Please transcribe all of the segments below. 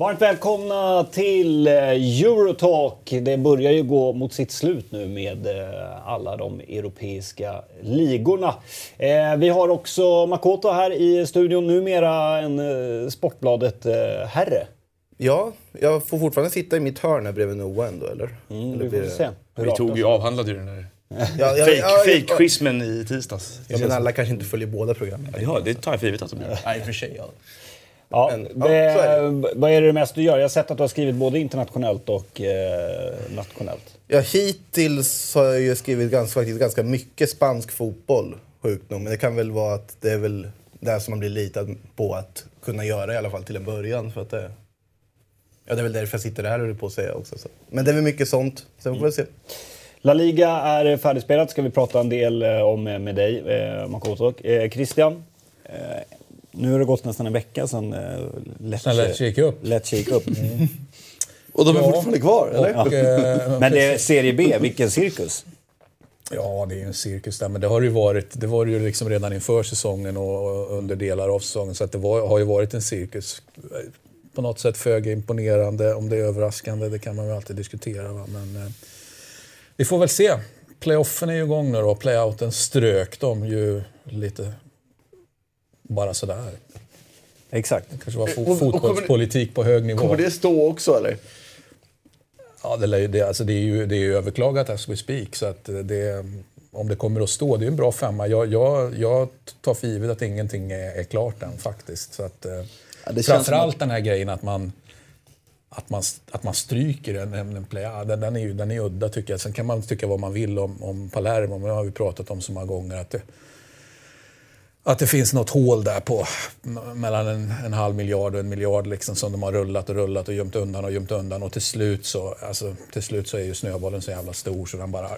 Varmt välkomna till eh, Eurotalk. Det börjar ju gå mot sitt slut nu med eh, alla de europeiska ligorna. Eh, vi har också Makoto här i studion, numera en Sportbladet-herre. Ja, jag får fortfarande sitta i mitt hörn här bredvid Noah ändå, eller? Mm, eller vi får se. Vi tog ju avhandlade ju den där Ja, ja, fake, ja, ja, fake quizmen i tisdags. Ja, men alla kanske inte följer båda programmen. Ja, det tar jag för givet att de gör. Nej, för sig. Ja. Ja, Men, ja, det, är det. vad är det mest du gör? Jag har sett att du har skrivit både internationellt och eh, nationellt. Ja, hittills har jag ju skrivit ganska, faktiskt ganska mycket spansk fotboll, sjukt nog. Men det kan väl vara att det är väl det som man blir litad på att kunna göra i alla fall till en början. För att det, ja, det är väl därför jag sitter här och håller på att säga också. Så. Men det är väl mycket sånt. Sen får vi se. La Liga är färdigspelat, ska vi prata en del eh, om eh, med dig, eh, Makoto. Eh, Christian, eh, nu har det gått nästan en vecka sedan eh, Lecce gick upp. Lecce gick upp. Och de är Ja. fortfarande kvar, eller? Och, eh, Men det är Serie B, vilken cirkus. Ja, det är ju en cirkus där, men det har ju varit. Det var ju liksom redan inför säsongen och under delar av säsongen. Så att det var, har ju varit en cirkus. På något sätt föga imponerande. Om det är överraskande, det kan man väl alltid diskutera. Va? Men eh, vi får väl se. Playoffen är ju igång nu då. Playouten strök de ju lite bara sådär. Exakt. Det kanske var fo- fotbollspolitik på hög nivå. Kommer det stå också, eller? Ja, det, det, alltså det, är ju, det är ju överklagat as we speak. Så att det, om det kommer att stå, det är ju en bra femma. Jag, jag, jag tar för givet att ingenting är, är klart än faktiskt. Så att, eh, det framförallt som den här grejen att man, att man, att man stryker en, en, play. Ja, den, den, är ju, den är udda tycker jag. Sen kan man tycka vad man vill om, om Palermo, men det har vi pratat om så många gånger. Att det, att det finns något hål där på mellan en, en halv miljard och en miljard liksom, som de har rullat och rullat och gömt undan och gömt undan. Och till slut så, alltså, till slut så är ju snöbollen så jävla stor så den bara...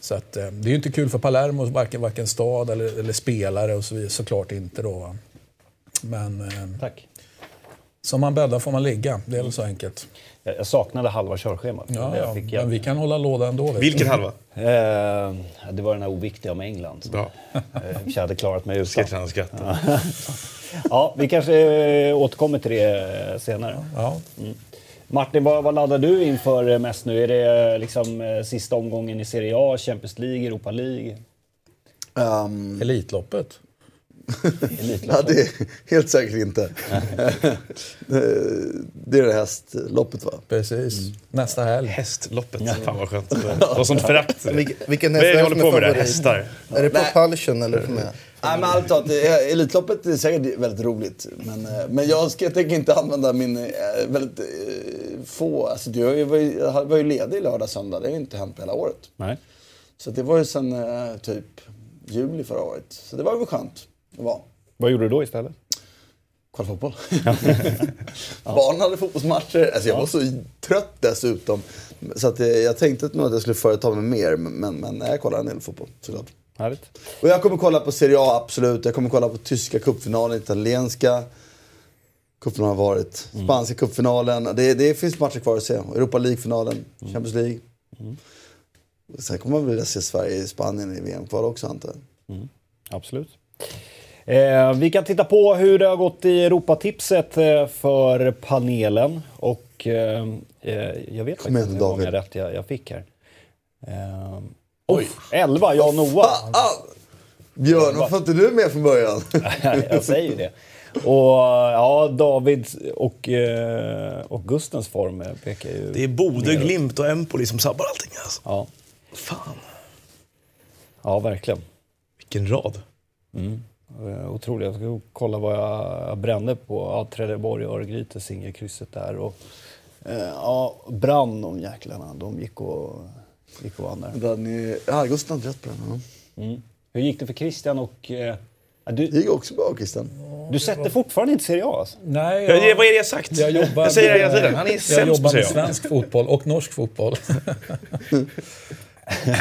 Så att, eh, det är ju inte kul för Palermo, varken, varken stad eller, eller spelare och så vidare. Såklart inte då. Va? Men eh, Tack. som man bäddar får man ligga. Det är väl så enkelt. Jag jag saknade halva körschemat. Ja, jag ja. fick Men vi kan hålla låda ändå. Vilken halva? Eh, det var den här oviktiga om England. Bra. eh, Jag hade klarat mig utan. Skrattar. Ja, vi kanske eh, återkommer till det senare. Ja. Martin, vad, vad laddar du inför mest nu? Är det liksom sista omgången i Serie A, Champions League, Europa League? Um, Elitloppet. ja, det är helt säkert inte. det är det hästloppet, va? Precis. Nästa helg. Hästloppet. Fan vad skönt. Det var sånt förakt. Vilken, vilken det häst vi håller på med där? favorit? Hästar. Är det. Propulsion eller? Nej, men allt det är- Elitloppet är säkert väldigt roligt. Men, eh, men jag, ska, jag tänker inte använda min eh, väldigt eh, få... Alltså, jag var ju, jag var ju ledig lördag, söndag. Det har ju inte hänt på hela året. Nej. Så det var ju sen typ juli förra året. Så det var väl skönt att vara. Vad gjorde du då istället? Kolla fotboll. Barnen hade fotbollsmatcher. Alltså jag var så trött dessutom. Så att eh, jag tänkte nog att jag skulle företa mig mer. Men, men, jag kollade en del fotboll såklart. Härligt. Och jag kommer kolla på Serie A, absolut. Jag kommer kolla på tyska cupfinalen, italienska cupfinalen har varit. Spanska cupfinalen. Det, det finns matcher kvar att se. Europa League-finalen, Champions League. Sen kommer man vilja se Sverige i Spanien i VM-kval också antar jag. Absolut. Eh, vi kan titta på hur det har gått i Europatipset eh, för panelen. Och eh, eh, jag vet faktiskt inte hur många David. rätt jag, jag fick här. Eh, Oj! 11, jag och Noah. Ah, Björn, varför inte du med från början? jag säger ju det. Och ja, David och, eh, och Gustens form eh, pekar ju... Det är Bodö, Glimt och Empoli som sabbar allting alltså. Ja, Fan. ja verkligen. Vilken rad. Eh, Otroligt. Jag ska kolla vad jag, jag brände på. Ja, Trelleborg, Örgryte, singelkrysset där. Och, eh, ja, brann de jäklarna. De gick och, gick och vann där. Ni- Ja, Gustav hade rätt på den. Ja. Hur gick det för Christian och... Eh, ja, Det du, gick också bra Christian. du sätter fortfarande inte Serie A alltså? Nej, Ja, det- vad är det jag sagt? Jag, jobbar jag säger det hela med- tiden. Han är Jag sämst på jobbar med svensk fotboll och norsk fotboll.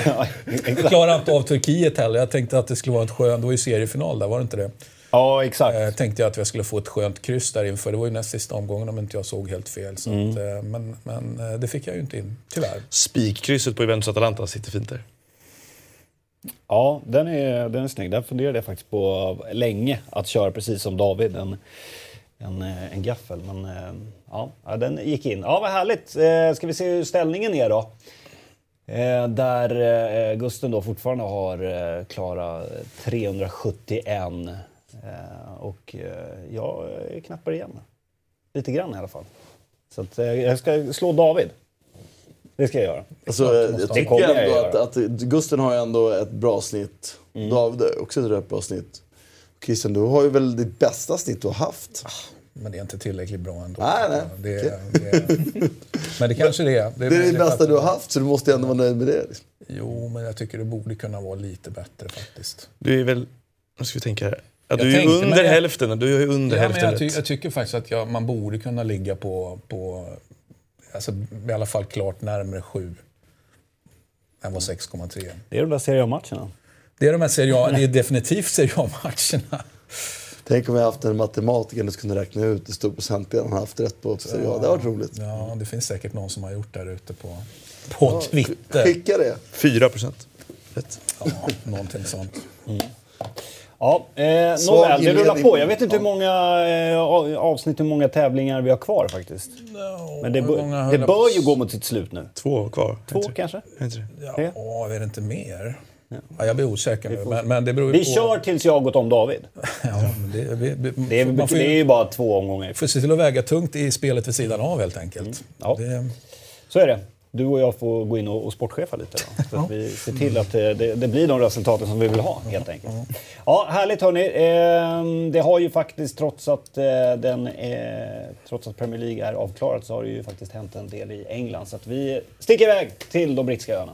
Ja, Jag klarade inte av Turkiet heller. Jag tänkte att det skulle vara ett skön... Det var ju seriefinal där, var det inte det? Ja, exakt. Eh, tänkte jag att jag skulle få ett skönt kryss där inför. Det var ju näst sista omgången om inte jag såg helt fel. Så Mm. att, eh, men men eh, det fick jag ju inte in, tyvärr. Spikkrysset på Juventus Atalanta sitter fint där. Ja, den är, den är snygg. Den funderade jag faktiskt på länge, att köra precis som David, en, en, eh, en gaffel. Men eh, ja, ja, den gick in. Ja, vad härligt. Eh, Ska vi se hur ställningen är då? Eh, där eh, Gusten då fortfarande har eh, klara 371. Eh, och jag knappar igen. Lite grann i alla fall. Så att, jag ska slå David. Det ska jag göra. Alltså, jag måste tycker jag ändå att, att Gusten har ju ändå ett bra snitt. David har också ett rätt bra snitt. Christian, du har ju väl ditt bästa snitt du har haft. Men det är inte tillräckligt bra ändå. Nej, nej. Det, det, men det kanske det är. Det är det för bästa att- du har haft, så du måste ändå vara nöjd med det. Liksom. Jo, men jag tycker det borde kunna vara lite bättre faktiskt. Du är väl... Nu ska vi tänka här. Ja, du är tänkte, under men jag- hälften. Du är ju under Ja, hälften jag, ty jag tycker faktiskt att jag, man borde kunna ligga på, på alltså, i alla fall klart närmare 7 än vad 6,3. Det är de där Serie A-matcherna. Det är de här serie A, det är definitivt Serie A-matcherna. Tänk om vi haft en matematiker som kunde räkna ut hur stor procentdel han haft rätt på. Så ja, det har varit roligt. Ja, det finns säkert någon som har gjort där ute på, på Twitter. Skicka det. 4 procent. Rätt. Ja, någonting sånt. Ja, eh, nåväl, det rullar på. Jag vet inte hur många eh, av- avsnitt, hur många tävlingar vi har kvar faktiskt. Men det, bör, det bör ju gå mot sitt slut nu. Två kvar. Två det? kanske? Inte det? Tre? Ja, är det inte mer? Ja, jag blir osäker nu, men, men det beror ju Vi på... kör tills jag har gått om David. Ja, men det, vi, vi, Det är, man får det är ju ju bara två omgångar. får se till att väga tungt i spelet vid sidan av helt enkelt. Ja. Det, Så är det. Du och jag får gå in och, och sportchefa lite då. Så att vi ser till att eh, det, det blir de resultaten som vi vill ha helt enkelt. Ja, härligt hörni. Eh, det har ju faktiskt trots att, eh, den, eh, trots att Premier League är avklarat så har det ju faktiskt hänt en del i England. Så att vi sticker iväg till de brittiska öarna.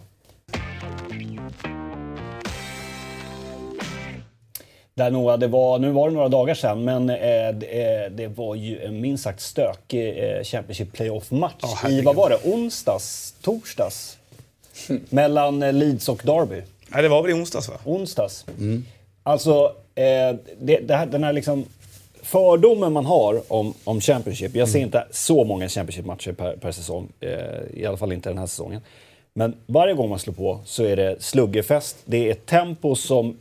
Där Noah, det var, nu var det några dagar sedan, men eh, det, eh, det var ju en minst sagt stökig eh, Championship Playoff-match i, vad var det, onsdags? Torsdags? Mellan eh, Leeds och Derby. Nej, det var väl i onsdags va? Onsdags. Alltså, eh, det, det här, den här liksom fördomen man har om, om Championship. Jag ser inte så många Championship-matcher per, per säsong. Eh, I alla fall inte den här säsongen. Men varje gång man slår på så är det sluggerfest. Det är ett tempo som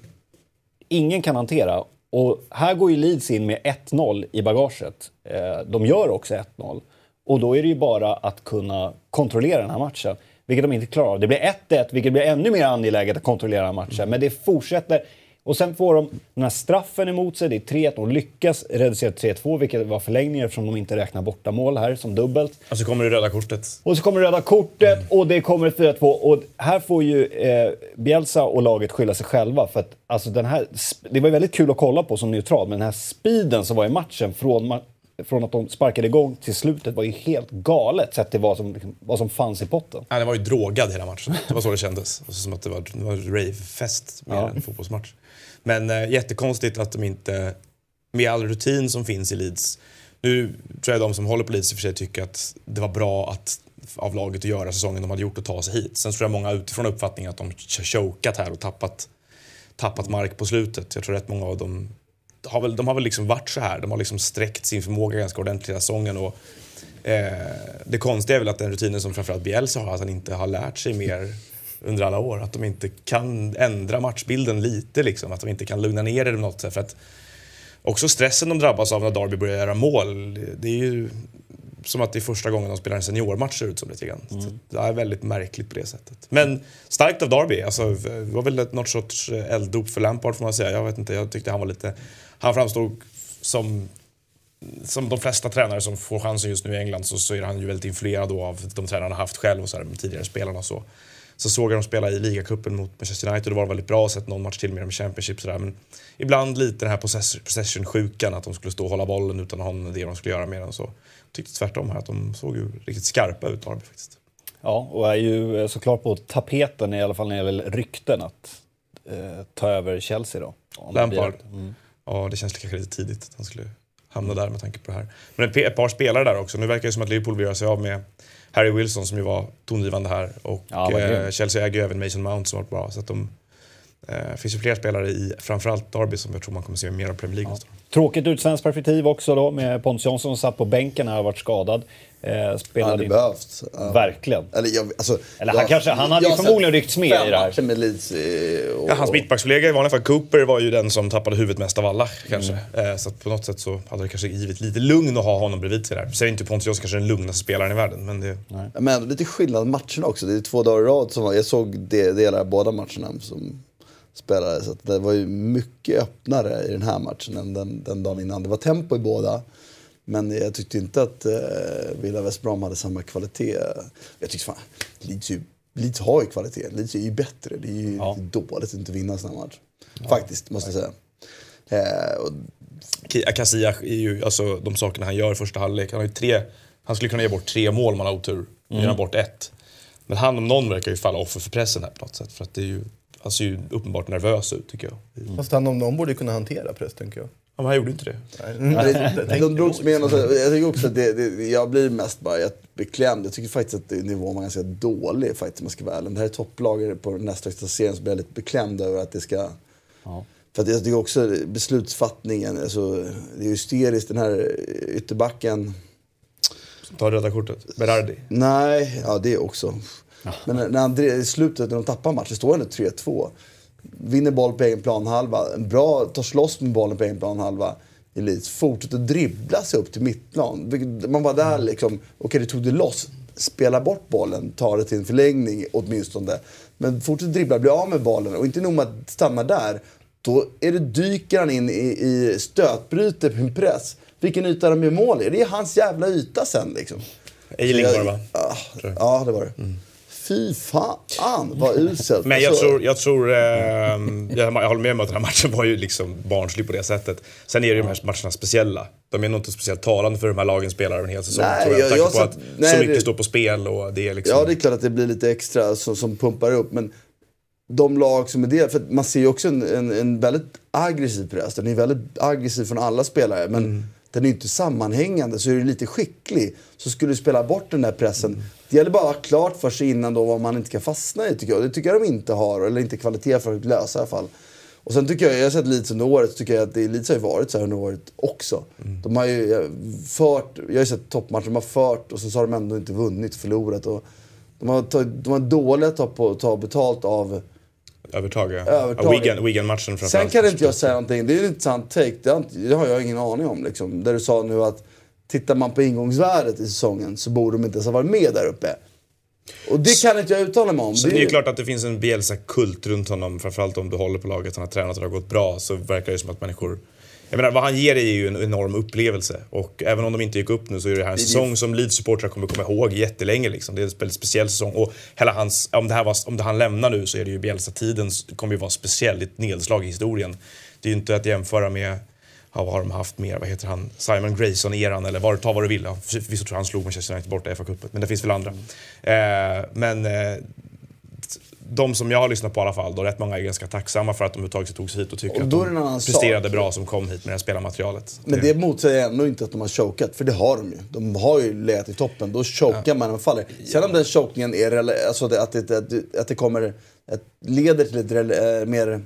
ingen kan hantera. Och här går ju Leeds in med 1-0 i bagaget. Eh, de gör också 1-0. Och då är det ju bara att kunna kontrollera den här matchen. Vilket de inte klarar av. Det blir 1-1, vilket blir ännu mer angeläget att kontrollera den här matchen. Men det fortsätter. Och sen får de den här straffen emot sig. Det är 3-1. De lyckas reducera till 3-2, vilket var förlängning eftersom de inte räknar borta mål här som dubbelt. Och så kommer det röda kortet. Och så kommer röda kortet och det kommer ett 4-2. Och här får ju eh, Bielsa och laget skylla sig själva. För att, alltså, den här, det var väldigt kul att kolla på som neutral, men den här speeden som var i matchen från, ma- från att de sparkade igång till slutet var ju helt galet sett till vad som, liksom, vad som fanns i potten. Ja, den var ju drogad hela matchen. Det var så det kändes. Alltså, som att det var, det var ravefest mer Ja. än fotbollsmatch. Men eh, jättekonstigt att de inte, med all rutin som finns i Leeds. Nu tror jag de som håller på Leeds i och för sig tycker att det var bra att, av laget att göra säsongen de hade gjort och ta sig hit. Sen tror jag många utifrån uppfattningen att de har chokat här och tappat, tappat mark på slutet. Jag tror rätt många av dem har väl, de har väl liksom varit så här. De har liksom sträckt sin förmåga ganska ordentligt hela säsongen. Och, eh, det konstiga är väl att den rutinen som framförallt Bielsa har, att han inte har lärt sig mer under alla år. Att de inte kan ändra matchbilden lite, liksom. att de inte kan lugna ner det på något sätt. För att också stressen de drabbas av när Derby börjar göra mål, det är ju som att det är första gången de spelar en seniormatch ser ut som lite grann. Så det är väldigt märkligt på det sättet. Men starkt av Derby. Alltså, det var väl något sorts elddop för Lampard får man säga. Jag vet inte, jag tyckte han var lite... Han framstod som som de flesta tränare som får chansen just nu i England så, så är han ju väldigt influerad av de tränarna han haft själv och så här, tidigare spelarna och så. Så såg jag dem spela i ligacupen mot Manchester United och det var väldigt bra. Sett någon match till med dem i Championship sådär. Men ibland lite den här possess- possession-sjukan att de skulle stå och hålla bollen utan att ha det de skulle göra mer än så. Tyckte tvärtom här att de såg ju riktigt skarpa ut Derby faktiskt. Ja, och är ju eh, såklart på tapeten i alla fall när det gäller rykten att eh, ta över Chelsea då. Lampard. Ja, det känns kanske lite tidigt att han skulle hamna där med tanke på det här. Men ett, par spelare där också. Nu verkar det som att Liverpool vill göra sig av med Harry Wilson som ju var tongivande här. Och Ja, eh. Chelsea äger ju även Mason Mount som varit bra. Så att de, Det finns ju fler spelare i framförallt Derby som jag tror man kommer se mer av Premier League år. Tråkigt ur ett svenskt perspektiv också då med Pontus Jansson som satt på bänken när han varit skadad. Eh, Ja, spelade in- behövs. Ja. Verkligen. Eller, jag, alltså, Eller han kanske- han hade ju jag förmodligen ryckts med i det här. med Leeds. eh, Och, Ja, hans mittbackskollega i vanliga fall, Cooper, var ju den som tappade huvudet mest av alla kanske. Mm. Eh, Så att på något sätt så hade det kanske givit lite lugn att ha honom bredvid sig där. Säger inte Pontus Jansson kanske är den lugnaste spelaren i världen, men det... Ja, Men ändå lite skillnad matcherna också. Det är två dagar i rad som jag såg delar av båda matcherna som spelade. Så det var ju mycket öppnare i den här matchen än den, den dagen innan. Det var tempo i båda. Men jag tyckte inte att eh, Villa West Brom hade samma kvalitet. Jag tyckte fan, Leeds, ju- Leeds har ju kvalitet. Leeds är ju bättre. Det är ju Ja. dåligt att inte vinna en sån här match. Faktiskt, måste jag säga. Eh, och, Casilla är ju, alltså de sakerna han gör i första halvlek. Han har ju tre, han skulle kunna ge bort tre mål om han har otur. Nu ger han bort ett. Men han om någon verkar ju falla offer för pressen här på något sätt. För att det är ju, han ser ju uppenbart nervös ut tycker jag. Fast han om någon borde kunna hantera press, tänker jag. Ja, men han gjorde inte det. de drogs med Jag tycker också att det, det, jag blir mest bara beklämd. Jag tycker faktiskt att det- nivån var ganska dålig faktiskt, om jag ska vara ärlig. Det här är topplag på nästa högsta serien så blir jag lite beklämd över att det ska... Ja. För att jag tycker också beslutsfattningen, alltså, det är hysteriskt. Den här ytterbacken, Ta röda kortet. Berardi. nej, ja det också. Men när, han, i slutet, när de tappar matchen, står ändå 3-2. Vinner boll på egen planhalva, en bra, tar slåss med bollen på egen planhalva. i Leeds. Fortsätter dribbla sig upp till mittplan. Man var där liksom, okej det tog det loss. Spela bort bollen, ta det till en förlängning åtminstone. Men fortsätter dribbla, bli av med bollen och inte nog med att stanna där. Då är det, dyker han in i, i stötbryter på en press. Vilken yta de gör mål i. Det är hans jävla yta sen liksom. Eiling var det va? Ah, ja, det var det. Fy fan vad uselt. Men jag Alltså, tror, jag, tror ehm, jag, jag håller med om att den här matchen var ju liksom barnslig på det sättet. Sen är ju de här matcherna speciella. De är nog inte speciellt talande för de här lagen spelar en hel säsong. Nej, tror jag, jag- jag har på att nej, så mycket det- står på spel och det är liksom... Ja, det är klart att det blir lite extra som, som pumpar upp. Men de lag som är det, för man ser ju också en, en, en väldigt aggressiv press. Den är väldigt aggressiv från alla spelare. Men Mm. Den är inte sammanhängande, så är du lite skicklig så skulle du spela bort den där pressen. Det gäller bara att ha klart för sig innan då vad man inte kan fastna i tycker jag. Det tycker jag de inte har, eller inte kvalitet för att lösa i alla fall. Och sen tycker jag, jag har sett Leeds under året, så tycker jag att det, Leeds har ju varit så här under året också. De har ju eh, fört, jag har ju sett toppmatcher, de har fört och så har de ändå inte vunnit, förlorat. Och de, har tagit, de har dåliga att ta, på, ta betalt av... Övertag, ja. Övertag. Ja, Wigan- Wigan-matchen framförallt. Sen kan inte jag säga någonting, det är en intressant take, det har, det har jag ingen aning om. Liksom. Där du sa nu att tittar man på ingångsvärdet i säsongen så borde de inte ens ha varit med där uppe. Och det kan inte jag uttala mig om. Så det är ju klart att det finns en Bielsa-kult runt honom. Framförallt om du håller på laget, han har tränat och det har gått bra. Så verkar det som att människor... Jag menar, vad han ger är ju en enorm upplevelse. Och även om de inte gick upp nu så är det här en säsong som Leeds-supportrar kommer komma ihåg jättelänge. Liksom. Det är en väldigt speciell säsong. Och hela hans, om, det här var, om det han lämnar nu så är det ju Bielsa-tiden kommer ju vara speciell. Ett nedslag i historien. Det är ju inte att jämföra med Ja, vad har de haft mer? Vad heter han? Simon Grayson-eran eller vad, ta vad du vill. Ja, Förvisso tror jag han slog Manchester United borta i FA-cupen, men det finns väl andra. Eh, men eh, de som jag har lyssnat på i alla fall, då rätt många är ganska tacksamma för att de överhuvudtaget tog sig hit och tycker Och att då det en de presterade sak. bra som kom hit med det här spelarmaterialet. Men det motsäger ändå inte att de har chokat, för det har de ju. De har ju legat i toppen, då chokar man när man faller. Sen om den chokningen är, alltså det, att, det, att, det, att det kommer, att leder till ett eh, mer,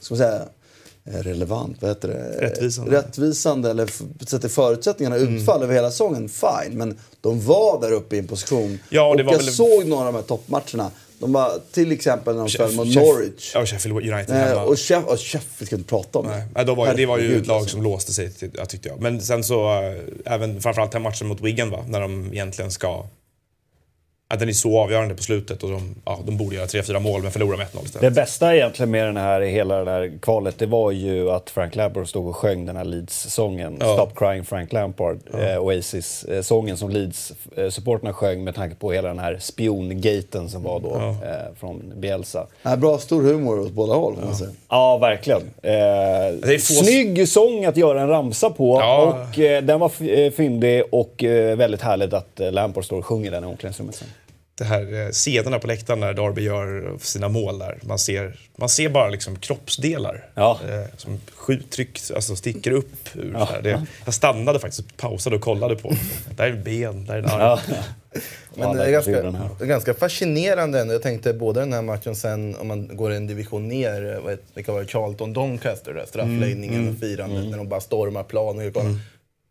ska man säga, eh, relevant, vad heter det? Rättvisande. Rättvisande eller sätter förutsättningarna utfall över hela säsongen, fine. Men de var där uppe i en position. Ja, och och det jag väl- såg några av de här toppmatcherna. De var till exempel när de spelade mot Norwich. Ja, Sheffield United Eh, hemma. och Sheff, och Sheff, vi ska inte prata om Nej, det. Nej, då var, det var ju ett lag alltså. som låste sig, tyckte jag. Men sen så, äh, även framförallt den matchen mot Wigan va, när de egentligen ska... Att den är så avgörande på slutet och de, ja, de borde göra 3-4 mål men förlorar med 1-0 Det istället. bästa egentligen med den här, hela det här kvalet, det var ju att Frank Lampard stod och sjöng den här Leeds-sången. Ja. Stop crying Frank Lampard. Eh, Oasis-sången som Leeds-supporterna sjöng med tanke på hela den här spiongaten som var då eh, från Bielsa. Ja, bra, stor humor åt båda håll, säga. Ja, verkligen. Eh, är få- Snygg sång att göra en ramsa på Ja. och eh, den var eh, fyndig och eh, väldigt härligt att eh, Lampard står och sjunger den i omklädningsrummet sen. det här eh, scenerna på läktaren när Darby gör sina mål där. Man ser, man ser bara liksom kroppsdelar Ja. eh, som skjuttryck, alltså sticker upp ur här. Det, Jag stannade faktiskt, pausade och kollade på. Där är ben, där är en arm. Ja. Men Ja, det är ganska, ganska fascinerande ändå. Jag tänkte både den här matchen sen, om man går en division ner, eh, vad heter- vilka var det, Charlton Doncaster, där, straffläggningen och firandet när de bara stormar planen.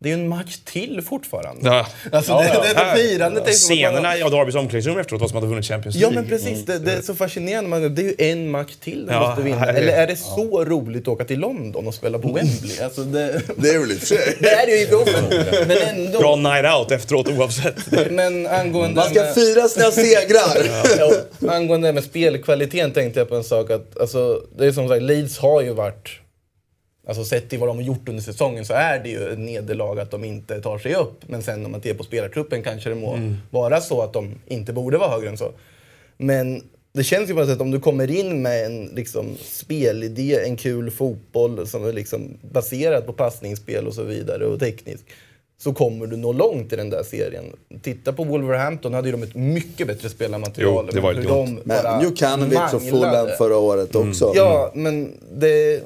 Det är ju en match till fortfarande. Ja. Alltså Ja, det, ja. det, det, firandet är att man- Scenerna i Darbys omklädningsrum efteråt var som att de vunnit Champions Ja League. men precis, det, det är så fascinerande. Man, det är ju en match till de Ja, måste vinna. är- Eller är det så roligt att åka till London och spela på Wembley? Alltså det, Det är väl i och för sig. det är det ju i. Men ändå. Bra night out efteråt oavsett. Men angående... Man ska med- fira sina segrar. Ja, angående det med spelkvaliteten tänkte jag på en sak. Att, alltså, det är som sagt, Leeds har ju varit... Alltså sett till vad de har gjort under säsongen så är det ju ett nederlag att de inte tar sig upp. Men sen om man tittar på spelartruppen kanske det må vara så att de inte borde vara högre än så. Men det känns ju på något sätt att om du kommer in med en liksom, spelidé, en kul fotboll som är liksom baserad på passningsspel och så vidare och teknisk så kommer du nå långt i den där serien. Titta på Wolverhampton, hade ju de ett mycket bättre spelarmaterial. Jo, det var hur de bara Men Jukanovic och Fulham förra året också. Ja, men det...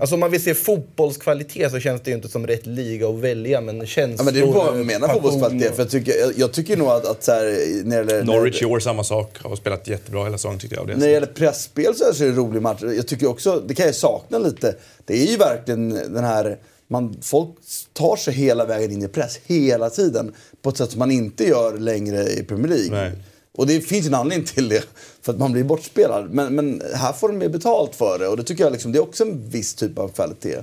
Alltså om man vill se fotbollskvalitet så känns det ju inte som rätt liga att välja, men känslor... Ja, men det är bara att mena fotbollskvalitet. För jag, tycker, jag, jag tycker nog att, att så här, när det gäller, Norwich i år samma sak. Har spelat jättebra hela säsongen tyckte jag. Det. När det gäller pressspel så är det en rolig match. Jag tycker också, det kan jag sakna lite, det är ju verkligen den här... Man, folk tar sig hela vägen in i press, hela tiden. På ett sätt som man inte gör längre i Premier League. Nej. Och det finns ju en anledning till det, för att man blir bortspelad. Men, men här får de mer betalt för det och det tycker jag liksom, det är också en viss typ av kvalitet.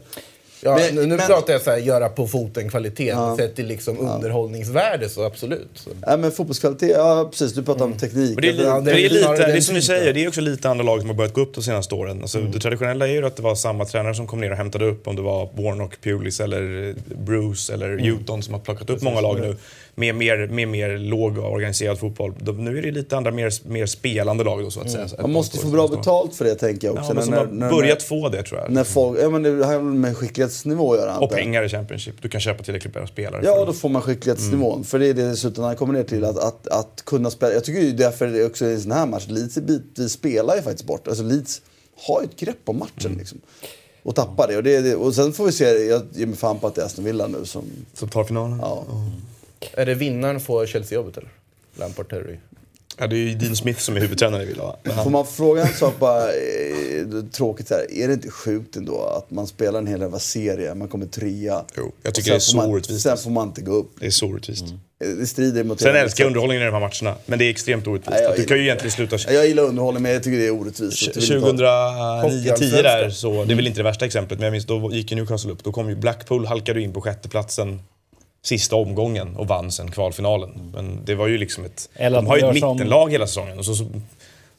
Ja, Men- nu nu men- pratar jag så här, göra på foten kvalitet. Sett till liksom underhållningsvärde så absolut. Så. Ja, men fotbollskvalitet, ja precis, du pratar om teknik. Men det, är, li- Ja, det det, är är lite, det är som typen. säger, det är också lite andra lag som har börjat gå upp de senaste åren. Alltså, Det traditionella är ju att det var samma tränare som kom ner och hämtade upp, om det var Warnock, Pulis eller Bruce eller Houghton som har plockat upp många lag nu med mer, med mer låg organiserad fotboll. De, nu är det lite andra mer, mer spelande lag då så att säga. Man måste få bra betalt för det tänker jag också. Ja, men när, har när, börjat få det tror jag. När folk, ja, men det har väl med skicklighetsnivå att göra. och pengar i Championship. Du kan köpa tillräckligt bra spelare. Ja, och då får man skicklighetsnivån. Mm. För det är det dessutom han kommer ner till. Att, att, att kunna spela. Jag tycker ju därför det är också i en sån här match, Leeds bitvis spelar ju faktiskt bort. Alltså Leeds har ju ett grepp om matchen Mm. liksom. Och tappar det. Och, det, och sen får vi se, jag ger mig fan på att det är Aston Villa nu som... Som tar finalen. Ja. Är det vinnaren får Chelsea-jobbet eller? Lampard Terry. Ja, det är ju Dean Smith som är huvudtränare i Villa Får man fråga en sak bara, eh, tråkigt så här. Är det inte sjukt ändå att man spelar en hel jävla serie, man kommer trea. Jo, jag tycker sen det är får så man, orättvist. Sen får man inte gå upp. Det är så orättvist. Det strider mot... Sen älskar jag underhållningen i de här matcherna, men det är extremt orättvist. Nej, du kan ju egentligen sluta... Jag gillar underhållning men jag tycker det är orättvist. Jag vill inte ha- 2009-10 där, så, det är väl inte det värsta exemplet, men jag minns då gick ju Newcastle upp. Då kom ju Blackpool, halkade in på sjätteplatsen sista omgången och vann sen kvalfinalen. Men det var ju liksom ett... Eller de har ju ett gör som- mittenlag hela säsongen. Och så, så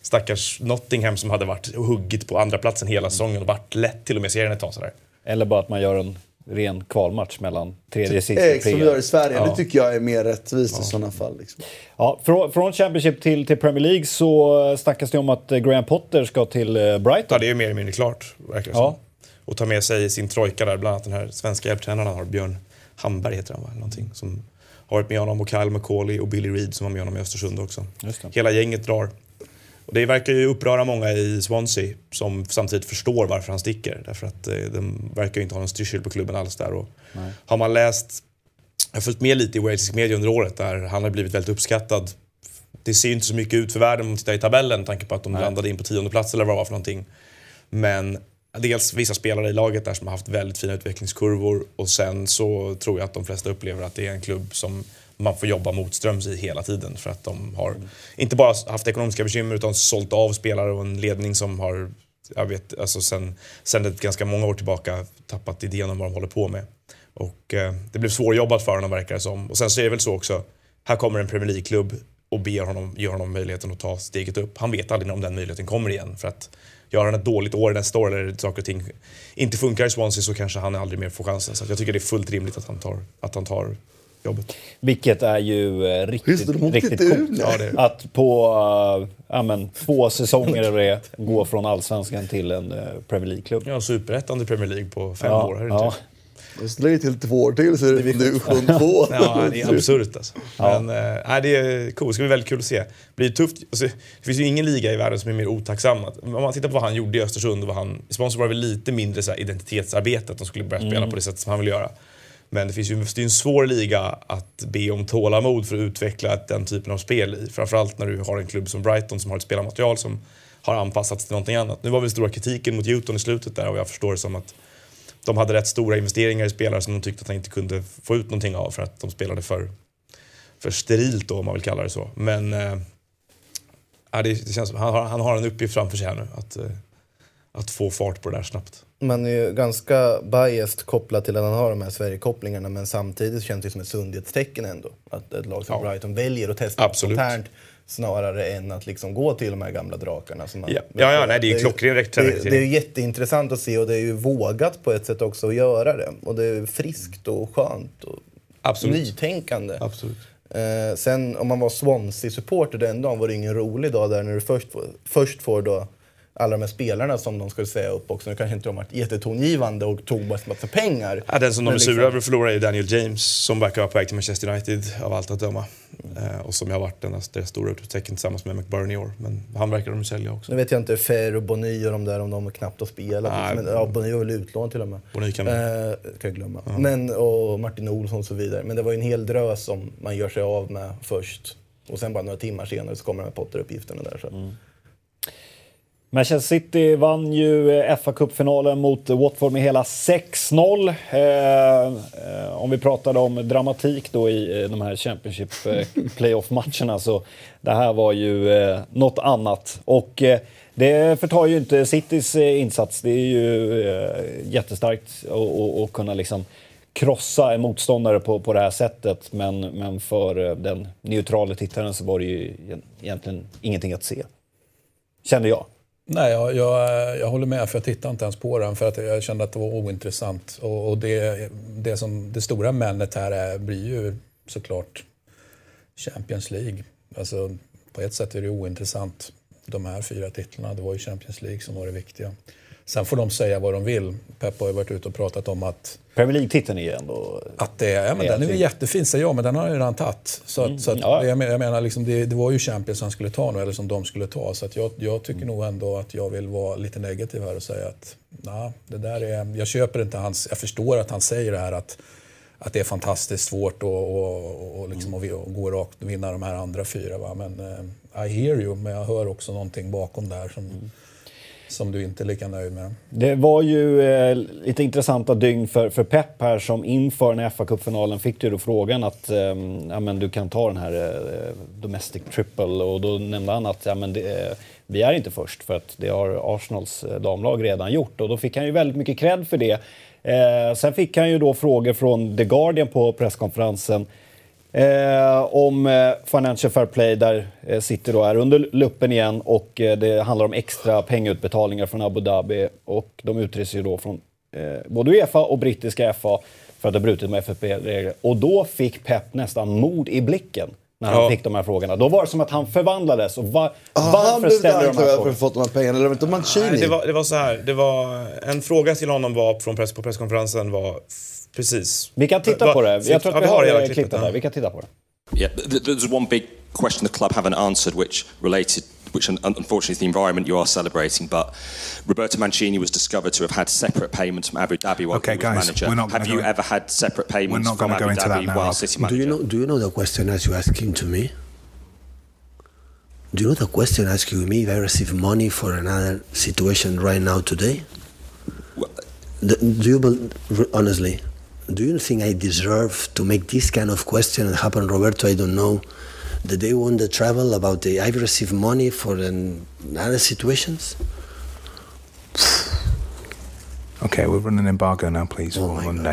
stackars Nottingham som hade varit och huggit på andra platsen hela säsongen och varit lätt till och med serien ett tag sådär. Eller bara att man gör en ren kvalmatch mellan tredje, sista och Ex som vi gör i Sverige. Ja. Det tycker jag är mer rättvist i sådana fall. Liksom. Ja, från, från Championship till, till Premier League så snackas det om att eh, Graham Potter ska till eh, Brighton. Ja, det är ju mer eller mindre klart, verkar det Ja. som. Och ta med sig sin trojka där, bland annat den här svenska hjälptränaren han har, Björn Hamberg heter han va? Någonting, som har varit med honom och Kyle McCauley och Billy Reed som var med honom i Östersund också. Hela gänget drar. Och det verkar ju uppröra många i Swansea som samtidigt förstår varför han sticker. Därför att eh, de verkar ju inte ha någon styrsel på klubben alls där. Och har man läst, jag har följt med lite i walesisk media under året där han har blivit väldigt uppskattad. Det ser ju inte så mycket ut för världen om man tittar i tabellen med tanke på att de landade in på tionde plats eller vad det var för någonting. Men dels vissa spelare i laget där som har haft väldigt fina utvecklingskurvor och sen så tror jag att de flesta upplever att det är en klubb som man får jobba motströms i hela tiden för att de har inte bara haft ekonomiska bekymmer utan sålt av spelare och en ledning som har, jag vet, alltså sen, sen ett ganska många år tillbaka tappat idén om vad de håller på med. Och eh, det blev svårjobbat för honom verkar det som. Och sen så är det väl så också, här kommer en Premier League-klubb och ber honom, ger honom möjligheten att ta steget upp. Han vet aldrig om den möjligheten kommer igen. För att gör han ett dåligt år nästa år eller saker och ting inte funkar i Swansea så kanske han aldrig mer får chansen. Så att jag tycker det är fullt rimligt att han tar, att han tar jobbet. Vilket är ju eh, riktigt, Just det, riktigt coolt. Ja, det- Att på uh, ja, men, två säsonger eller det, gå från allsvenskan till en eh, Premier League-klubb. Ja, superettan i Premier League på fem Ja, år. Här ja. Inte. Så lägger till två år till så är det division 2. Ja, det är absurt alltså. Men äh, det är coolt. Det ska bli väldigt kul att se. Det blir tufft. Alltså, det finns ju ingen liga i världen som är mer otacksam. Om man tittar på vad han gjorde i Östersund och vad han... I Sponsor var det väl lite mindre så här, identitetsarbete, att de skulle börja spela på det sätt som han vill göra. Men det finns ju det är en svår liga att be om tålamod för att utveckla den typen av spel i. Framförallt när du har en klubb som Brighton som har ett spelarmaterial som har anpassats till någonting annat. Nu var väl stora kritiken mot Newton i slutet där och jag förstår det som att de hade rätt stora investeringar i spelare som de tyckte att han inte kunde få ut någonting av för att de spelade för, för sterilt då, om man vill kalla det så. Men äh, det, känns som han har, han har en uppgift framför sig här nu. Att, äh, att få fart på det där snabbt. Man är ju ganska biased kopplat till att han har de här Sverigekopplingarna men samtidigt känns det som ett sundhetstecken ändå. Att ett lag som Ja. Brighton väljer att testa Absolut. Snarare än att liksom gå till de här gamla drakarna. Som man, Ja. Ja, ja, nej, det är ju klockren det, det är jätteintressant att se och det är ju vågat på ett sätt också att göra det. Och det är friskt och skönt och Absolut. nytänkande. Absolut. Eh, sen om man var Swansea-supporter den dagen var det ingen rolig dag där när du först, först får då alla de här spelarna som de skulle säga upp också. Nu kanske inte de varit jättetongivande och tog bara massa pengar. Ja, den som de är sura liksom- över att förlora är Daniel James som verkar vara på väg till Manchester United av allt att döma. Eh, och som har varit deras, deras stora utropstecken tillsammans med McBurney i år. Men han verkar de sälja också. Nu vet jag inte Fer och Bonny och de där om de knappt har spelat. Nej. men, ja, Bonny var väl utlån till och med. Bonny kan man- eh, kan jag glömma. Men, och Martin Olsson och så vidare. Men det var ju en hel drös som man gör sig av med först. Och sen bara några timmar senare så kommer de här Potter-uppgifterna där. Så. Mm. Manchester City vann ju eh, FA-cupfinalen mot Watford med hela 6-0. Eh, eh, om vi pratade om dramatik då i eh, de här Championship eh, playoff-matcherna så det här var ju eh, något annat. Och eh, det förtar ju inte Citys eh, insats. Det är ju eh, jättestarkt att- att kunna liksom krossa en motståndare på, på det här sättet. Men, men för eh, den neutrala tittaren så var det ju egentligen ingenting att se. Kände jag. Nej, jag, jag, jag håller med för jag tittade inte ens på den för att jag kände att det var ointressant. Och, och det, det, som, det stora männet här är, blir ju såklart Champions League. Alltså, på ett sätt är det ointressant, de här fyra titlarna. Det var ju Champions League som var det viktiga. Sen får de säga vad de vill. Pep har ju varit ute och pratat om att Premier League-titeln är ändå... att det, ja, men den är ju jättefin, säger jag, men den har han ju redan tagit. Så, att, så att, ja. jag, men- jag menar, liksom, det, det var ju Champions han skulle ta nu, eller som de skulle ta. Så att jag, jag tycker nog ändå att jag vill vara lite negativ här och säga att nah, det där är, jag köper inte hans... Jag förstår att han säger det här att, att det är fantastiskt svårt att och, och liksom, att vi- att gå rakt och vinna de här andra fyra. Va? Men eh, I hear you, men jag hör också någonting bakom där som, som du inte är lika nöjd med. Det var ju eh, lite intressanta dygn för, för Pep här som inför den fa kuppfinalen fick du då frågan att eh, ja, men du kan ta den här eh, Domestic Triple och då nämnde han att ja, men det, eh, vi är inte först för att det har Arsenals eh, damlag redan gjort och då fick han ju väldigt mycket cred för det. Eh, sen fick han ju då frågor från The Guardian på presskonferensen Eh, om eh, Financial Fair Play där eh, City då är under luppen igen och eh, det handlar om extra pengautbetalningar från Abu Dhabi och de utreds ju då från eh, både Uefa och brittiska FA för att ha brutit med FFP-regler. Och då fick Pep nästan mod i blicken när han Ja. fick de här frågorna. Då var det som att han förvandlades. Och var, Ah, han varför ställer de här anklagad för frågorna? att fått de här pengarna. Eller var det inte Mancini? Nej, det, var, det var så här. Det var, en fråga till honom var, från press, på presskonferensen var precis. Vi kan titta Va- på det. Jag tror Ja, att vi har hela klippet ja. där. Vi kan titta på det. Yeah, there's one big question the club haven't answered, which related, which unfortunately is the environment you are celebrating. But Roberto Mancini was discovered to have had separate payments from Abu Dhabi while Okay, he was guys, manager. we're not have gonna you go- ever had separate payments not from gonna Abu go into that Dhabi now. while City Do you know? Do you know the question as you asking to me? Do you know the question asking to me if I receive money for another situation right now today? Well, Do do you bel- honestly? Do you think I deserve to make this kind of question and happen, Roberto? I don't know. The day won the travel about the I've received money for an, other situations. Okay, we're running embargo now, please, Oh for my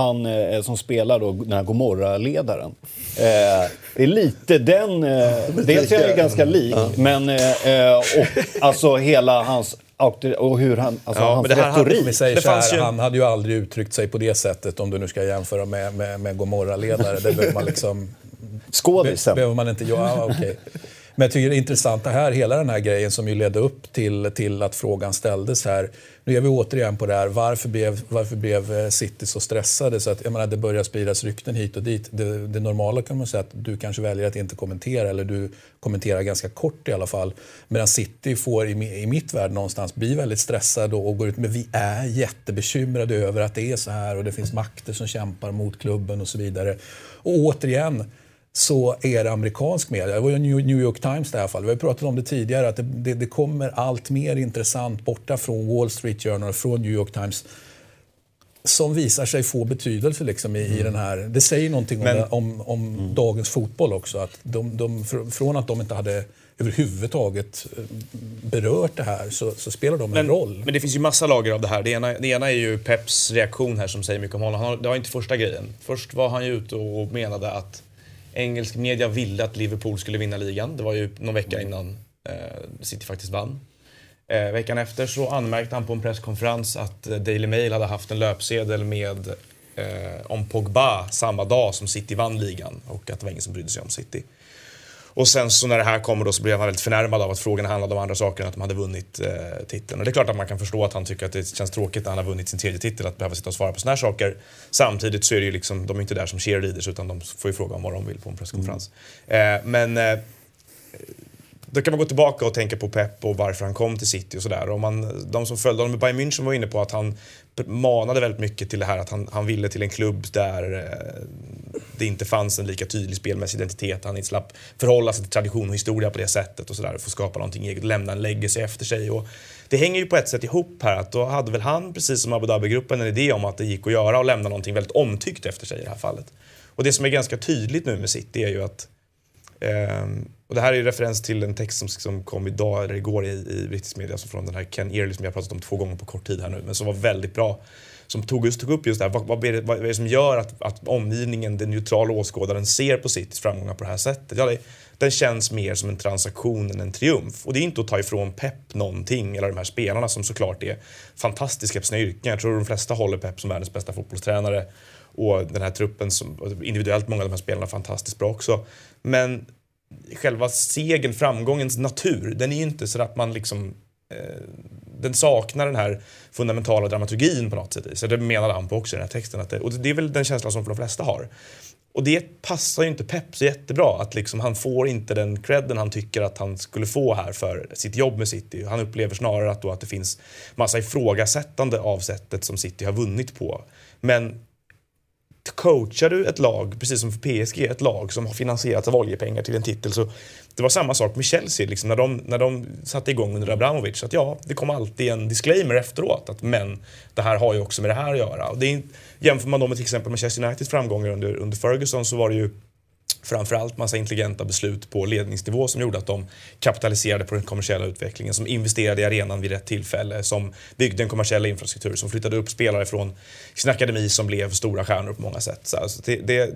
han eh, som spelar då den här Gomorra-ledaren. Eh, det är lite den... Eh, dels är han ju ganska lik, men eh, eh, och, alltså hela hans och hur han, alltså Ja, hans men det här hade- retorik. Vi säger Det så här, fanns ju- han hade ju aldrig uttryckt sig på det sättet om du nu ska jämföra med, med, med Gomorra-ledare. Det behöver man liksom... Skådisen. behöver man inte göra. Ja, okej. Men jag tycker det är intressant det här, hela den här grejen som ju ledde upp till, till att frågan ställdes här. Nu är vi återigen på det här, varför blev, varför blev eh, City så stressade? Så att, jag menar, det börjar spridas rykten hit och dit. Det, det normala kan man säga att du kanske väljer att inte kommentera, eller du kommenterar ganska kort i alla fall. Medan City får i, i mitt värld någonstans bli väldigt stressade och, och går ut med vi är jättebekymrade över att det är så här och det finns makter som kämpar mot klubben och så vidare. Och återigen, så är det amerikansk media. Det var ju New York Times i det här fallet. Vi har pratat om det tidigare, att det, det, det, kommer allt mer intressant borta från Wall Street Journal, från New York Times som visar sig få betydelse liksom i, mm. i den här... Det säger någonting Men, om, om mm. dagens fotboll också. Att de, de, från att de inte hade överhuvudtaget eh, berört det här så, så spelar de en men, roll. Men det finns ju massa lager av det här. Det ena, det ena är ju Peps reaktion här som säger mycket om honom. Han, det var inte första grejen. Först var han ju ute och menade att Engelsk media ville att Liverpool skulle vinna ligan. Det var ju någon vecka mm. innan eh, City faktiskt vann. Eh, veckan efter så anmärkte han på en presskonferens att eh, Daily Mail hade haft en löpsedel med eh, om Pogba samma dag som City vann ligan och att det var ingen som brydde sig om City. Och sen så när det här kommer då så blev han väldigt förnärmad av att frågorna handlade om andra saker än att de hade vunnit eh, titeln. Och det är klart att man kan förstå att han tycker att det känns tråkigt när han har vunnit sin tredje titel att behöva sitta och svara på såna här saker. Samtidigt så är det ju liksom, de är inte där som cheerleaders utan de får ju fråga om vad de vill på en presskonferens. Mm. Eh, men eh, då kan man gå tillbaka och tänka på Pep och varför han kom till City och sådär. De som följde honom i Bayern München var inne på att han manade väldigt mycket till det här att han, han ville till en klubb där eh, det inte fanns en lika tydlig spelmässig identitet. Han slapp förhålla sig till tradition och historia på det sättet och sådär. Få skapa någonting eget, lämna en legacy efter sig. Och det hänger ju på ett sätt ihop här att då hade väl han, precis som Abu Dhabi-gruppen, en idé om att det gick att göra och lämna någonting väldigt omtyckt efter sig i det här fallet. Och det som är ganska tydligt nu med City är ju att Um, och det här är referens till en text som, som kom idag eller igår i, i brittisk media, alltså från den här Ken Early som jag pratat om två gånger på kort tid här nu, men som var väldigt bra. Som tog, just, tog upp just det här, vad, vad, är det, vad är det som gör att, att omgivningen, den neutrala åskådaren, ser på Citys framgångar på det här sättet? Ja, det, den känns mer som en transaktion än en triumf. Och det är inte att ta ifrån Pep någonting, eller de här spelarna som såklart är fantastiska på sina yrken. Jag tror de flesta håller Pep som världens bästa fotbollstränare. Och den här truppen, som, individuellt många av de här spelarna är fantastiskt bra också. Men själva segern, framgångens natur, den är ju inte så att man liksom Eh, den saknar den här fundamentala dramaturgin på något sätt. Så det menade han på också i den här texten. Att det, och det är väl den känslan som de flesta har. Och det passar ju inte Pep så jättebra. Att liksom han får inte den credden han tycker att han skulle få här för sitt jobb med City. Han upplever snarare att, då att det finns massa ifrågasättande av sättet som City har vunnit på. Men coachar du ett lag, precis som för PSG, ett lag som har finansierats av oljepengar till en titel så det var samma sak med Chelsea liksom, när, de, när de satte igång under Abramovic. Att ja, det kom alltid en disclaimer efteråt att men det här har ju också med det här att göra. Och det är, jämför man då med till exempel Manchester Uniteds framgångar under, under Ferguson så var det ju framförallt massa intelligenta beslut på ledningsnivå som gjorde att de kapitaliserade på den kommersiella utvecklingen, som investerade i arenan vid rätt tillfälle, som byggde en kommersiell infrastruktur, som flyttade upp spelare från sin akademi som blev stora stjärnor på många sätt. Så alltså det, det,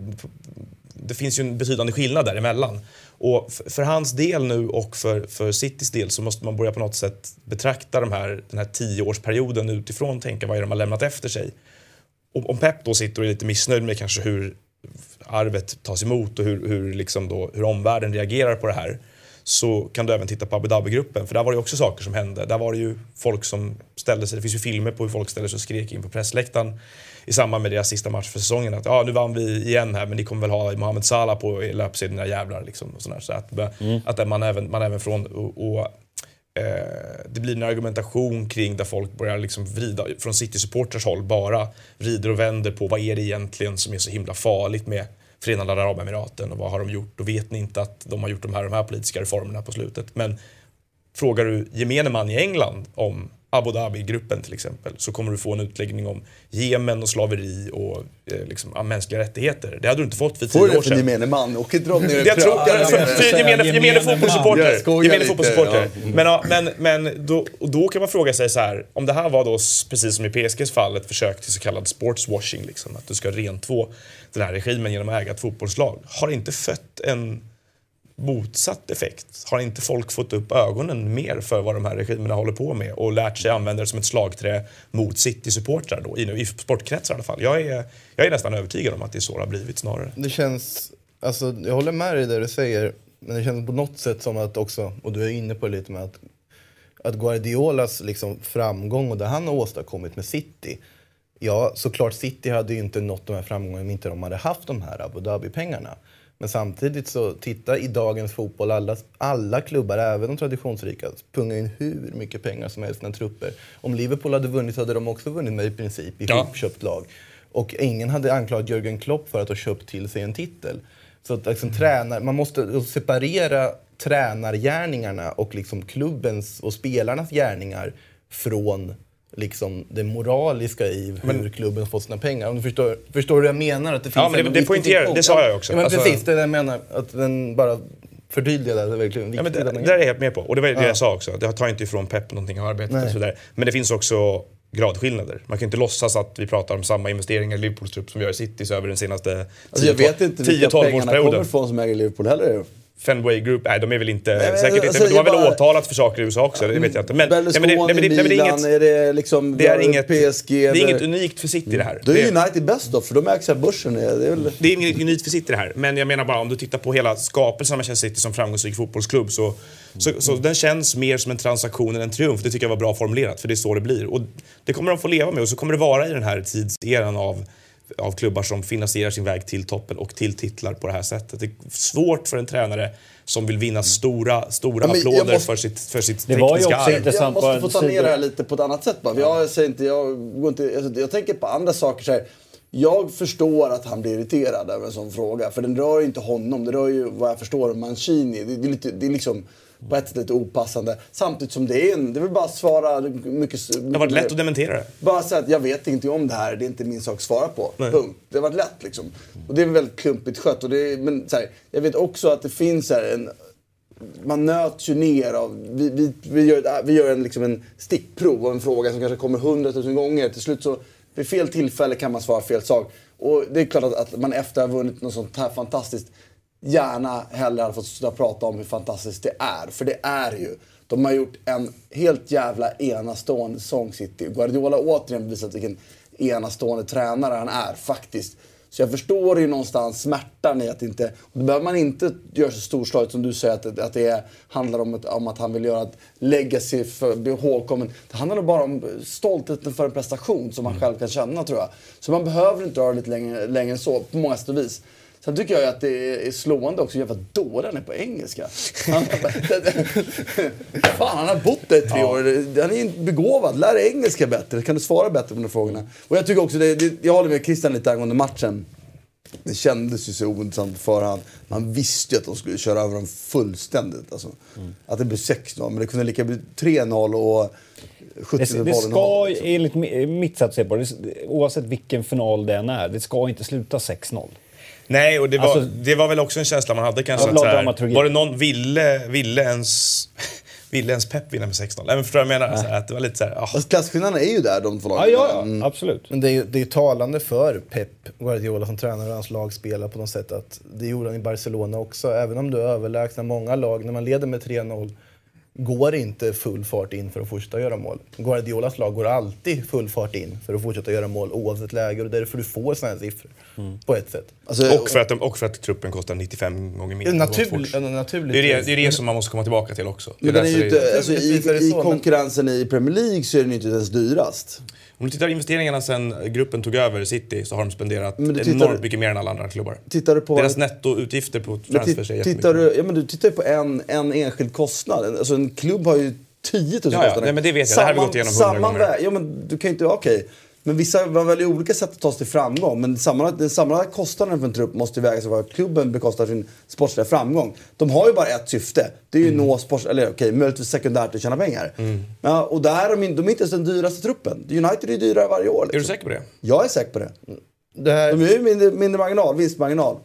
det, finns ju en betydande skillnad däremellan. Och för hans del nu och för, för Citys del så måste man börja på något sätt betrakta de här, den här tioårsperioden utifrån, tänka vad är det de har lämnat efter sig. Och om Pep då sitter och är lite missnöjd med kanske hur arvet tas emot och hur, hur, liksom då, hur omvärlden reagerar på det här så kan du även titta på Abu Dhabi-gruppen för där var det också saker som hände. Där var det ju folk som ställde sig, det finns ju filmer på hur folk ställde sig och skrek in på pressläktaren i samband med deras sista match för säsongen att ja nu vann vi igen här men ni kommer väl ha Mohamed Salah på löpsedeln era jävlar liksom. Och sådär. Så att, mm. att man, även, man även från och, och Eh, det blir en argumentation kring där folk börjar liksom vrida, från City-supporters håll, bara vrider och vänder på vad är det egentligen som är så himla farligt med Förenade Arabemiraten och vad har de gjort och vet ni inte att de har gjort de här, de här politiska reformerna på slutet. Men frågar du gemene man i England om Abu Dhabi-gruppen till exempel så kommer du få en utläggning om Jemen och slaveri och eh, liksom, mänskliga rättigheter. Det hade du inte fått för tio år sedan. Får du det för gemene man? Och inte de ner Jag tror, för, för, för gemene, gemene fotbollssupporter. Gemene fotbollssupporter. Men, ja, men, men då, då kan man fråga sig så här, om det här var då precis som i PSGs fall ett försök till så kallad sportswashing, liksom, att du ska rentvå den här regimen genom att äga ett fotbollslag. Har det inte fött en motsatt effekt? Har inte folk fått upp ögonen mer för vad de här regimerna håller på med och lärt sig använda det som ett slagträ mot City-supportrar då, i, i sportkretsar i alla fall? Jag är, jag är nästan övertygad om att det är så det har blivit snarare. Det känns, alltså jag håller med dig där du säger, Men det känns på något sätt som att också, och du är inne på det lite med att, att Guardiolas liksom framgång och det han har åstadkommit med City. Ja, såklart City hade ju inte nått de här framgångarna om inte de hade haft de här Abu Dhabi-pengarna. Men samtidigt så, titta i dagens fotboll, alla, alla klubbar, även de traditionsrika, pungar in hur mycket pengar som helst i sina trupper. Om Liverpool hade vunnit hade de också vunnit med i princip, i Ja. ihopköpt lag. Och ingen hade anklagat Jürgen Klopp för att ha köpt till sig en titel. Så att liksom tränar, man måste separera tränargärningarna och liksom klubbens och spelarnas gärningar från liksom det moraliska i hur klubben fått sina pengar. Om du förstår, förstår du hur jag menar? Att det finns Ja, men en det- det poängterar- det sa jag också. Ja, men Alltså- precis, det är det jag menar. Att den bara förtydligar det. Det är verkligen Ja, men viktigt. det, man det där är jag helt med på. Och det var det Ja. jag sa också. Det tar inte ifrån Pep någonting av arbetet Nej. och sådär. Men det finns också gradskillnader. Man kan inte låtsas att vi pratar om samma investeringar i Liverpools trupp som vi gör i Citys över den senaste Alltså jag vet inte vilka 10-12 pengarna kommer årsperioden. ifrån som äger Liverpool heller. Fenway Group, nej de är väl inte, men, säkert inte, alltså, men de har väl åtalat för saker i USA också, det vet jag inte. Men, nej, men det, nej, men det, nej, men det är inget, är det liksom det är inget, PSG? det är inget unikt för City det här. Då är Det- United bäst då, för de ägs av börsen. Det är väl... Det är inget unikt för City det här. Men jag menar bara om du tittar på hela skapelsen av Manchester City som framgångsrik fotbollsklubb så, så, så den känns mer som en transaktion än en triumf. Det tycker jag var bra formulerat för det är så det blir. Och det kommer de få leva med och så kommer det vara i den här tidseran av av klubbar som finansierar sin väg till toppen och till titlar på det här sättet. Det är svårt för en tränare som vill vinna stora, stora Ja, applåder måste- för sitt, för sitt Det var ju också arv. intressant. Jag måste få ta ner det här lite på ett annat sätt bara. Jag, säger inte, jag, går inte, jag, jag tänker på andra saker så här. Jag förstår att han blir irriterad över en sån fråga. För den rör ju inte honom. Det rör ju vad jag förstår Mancini. Det, det, är, lite, det är liksom på ett sätt lite opassande. Samtidigt som det är en... Det vill bara svara mycket... Det har varit lätt att dementera det. Bara säga att jag vet ingenting om det här, det är inte min sak att svara på. Punkt. Det har varit lätt liksom. Och det är väldigt klumpigt skött. Och det är, men så här, jag vet också att det finns här en... Man nöts ju ner av... Vi, vi, vi gör, vi gör en, liksom en stickprov av en fråga som kanske kommer hundratusen gånger. Till slut så, vid fel tillfälle kan man svara fel sak. Och det är klart att, att man efter att ha vunnit något sånt här fantastiskt gärna hellre hade fått sluta prata om hur fantastiskt det är. För det är ju. De har gjort en helt jävla enastående säsong City. Guardiola återigen visat vilken enastående tränare han är faktiskt. Så jag förstår ju någonstans smärtan i att inte... Och då behöver man inte göra så storslaget som du säger att, att det är, handlar om, ett, om att han vill göra ett legacy för bli ihågkommen. Det handlar bara om stoltheten för en prestation som man själv kan känna tror jag. Så man behöver inte göra det lite längre, längre än så på många sätt och vis. Sen tycker jag att det är slående också hur jävla dålig han är på engelska. Han, fan, han har bott där i tre år. Han är begåvad. Lär dig engelska bättre. Kan du svara bättre på de frågorna? Och jag tycker också, det, det, jag håller med Christian lite angående matchen. Det kändes ju så ointressant på förhand. Man visste ju att de skulle köra över dem fullständigt. Alltså. Att det blev 6-0, men det kunde lika bli 3-0 och 70 Det, det ska, enligt mi- mitt sätt att se på det, oavsett vilken final det än är, det ska inte sluta 6-0. Nej, och det var, Alltså- det var väl också en känsla man hade kanske. Att så här, var det någon ville, ville ens... Ville ens Pep vinna med 6-0? Nej, men förstår du vad jag menar? Så här, att det var lite så här. Fast klasskillnaderna är ju där, de två lagen. ja, ja Mm. absolut. Men det är ju det är talande för Pep Guardiola som tränare och hans lag spelar på något sätt att det gjorde han i Barcelona också. Även om du är överlägsna många lag, när man leder med 3-0 går inte full fart in för att fortsätta göra mål. Guardiolas lag går alltid full fart in för att fortsätta göra mål oavsett läge och det är därför du får sådana här siffror. På ett sätt. Alltså, och, för att, de- och för att truppen kostar 95 gånger mer. Ja, än natur- Watfords. ja, det, är det, det är det som man måste komma tillbaka till också. Det är Men den är ju därför inte, det- alltså, i, är det I konkurrensen i Premier League så är den inte ens dyrast. Om du tittar investeringarna sen gruppen tog över City så har de spenderat tittar- enormt mycket mer än alla andra klubbar. Tittar du på... Deras nettoutgifter på transfers är tittar du, ja, men du tittar ju på en, en enskild kostnad. Alltså en klubb har ju 10 000 Ja, ja. kostnader. Nej, men det vet jag. Det här har vi gått igenom hundra samman, gånger. Ja, men du kan ju inte... Okej. Men vissa man väljer olika sätt att ta sig till framgång. Men sammanlagt, den sammanlagda kostnaden för en trupp måste vägas av vad klubben bekostar sin sportsliga framgång. De har ju bara ett syfte. Det är ju Mm. nå sports... Eller okej, möjligtvis sekundärt att tjäna pengar. Ja, och där är de, de är inte ens den dyraste truppen. United är ju dyrare varje år. Är du Liksom. säker på det? Jag är säker på det. Det här, De är ju mindre, mindre marginal, vinstmarginal.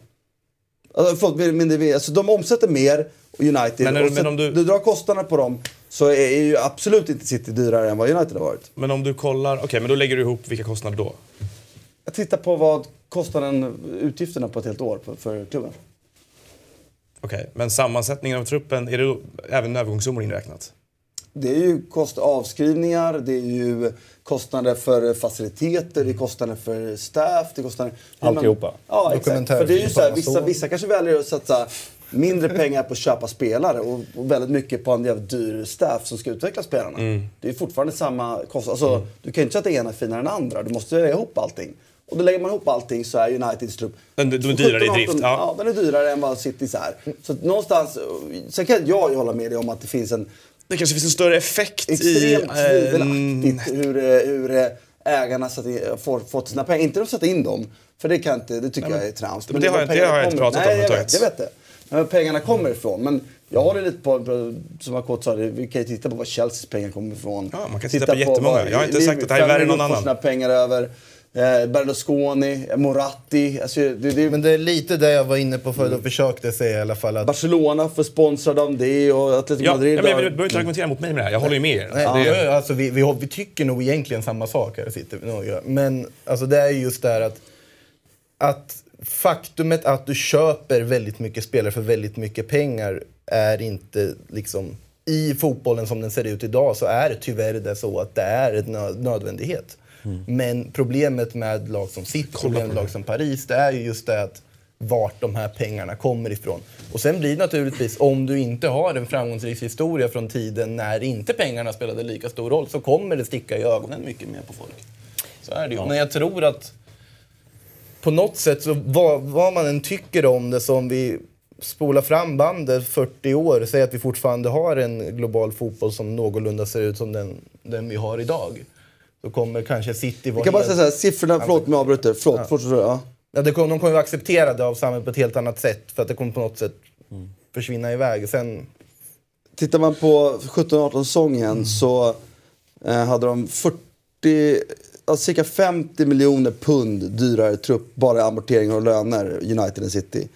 Alltså, vinst. alltså, de omsätter mer, United. Men och men sen, om du- du drar kostnaderna på dem så är, ju absolut inte City dyrare än vad United har varit. Men om du kollar, okej men då lägger du ihop vilka kostnader då? Jag tittar på vad kostnaden, utgifterna på ett helt år för, för klubben. Okej, men sammansättningen av truppen, är det då även övergångssummor inräknat? Det är ju kost avskrivningar, det är ju kostnader för faciliteter, det är kostnader för staff, det är kostnader... Alltihopa. Ja, exakt. För det är ju så här, vissa, vissa kanske väljer att satsa mindre pengar på att köpa spelare och, och väldigt mycket på en jävligt dyr staff som ska utveckla spelarna. Det är fortfarande samma kostnad. Alltså, Du kan ju inte sätta ena finare än andra. Du måste lägga ihop allting. Och då lägger man ihop allting så är Uniteds trupp... Den- den är dyrare i 17, drift, 18, ja. ja. den är dyrare än vad Citys är. Så att någonstans... Sen kan jag ju hålla med dig om att det finns en Det kanske finns en större effekt i... extremt eh, tvivelaktigt hur, eh, hur eh, ägarna satt in, får, fått sina pengar. Inte de sätta in dem, för det, kan inte, det tycker jag är trams. men det har var jag- det har jag inte pratat om Nej, jag vet, jag vet det. Men var pengarna kommer ifrån. Men jag håller lite på, på- som Akot sa, vi kan ju titta på var Chelseas pengar kommer ifrån. Ja, man kan titta på jättemånga. vad Jag har inte sagt att det här är värre än någon annan. sina pengar över. Eh, Berlusconi, Moratti. Alltså, det, det, Men det är lite det jag var inne på förut och försökte säga i alla fall. Att, Barcelona får sponsra dem det och Atletico Ja, Madrid. ja, men har- du behöver inte argumentera mot mig med det här. Jag håller ju med er. Nej, Alltså, det, det, alltså, vi, vi, vi tycker nog egentligen samma sak här sitter vi nog. Men alltså, det är just det här att, att faktumet att du köper väldigt mycket spelare för väldigt mycket pengar är inte liksom... I fotbollen som den ser ut idag så är det tyvärr det så att det är en nö- nödvändighet. Men problemet med lag som City, problemet med lag som Paris, det är ju just det att vart de här pengarna kommer ifrån. Och sen blir det naturligtvis, om du inte har en framgångsrik historia från tiden när inte pengarna spelade lika stor roll, så kommer det sticka i ögonen mycket mer på folk. Så är det ju. Men jag tror att på något sätt, så vad, vad man än tycker om det, som vi spolar fram bandet 40 år, säger att vi fortfarande har en global fotboll som någorlunda ser ut som den, den vi har idag. Så kommer kanske City vara Jag kan bara säga så här, siffrorna, förlåt om jag avbryter. Förlåt, fortsätt. Ja. Ja, det kommer, de kommer ju acceptera det av samhället på ett helt annat sätt för att det kommer på något sätt försvinna iväg. Sen, Tittar man på 17-18 säsongen så eh, hade de 40, alltså cirka 50 miljoner pund dyrare trupp bara i amorteringar och löner, United än City.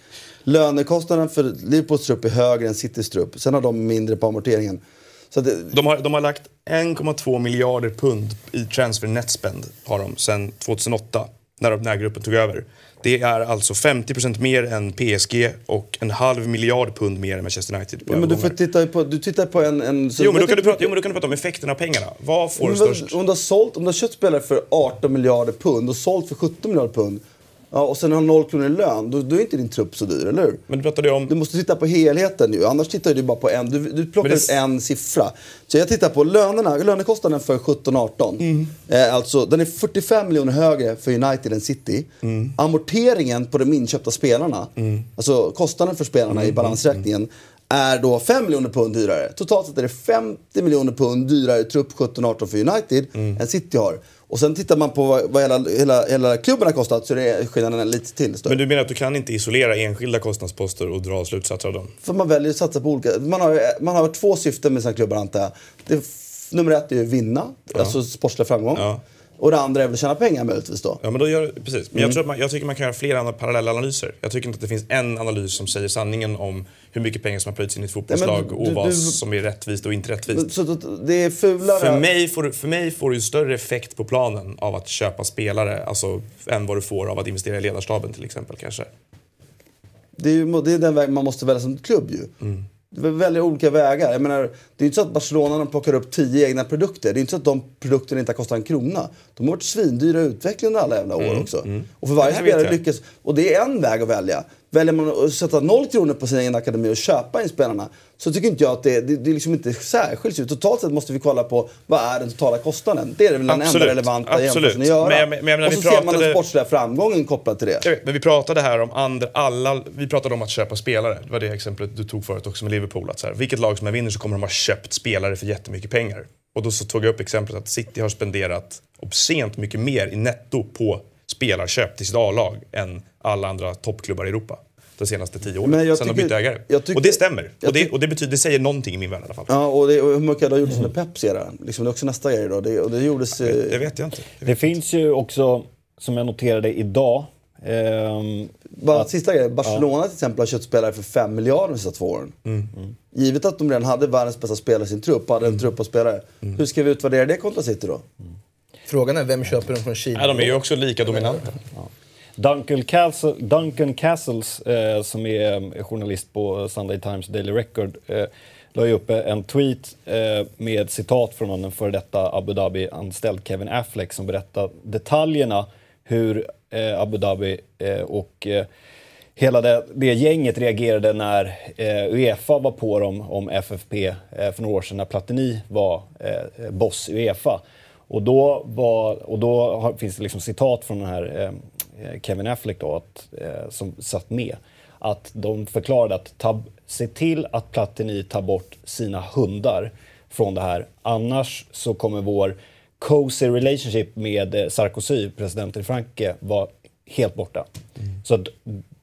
Lönekostnaden för Liverpools trupp är högre än Citys trupp. Sen har de mindre på amorteringen. Så det, de, har, de har lagt 1,2 miljarder pund i transfer net spend har de sedan 2008 när, de- när gruppen tog över. Det är alltså 50% mer än PSG och en halv miljard pund mer än Manchester United på ja, men du, får titta på, du tittar på en... en Jo men, då kan du prata, jo, men då kan du prata om effekten av pengarna. Vad får Men störst? Om du, har sålt, om du har köpt spelare för 18 miljarder pund och sålt för 17 miljarder pund ja, och sen har 0 kronor i lön, då, då är inte din trupp så dyr, eller hur? Men du pratade om... Du måste titta på helheten ju, annars tittar du bara på en. Du, du plockar det- ut en siffra. Så jag tittar på lönerna, lönekostnaden för 17-18. Mm. Eh, alltså, den är 45 miljoner högre för United än City. Mm. Amorteringen på de inköpta spelarna, alltså kostnaden för spelarna Mm, i balansräkningen, är då 5 miljoner pund dyrare. Totalt sett är det 50 miljoner pund dyrare trupp 17-18 för United Mm. än City har. Och sen tittar man på vad, hela, hela, hela klubben har kostat så är skillnaden lite till större. Men du menar att du kan inte isolera enskilda kostnadsposter och dra slutsatser av dem? För man väljer att satsa på olika... Man har, man har två syften med sina klubbar antar jag. Det, nummer ett är att vinna, alltså sportslig framgång. Ja. Och det andra är väl att tjäna pengar möjligtvis då. Ja, men då gör, precis. Men Mm. jag, tror att man, jag tycker man kan göra flera andra parallella analyser. Jag tycker inte att det finns en analys som säger sanningen om hur mycket pengar som har plöjts in i ett fotbollslag Nej, men och du- vad du- som är rättvist och inte rättvist. Så det är fulare... För mig, får, du- för mig får du större effekt på planen av att köpa spelare alltså, än vad du får av att investera i ledarstaben till exempel kanske. Det är, ju, det är den väg man måste välja som klubb ju. Mm. Du väljer olika vägar. Jag menar, det är inte så att Barcelona plockar upp tio egna produkter. Det är inte så att de produkterna inte har kostat en krona. De har varit svindyra i utveckling under alla jävla år också. Och för varje Mm, spelare lyckas... Och det är en väg att välja. Väljer man att sätta noll kronor på sin egen akademi och köpa in spelarna så tycker inte jag att det, det, det är liksom inte särskilt. Totalt sett måste vi kolla på vad är den totala kostnaden. Det är väl den enda relevanta absolut. jämförelsen att göra. Men men menar, och så ser man pratade- den sportsliga framgången kopplad till det. Vet, men vi pratade här om andra, alla, vi pratade om att köpa spelare. Det var det exemplet du tog förut också med Liverpool. Att så här, vilket lag som än vinner så kommer de ha köpt spelare för jättemycket pengar. Och då så tog jag upp exemplet att City har spenderat obscent mycket mer i netto på spelarköp till sitt A-lag än alla andra toppklubbar i Europa. De senaste tio åren, Men jag sen de tycker- bytte ägare. jag tycker- och det stämmer. jag Och det, och det, betyder, det säger någonting i min värld i alla fall. Ja, och, det, och hur mycket det har gjorts under Peps era. Liksom, det är också nästa grej då. Det, och det gjordes... eh, Det vet jag inte. Det Det vet finns ju också, som jag noterade idag, ehm, Bara sista grejen. Barcelona till exempel har köpt spelare för 5 miljarder de sista två åren. Mm. Givet att de redan hade världens bästa spelare i sin trupp, hade en trupp av spelare. Mm. Hur ska vi utvärdera det kontra City då? Frågan är vem köper dem från Kina? Nej, de är ju också lika dominanta. Duncan, Castle, Duncan Castles, eh, som är eh, journalist på Sunday Times Daily Record, eh, la ju upp eh, en tweet eh, med citat från en före detta Abu Dhabi-anställd Kevin Affleck som berättar detaljerna hur eh, Abu Dhabi eh, och eh, hela det, det gänget reagerade när eh, Uefa var på dem om FFP eh, för några år sedan när Platini var eh, boss i Uefa. Och då, var, och då har, finns det liksom citat från den här eh, eh Kevin Affleck då, att, eh, som satt med. Att de förklarade att ta, se till att Platini tar bort sina hundar från det här. Annars så kommer vår cozy relationship med eh, Sarkozy, presidenten i Frankrike, vara helt borta. Så att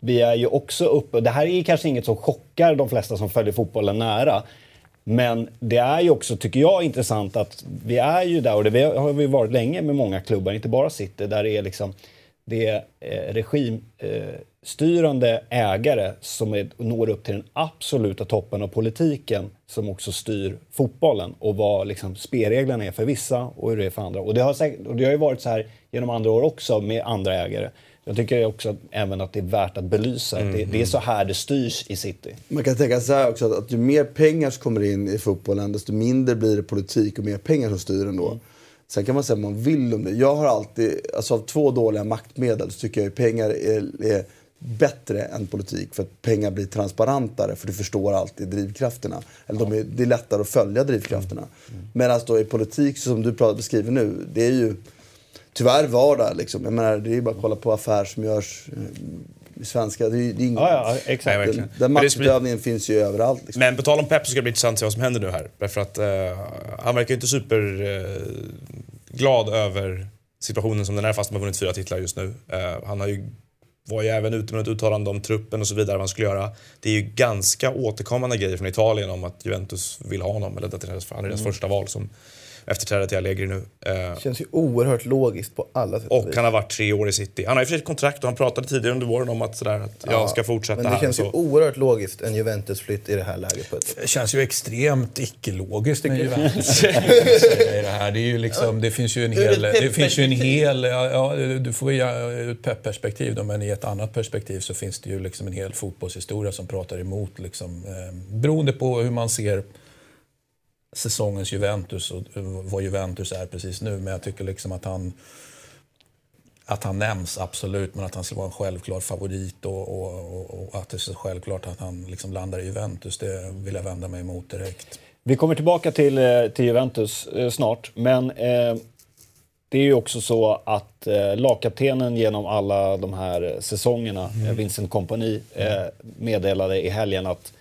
vi är ju också uppe, det här är kanske inget som chockar de flesta som följer fotbollen nära. Men det är ju också, tycker jag, intressant att vi är ju där, och det har vi varit länge med många klubbar, inte bara City, där det är liksom det är eh, regimstyrande eh, ägare som är, når upp till den absoluta toppen av politiken som också styr fotbollen och vad liksom spelreglerna är för vissa och hur det är för andra. Och det har, säkert, och det har ju varit så här genom andra år också med andra ägare. Jag tycker också att, även att det är värt att belysa. Mm. Det, det, är så här det styrs i City. Man kan tänka så här också att, att ju mer pengar som kommer in i fotbollen desto mindre blir det politik och mer pengar som styr ändå. Mm. Sen kan man säga vad man vill om det. Jag har alltid, alltså av två dåliga maktmedel så tycker jag att pengar är, är bättre än politik. För att pengar blir transparentare för du förstår alltid drivkrafterna. Eller de är, det är lättare att följa drivkrafterna. Mm. Mm. Medan då i politik, som du beskriver nu, det är ju tyvärr vardag. Liksom. Jag menar, det är ju bara att kolla på affärer som görs i svenska. Det är, det är ingen, ja, ja, exakt. Nej, den, den maktutövningen finns ju överallt. Liksom. Men på tal om Pep så ska det bli intressant att se vad som händer nu här. Därför att uh, han verkar ju inte superglad uh, över situationen som den är fast han har vunnit fyra titlar just nu. Uh, han har ju var ju även ute med ett uttalande om truppen och så vidare, vad han skulle göra. Det är ju ganska återkommande grejer från Italien om att Juventus vill ha honom, eller att han är deras mm. första val som efterträdare till Allegri nu. Det känns ju oerhört logiskt på alla sätt och han har varit tre år i City. Han har ju för ett kontrakt och han pratade tidigare under våren om att, sådär, att ja, jag ska fortsätta här. Men det känns ju oerhört logiskt, en Juventus-flytt i det här läget. På ett... Det känns ju extremt icke-logiskt med Juventus. i det här. Det, är ju liksom, det finns ju en hel... Det finns ju en hel ja, du får ju ur ett pepp-perspektiv då, men i ett annat perspektiv så finns det ju liksom en hel fotbollshistoria som pratar emot. Liksom, eh, beroende på hur man ser säsongens Juventus och vad Juventus är precis nu. Men jag tycker liksom att han att han nämns, absolut, men att han ska vara en självklar favorit och, och, och, att det är så självklart att han liksom landar i Juventus, det vill jag vända mig emot direkt. Vi kommer tillbaka till, eh, till Juventus eh, snart, men eh, det är ju också så att eh, lagkaptenen genom alla de här säsongerna, mm. Vincent Kompani, eh, meddelade i helgen att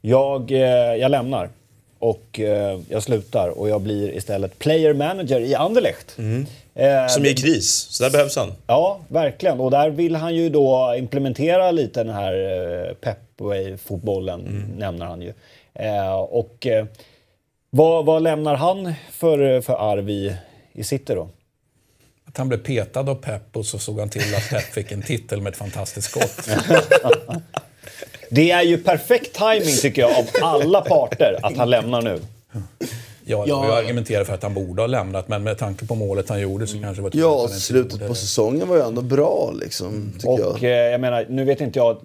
jag, eh, jag lämnar och eh, jag slutar och jag blir istället player manager i Anderlecht. Mm. Eh, Som är i kris, så där behövs han. Ja, verkligen. Och där vill han ju då implementera lite den här eh, Pepway-fotbollen, mm. nämner han ju. Eh, och eh, vad, vad, lämnar han för, för arv i, i City då? Att han blev petad av Pep och så såg han till att Pep fick en titel med ett fantastiskt skott. Det är ju perfekt timing tycker jag av alla parter att han lämnar nu. Ja, ja. jag argumenterar för att han borde ha lämnat, men med tanke på målet han gjorde så kanske det var Ja, slutet på säsongen var ju ändå bra liksom, Och jag. Eh, jag menar, nu vet inte jag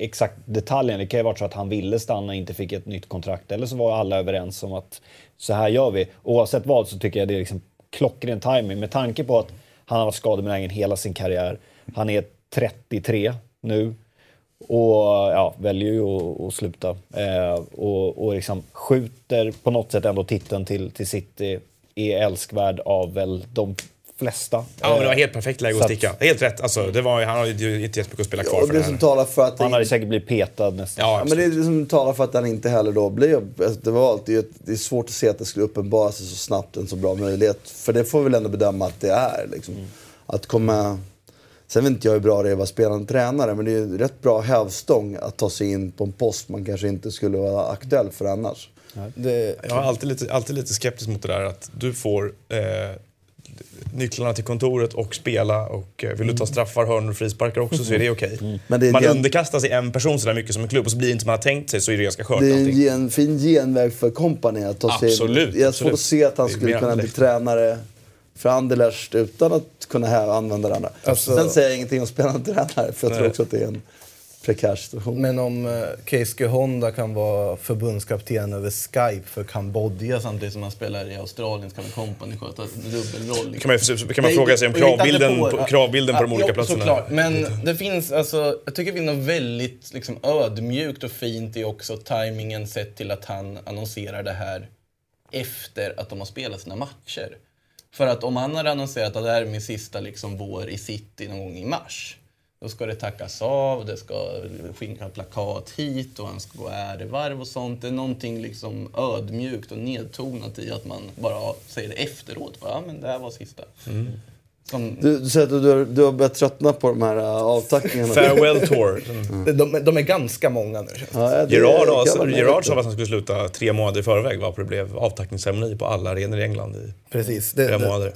exakt detaljen. Det kan ju vara så att han ville stanna, inte fick ett nytt kontrakt. Eller så var alla överens om att så här gör vi. Oavsett vad så tycker jag det är liksom klockren timing med tanke på att han har varit skadebenägen hela sin karriär. Han är 33 nu. Och ja, väljer ju att, att sluta. Eh, och, och liksom skjuter på något sätt ändå titeln till, till City. Är älskvärd av väl de flesta. Ja, men det var helt perfekt läge att sticka. Helt rätt. Alltså, det var, han har ju inte jättemycket att spela kvar ja, för det, det som talar för att Han hade säkert blivit petad nästan. Ja, men det, är det som talar för att han inte heller då blev... Alltså, det, var alltid, det är svårt att se att det skulle uppenbara sig så snabbt en så bra möjlighet. För det får vi väl ändå bedöma att det är. Liksom. Mm. Att komma Sen vet inte jag hur bra det är att vara spelande tränare, men det är ju rätt bra hävstång att ta sig in på en post man kanske inte skulle vara aktuell för annars. Det... Jag är alltid lite, alltid lite skeptisk mot det där att du får eh, nycklarna till kontoret och spela och eh, vill du ta straffar, hörnor och frisparkar också så är det okej. Okay. Mm. Man gen... underkastar sig en person sådär mycket som en klubb och så blir det inte som man har tänkt sig så är det ganska skört. Det är en gen, fin genväg för kompani att ta sig Absolut. Jag har svårt att se att han skulle kunna bli tränare för Anderlecht utan att kunna använda det andra. Alltså, Sen säger jag ingenting om spelande tränare, för jag tror också att det är en prekär situation. Men om uh, Keisuke Honda kan vara förbundskapten över Skype för Kambodja samtidigt som han spelar i Australien så kan väl Company sköta dubbelroll. Kan man, kan man fråga sig om kravbilden på, kravbilden på de olika ja, platserna? Såklart. Men det finns, alltså, jag tycker det finns något väldigt liksom, ödmjukt och fint i också tajmingen sett till att han annonserar det här efter att de har spelat sina matcher. För att om han hade annonserat att det här är min sista liksom, vår i city någon gång i mars då ska det tackas av, det ska skinka plakat hit och han ska gå ärevarv och sånt. Det är någonting liksom ödmjukt och nedtonat i att man bara säger det efteråt. Ja, men det här var sista. Mm. Som... Du, du, säger att du, har, du har börjat tröttna på de här uh, avtackningarna. Farewell tour. Mm. De, de, är ganska många nu. Ja, Gerard, alltså, Gerard sa att han skulle sluta tre månader i förväg varför det blev avtackningsceremoni på alla arenor i England i Precis. flera månader.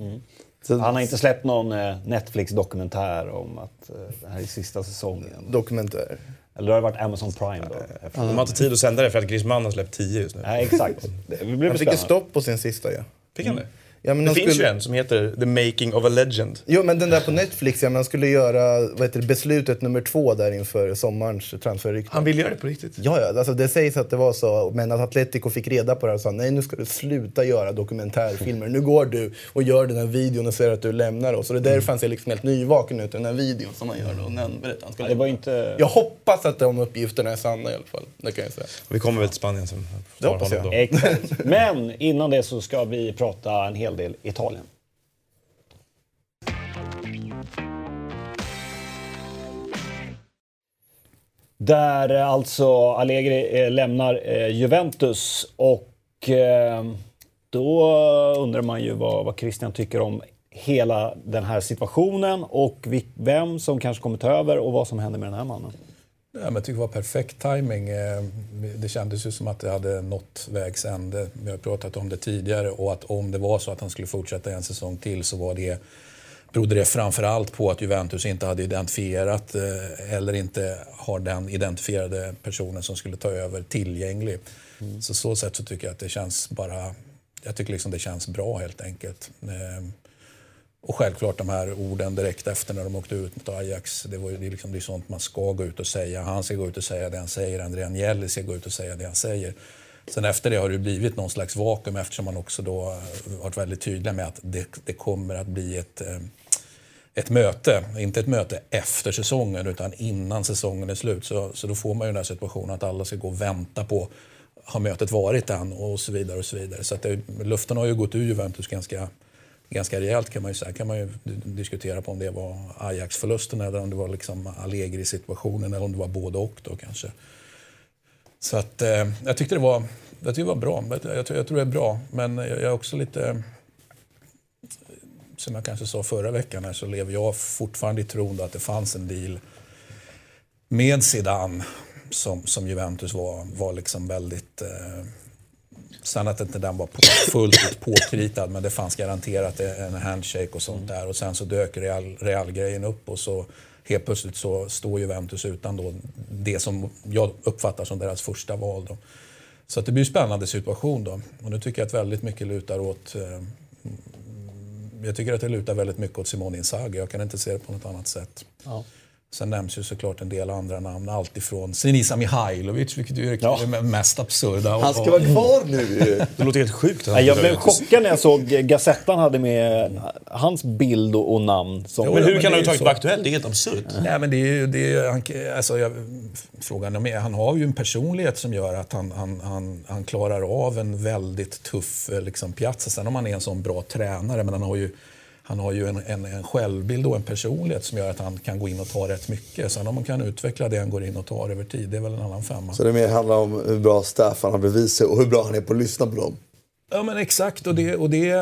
Mm. Han har inte släppt någon eh, Netflix-dokumentär om att eh, det här är sista säsongen. Dokumentär? Eller har det varit Amazon Prime då? De har inte tid att sända det för att Griezmann har släppt tio just nu. Nej, exakt. Det blir han fick ett stopp på sin sista ja. Fick han det? Ja, men det finns skulle... ju en som heter The Making of a Legend. Jo, men den där på Netflix, ja, man skulle göra vad heter det, beslutet nummer två där inför sommarens transferrykte. Han vill göra det på riktigt? Ja, ja alltså det sägs att det var så, men att Atletico fick reda på det och sa nej nu ska du sluta göra dokumentärfilmer. Nu går du och gör den här videon och säger att du lämnar oss. Och det är därför han ser liksom helt nyvaken ut i den här videon som han gör då, när han berättar han ska det var inte... Jag hoppas att de uppgifterna är sanna i alla fall. Det kan jag säga. Vi kommer väl till Spanien sen. Det hoppas jag. Exakt. Men innan det så ska vi prata en hel del Italien. Där eh, alltså Allegri eh, lämnar eh, Juventus och då undrar man ju vad, vad Christian tycker om hela den här situationen och vem som kanske kommer ta över och vad som händer med den här mannen. Ja, men jag tycker det var perfekt timing. Eh, det kändes ju som att det hade nått vägs ände. Vi har pratat om det tidigare och att om det var så att han skulle fortsätta en säsong till så var det berodde det framförallt på att Juventus inte hade identifierat eh, eller inte har den identifierade personen som skulle ta över tillgänglig. Mm. Så så sätt så tycker jag att det känns bara... Jag tycker liksom det känns bra helt enkelt. Eh, och självklart de här orden direkt efter när de åkte ut mot Ajax. Det, var, det, är liksom, det är sånt man ska gå ut och säga. Han ska gå ut och säga det han säger. André Agnelli ska gå ut och säga det han säger. Sen efter det har det blivit någon slags vakuum eftersom man också då eh, varit väldigt tydlig med att det, det kommer att bli ett, eh, ett möte. Inte ett möte efter säsongen utan innan säsongen är slut. Så, så då får man ju den här situationen att alla ska gå och vänta på har mötet varit än och så vidare. och Så vidare. Så att det, luften har ju gått ur Juventus ganska, ganska rejält kan man ju säga. kan man ju diskutera på om det var Ajax-förlusten eller om det var liksom Allegri-situationen eller om det var både och då kanske. Så att, eh, jag tyckte det var, jag tyckte det var bra. Jag, jag, jag tror det är bra. Men jag, jag är också lite... Som jag kanske sa förra veckan här, så lever jag fortfarande i tron att det fanns en deal med Zidane som, som Juventus var, var liksom väldigt... Eh, sen att inte den var fullt ut påkritad, men det fanns garanterat en handshake och sånt där. Och sen så dök Real, Real-grejen upp och så helt plötsligt så står Juventus utan då det som jag uppfattar som deras första val. Då. Så att det blir en spännande situation då. Och nu tycker jag att väldigt mycket lutar åt eh, jag tycker att det lutar väldigt mycket åt Simone Inzaghi. Jag kan inte se det på något annat sätt. Ja. Sen nämns ju såklart en del andra namn. Alltifrån Sinisa Mihailovic, vilket ju är ja. det mest absurda. Han ska vara kvar nu Det låter helt sjukt. Jag blev chockad när jag såg Gazettan hade med hans bild och namn. Som... Jo, men hur kan han överhuvudtaget vara aktuell? Det är helt absurt. Nej, men det är ju... Det är, han, alltså, jag, frågan är, han har ju en personlighet som gör att han, han, han, han klarar av en väldigt tuff liksom, piazza. Sen om han är en sån bra tränare, men han har ju han har ju en, en, en självbild och en personlighet som gör att han kan gå in och ta rätt mycket. Sen om man kan utveckla det han går in och tar över tid, det är väl en annan femma. Så det mer handlar om hur bra staff han har bredvid sig och hur bra han är på att lyssna på dem? Ja men exakt. Och det, och det,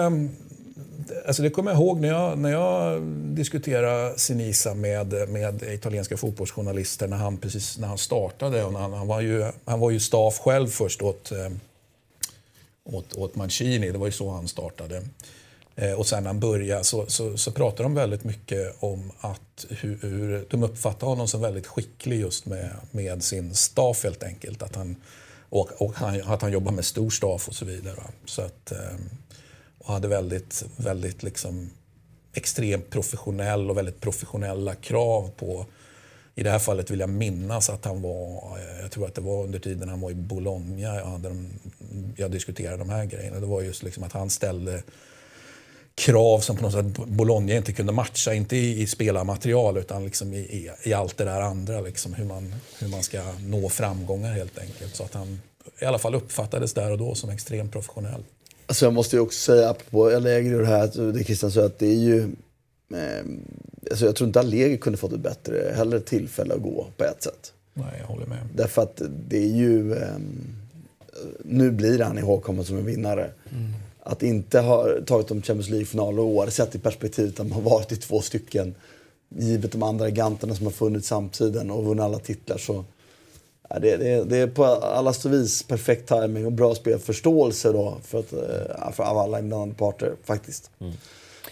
alltså det kommer jag ihåg när jag, när jag diskuterade Sinisa med, med italienska fotbollsjournalister när han, precis när han startade. Och han, han, var ju, han var ju staff själv först åt, eh, åt, åt Mancini. Det var ju så han startade. Eh, och sen när han började så, så, så pratar de väldigt mycket om att hur, hur, de uppfattar honom som väldigt skicklig just med, med sin staff helt enkelt. Att han, och, och han, att han jobbar med stor staff och så vidare. Så att, eh, och hade väldigt, väldigt liksom extremt professionell och väldigt professionella krav på I det här fallet vill jag minnas att han var, eh, jag tror att det var under tiden han var i Bologna, jag, hade jag diskuterade de här grejerna. Det var just liksom att han ställde krav som på något sätt Bologna inte kunde matcha, inte i, i spelarmaterial utan liksom i, i, allt det där andra. Liksom, hur, man, hur man ska nå framgångar helt enkelt. Så att han i alla fall uppfattades där och då som extremt professionell. Alltså jag måste ju också säga, apropå Allegri och det här, det Christian sa, att det är ju... Eh, alltså jag tror inte Allegri kunde fått ett bättre heller tillfälle att gå på ett sätt. Nej, jag håller med. Därför att det är ju... Eh, nu blir han ihågkommen som en vinnare. Mm. Att inte ha tagit de Champions League-finaler år, sett i perspektivet att man har varit i två stycken, givet de andra giganterna som har funnits samtiden och vunnit alla titlar så Ja, det, det, det, är på alla vis perfekt timing och bra spelförståelse då för, att, eh, för alla inblandade parter faktiskt. Mm.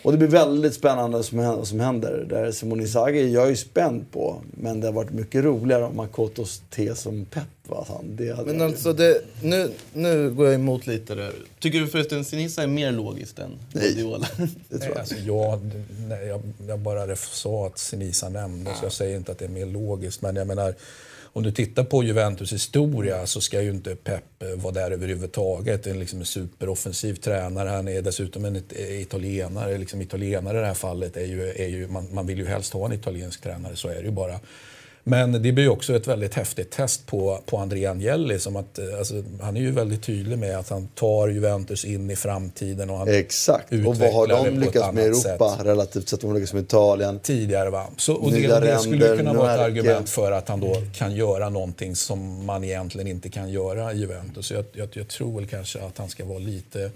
Och det blir väldigt spännande som, som händer. Där Simone Inzaghi är jag ju spänd på. Men det har varit mycket roligare om Makotos te som pepp. Va? Det men alltså, det, nu, nu går jag emot lite där. Tycker du förresten Sinisa är mer logiskt än Guardiola? det tror jag. Alltså, jag, nej, jag, jag bara sa att Sinisa nämndes. Ja. Jag säger inte att det är mer logiskt. Men jag menar om du tittar på Juventus historia så ska ju inte Pep eh, vara där överhuvudtaget. En, liksom en superoffensiv tränare. Han är dessutom en eh, italienare. Liksom italienare i det här fallet är ju, är ju man, man vill ju helst ha en italiensk tränare, så är det ju bara. Men det blir också ett väldigt häftigt test på, på André Agnelli. Som att, eh, alltså, han är ju väldigt tydlig med att han tar Juventus in i framtiden. Och han Exakt. Och vad har de lyckats med i Europa sätt. relativt sett? De lyckats med Italien. Tidigare va. Så, och det, det skulle kunna vara ett argument för att han då kan göra någonting som man egentligen inte kan göra i Juventus. Jag, jag, jag tror väl kanske att han ska vara lite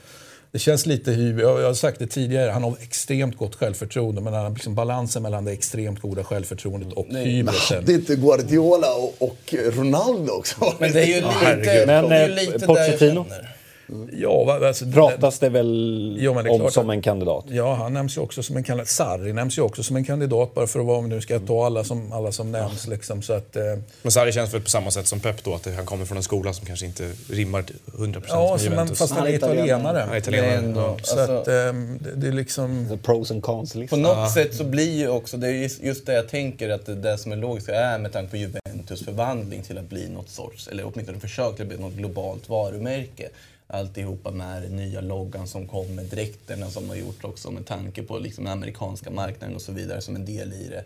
det känns lite hybris. Jag har sagt det tidigare, han har extremt gott självförtroende. Men han har liksom balansen mellan det extremt goda självförtroendet och hybrisen. Det är inte Guardiola och, och Ronaldo också. Men det är ju lite, men, det är lite eh, Pochettino? Mm. Ja, alltså, Pratas det väl ja, det om som en kandidat? Ja, han nämns ju också som en kandidat. Sarri nämns ju också som en kandidat bara för att vara, om nu ska ta alla som, alla som nämns. Liksom, så att, eh. Men Sarri känns väl på samma sätt som Pep då, att han kommer från en skola som kanske inte rimmar 100% ja, med Juventus. Men, fast han är italienare. Han är italienare. Ändå, ja. Så alltså, att, eh, det, det, är liksom... The pros and cons På något ah. sätt så blir ju också, det är just det jag tänker att det, det som är logiskt är med tanke på Juventus förvandling till att bli något sorts, eller åtminstone försök till att bli något globalt varumärke alltihopa med den nya loggan som kom med dräkterna som har gjort också med tanke på liksom den amerikanska marknaden och så vidare som en del i det.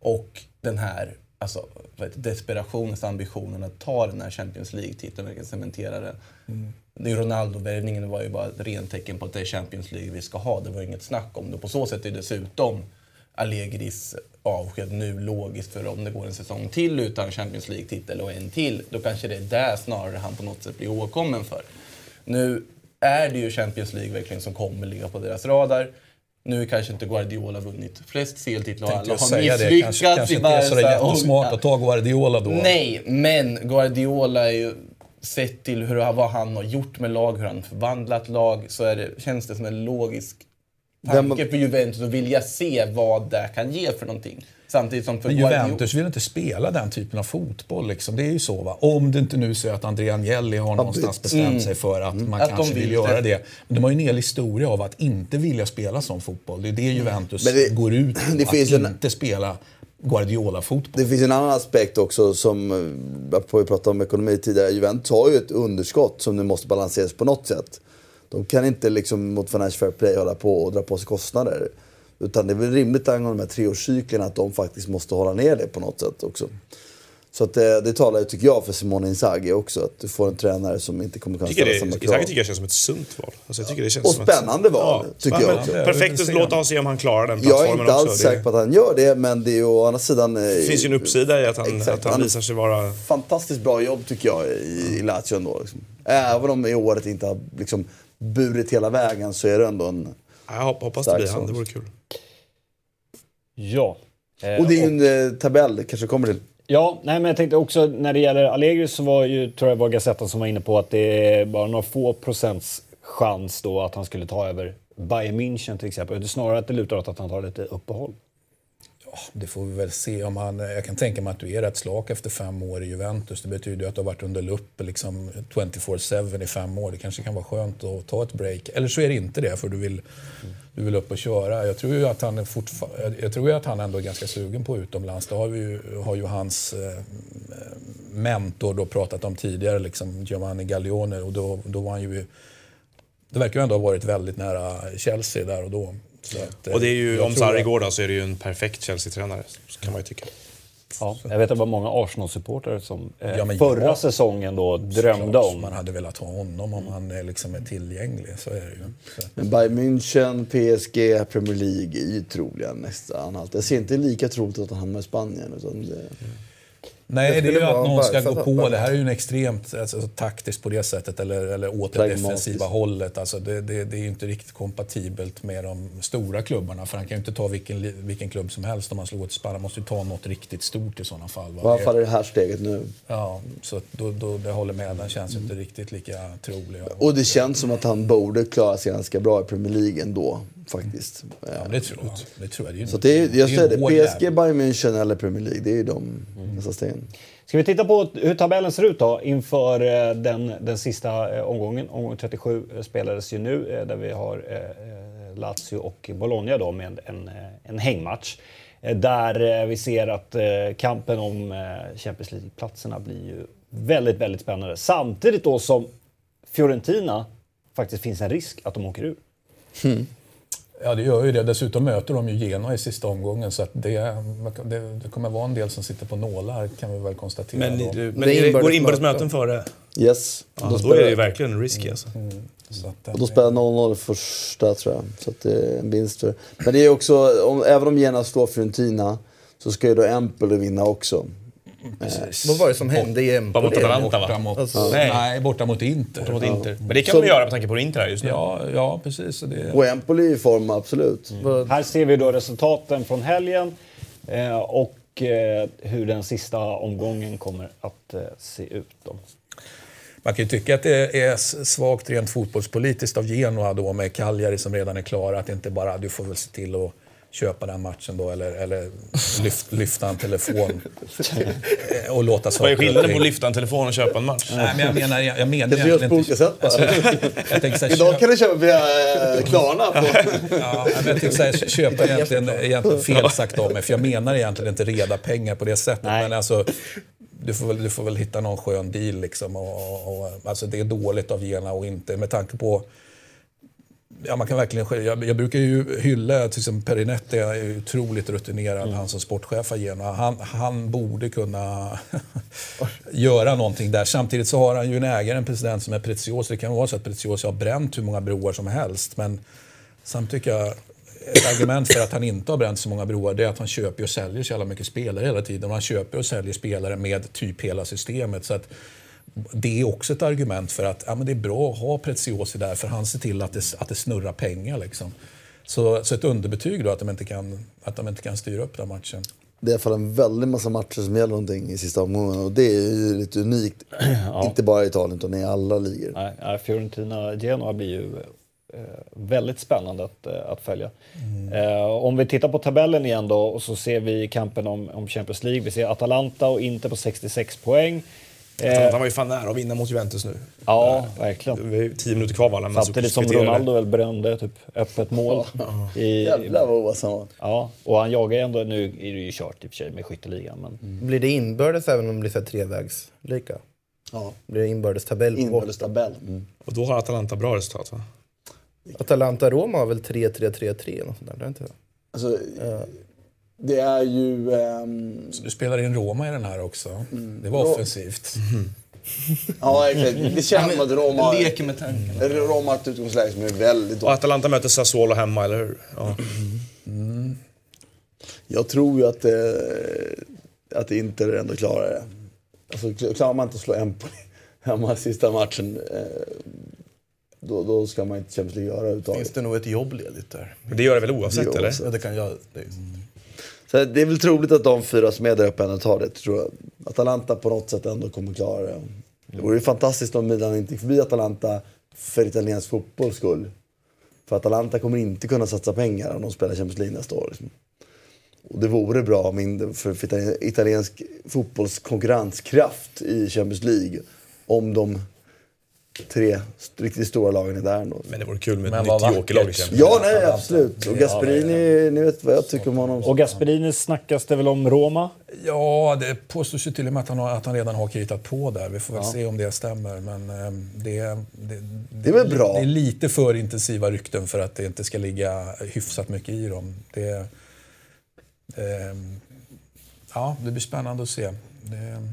Och den här alltså, desperationens ambitionen att ta den här Champions League-titeln och cementera den. Mm. Ronaldo-värvningen var ju bara ett rent tecken på att det är Champions League vi ska ha. Det var inget snack om det. På så sätt är dessutom Allegris avsked nu logiskt för om det går en säsong till utan Champions League-titel och en till, då kanske det är där snarare han på något sätt blir åkommen för. Nu är det ju Champions League verkligen som kommer ligga på deras radar. Nu är kanske inte Guardiola vunnit flest CL-titlar och alla har misslyckats kanske, kanske inte är så jättesmart att ta Guardiola då. Nej, men Guardiola är ju sett till hur, vad han har gjort med lag, hur han förvandlat lag, så är det, känns det som en logisk tanke för Juventus att vilja se vad det kan ge för någonting. Samtidigt som för Men Juventus vill inte spela den typen av fotboll. Liksom. Det är ju så. Va? Om det inte nu så att Andrea Agnelli har någonstans bestämt mm. sig för att man att kanske de vill, vill göra det. Men de har ju en hel historia av att inte vilja spela sån fotboll. Det är det Juventus det, går ut på. Det att en, inte spela Guardiola-fotboll. Det finns en annan aspekt också som, vi pratade om ekonomi tidigare, Juventus har ju ett underskott som nu måste balanseras på något sätt. De kan inte liksom mot Financial Fair Play hålla på och dra på sig kostnader. Utan det är väl rimligt angående de här treårscyklerna att de faktiskt måste hålla ner det på något sätt också. Så att det, det talar ju, tycker jag, för Simone Inzaghi också. Att du får en tränare som inte kommer kunna ställa samma krav. Inzaghi tycker jag känns som ett sunt val. Alltså jag tycker det känns och spännande ett, val, ja, tycker jag också. Perfekt att låta oss se om han klarar den plattformen också. Jag är inte alls också. säker på att han gör det, men det är ju å andra sidan... Det finns ju en uppsida i att han, att han visar sig vara... Fantastiskt bra jobb tycker jag i, i Lazio ändå. Liksom. Även om i året inte har liksom, burit hela vägen så är det ändå en... Jag hoppas det blir han, det vore kul. Ja. Eh, och det är ju en eh, tabell, det kanske kommer till. Ja, nej, men jag tänkte också när det gäller Allegri så var ju, tror jag var Gazzetta som var inne på att det är bara några få procents chans då att han skulle ta över Bayern München till exempel. Det är snarare att det lutar åt att han tar lite uppehåll det får vi väl se. Om han, jag kan tänka mig att du är rätt slak efter fem år i Juventus. Det betyder ju att du har varit under lupp liksom 24-7 i fem år. Det kanske kan vara skönt att ta ett break. Eller så är det inte det, för du vill, du vill upp och köra. Jag tror ju att han, är fortfar- jag tror ju att han ändå är ganska sugen på utomlands. Det har, vi ju, har ju hans eh, mentor då pratat om tidigare, liksom Giovanni Gaglione. Och då, då var han ju... Det verkar ju ändå ha varit väldigt nära Chelsea där och då. Att, eh, Och det är ju, om Sarri går då så är det ju en perfekt Chelsea-tränare, kan man ju tycka. Ja, jag vet att det var många Arsenal-supportrar som eh, Ja, förra ja. säsongen då drömde Klart, om. Man hade velat ha honom om han är liksom är tillgänglig. Så är det ju. Så. Men Bayern München, PSG, Premier League är ju troliga nästa anhalt. Jag ser inte lika troligt att han hamnar i Spanien. Utan det... Nej, det är ju att någon ska gå på. Det här är ju en extremt alltså, taktiskt på det sättet, eller, eller åt det defensiva hållet. Alltså, det, det, det är ju inte riktigt kompatibelt med de stora klubbarna. För han kan ju inte ta vilken, vilken klubb som helst om han slår ett spann. Han måste ju ta något riktigt stort i sådana fall. va? I alla fall i det här steget nu. Ja, så då, då, det håller med. Den känns ju inte riktigt lika trolig. Och det känns som att han borde klara sig ganska bra i Premier League ändå, faktiskt. Ja, det tror jag. Det tror jag. Det är Så det är, jag säger det, PSG. Bayern München eller Premier League, det är de nästa stegen. Ska vi titta på hur tabellen ser ut då inför eh, den, den sista eh, omgången? Omgång 37 eh, spelades ju nu där vi har Lazio och Bologna då med en, en hängmatch. Där vi ser att kampen om Champions League-platserna blir ju väldigt, väldigt spännande. Samtidigt då som Fiorentina faktiskt finns en risk att de åker ur. Ja, det gör ju det. Dessutom möter de ju Genoa i sista omgången. Så att det, det, det kommer vara en del som sitter på nålar, kan vi väl konstatera. Men, då. men Det det, går inbördes inbördesmöten möten. före? Yes. Ja, då, då är det ju verkligen en risky alltså. Så att, och då spelar 0-0 första tror jag. Så att det är en vinst för Men det är också, om, även om Genoa slår Fiorentina så ska ju då Empoli vinna också. Vad var det som hände i mot Empoli? Atalanta borta va? mot, Alltså- nej. nej, borta mot Inter. Borta mot Inter. Men det kan Så- man göra med tanke på Inter är just nu. Ja, ja precis. Det, Och Empoli i form, absolut. Här ser vi då resultaten från helgen eh, och eh, hur den sista omgången kommer att eh, se ut. Då. Man kan ju tycka att det är svagt rent fotbollspolitiskt av Genoa då med Cagliari som redan är klara. Att inte bara, du får väl se till att köpa den matchen då eller, eller lyft, lyfta en telefon eh, och låta Vad är skillnaden på att lyfta en telefon och köpa en match? Nej, men jag menar, jag, jag menar Kanske görs på egentligen olika inte... sätt bara. Alltså, jag tänker så här, Idag kan du köpa via eh, Klarna. På. Ja, men jag tänkte säga, köpa egentligen, egentligen fel sagt av mig, för jag menar egentligen inte reda pengar på det sättet. Nej. Men alltså, du får, väl, du får väl hitta någon skön deal liksom. Och, och, och, alltså det är dåligt av Gena och inte med tanke på Ja, man kan verkligen, jag, jag brukar ju hylla, till exempel Perinetti är ju otroligt rutinerad, han som sportchef Genoa. Han, han borde kunna göra någonting där. Samtidigt så har han ju en ägare, en president som är Preziosi. Det kan vara så att Preziosi har bränt hur många broar som helst. Men samtidigt tycker jag, ett argument för att han inte har bränt så många broar det är att han köper och säljer så jävla mycket spelare hela tiden. Och han köper och säljer spelare med typ hela systemet. Så att det är också ett argument för att ja, men det är bra att ha Preziosi där för han ser till att det, att det snurrar pengar. Liksom. Så, så ett underbetyg då att de inte kan, att de inte kan styra upp den matchen. Det är i alla fall en väldig massa matcher som gäller någonting i sista omgången. Och det är ju lite unikt. Inte bara i Italien utan i alla ligor. Nej, Fiorentina-Genoa blir ju eh, väldigt spännande att, eh, att följa. Eh, om vi tittar på tabellen igen då och så ser vi kampen om, om Champions League. Vi ser Atalanta och Inter på 66 poäng. Eh, Han var ju fan nära att vinna mot Juventus nu. ja, verkligen. Det är tio minuter kvar va? lämnas Samtidigt som. Ronaldo väl brände typ öppet mål. I, Jävlar vad oavsett han var. ja, och han jagar ju ändå, nu är det ju kört i och för sig med skytteligan. Men, Blir det inbördes även om det blir så här trevägs lika? Ja. Blir det inbördes tabell? Inbördes tabell. Och då har Atalanta bra resultat va? Atalanta-Roma har väl 3-3-3-3 något sånt där, är det inte det? Alltså, det är ju... ehm, Du spelar in Roma i den här också. Det var offensivt. ja, exakt. Det känns som att Roma, Leker med tanken. Roma har ett utgångsläge som är väldigt Och dåligt. Atalanta möter Sassuolo hemma, eller hur? Ja. Jag tror ju att det, att det inte ändå klarar det. Alltså, klarar man inte att slå Empoli hemma sista matchen, eh, då, då ska man inte Champions League göra Finns överhuvudtaget. det nog ett jobb ledigt där? Men det gör det väl oavsett, Det gör eller? Ja, det kan jag. Det är... Så det är väl troligt att de fyra som är där uppe ändå tar det, tror jag. Atalanta på något sätt ändå kommer klara det. Det vore ju fantastiskt om Milan inte gick förbi Atalanta för italiensk fotbolls skull. För Atalanta kommer inte kunna satsa pengar om de spelar Champions League nästa år. Liksom. Och det vore bra för, för italiensk fotbolls konkurrenskraft i Champions League om de tre riktigt stora lagen är där ändå. Men det vore kul med ett nytt jokerlag Ja, nej absolut. Och Gasperini, ni vet vad jag tycker om honom. Och Gasperini snackas det väl om Roma? Ja, det påstås ju till och med att han, har, att han redan har kritat på där. Vi får väl se om det stämmer. Men ehm, det, det, Det är väl bra. Det är lite för intensiva rykten för att det inte ska ligga hyfsat mycket i dem. Det, ehm, ja, det blir spännande att se. Det,